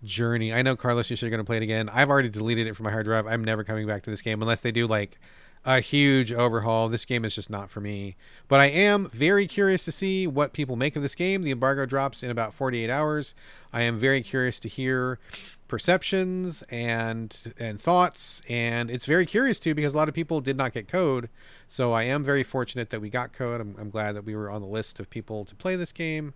journey. I know, Carlos, you you're going to play it again. I've already deleted it from my hard drive. I'm never coming back to this game unless they do like a huge overhaul. This game is just not for me. But I am very curious to see what people make of this game. The embargo drops in about 48 hours. I am very curious to hear perceptions and and thoughts and it's very curious too because a lot of people did not get code so i am very fortunate that we got code i'm, I'm glad that we were on the list of people to play this game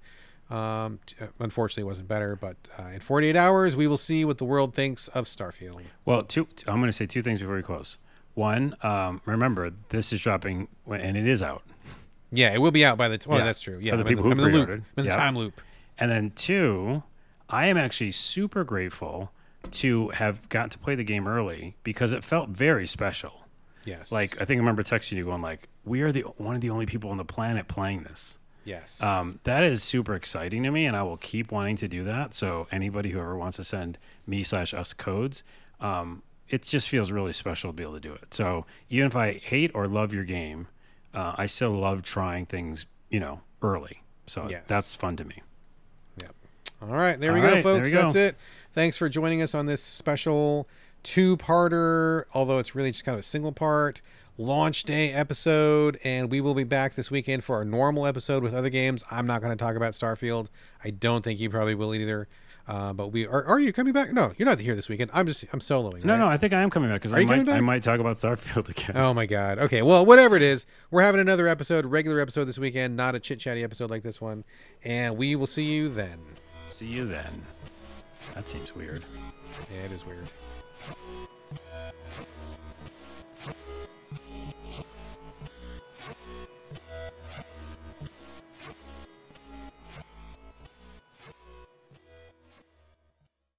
um, uh, unfortunately it wasn't better but uh, in 48 hours we will see what the world thinks of starfield Well, two. I'm going to say two things before we close. One, um, remember this is dropping and it is out. yeah it will be out by the t- well Yeah, that's true Yeah, for the I'm people in the, who I'm in the loop pre-ordered. In the time loop And then two, I am actually super grateful to have got to play the game early because it felt very special. yes Like I think I remember texting you going like, "We are the one of the only people on the planet playing this." yes Um, that is super exciting to me, and I will keep wanting to do that. So anybody who ever wants to send me slash us codes, um, it just feels really special to be able to do it. So even if I hate or love your game, uh, I still love trying things, you know, early. So Yes. that's fun to me. Yep. All right, there we All go, right, folks. we go. That's it. Thanks for joining us on this special two-parter. Although it's really just kind of a single part. launch day episode, and we will be back this weekend for our normal episode with other games. I'm not going to talk about Starfield. I don't think you probably will either. Uh, but we are. Are you coming back? No, you're not here this weekend. I'm just. I'm soloing. No, right? no, I think I am coming back because I might, I might talk about Starfield again. Oh my god. Okay. Well, whatever it is, we're having another episode, regular episode this weekend, not a chit chatty episode like this one, and we will see you then. See you then. That seems weird. Yeah, it is weird.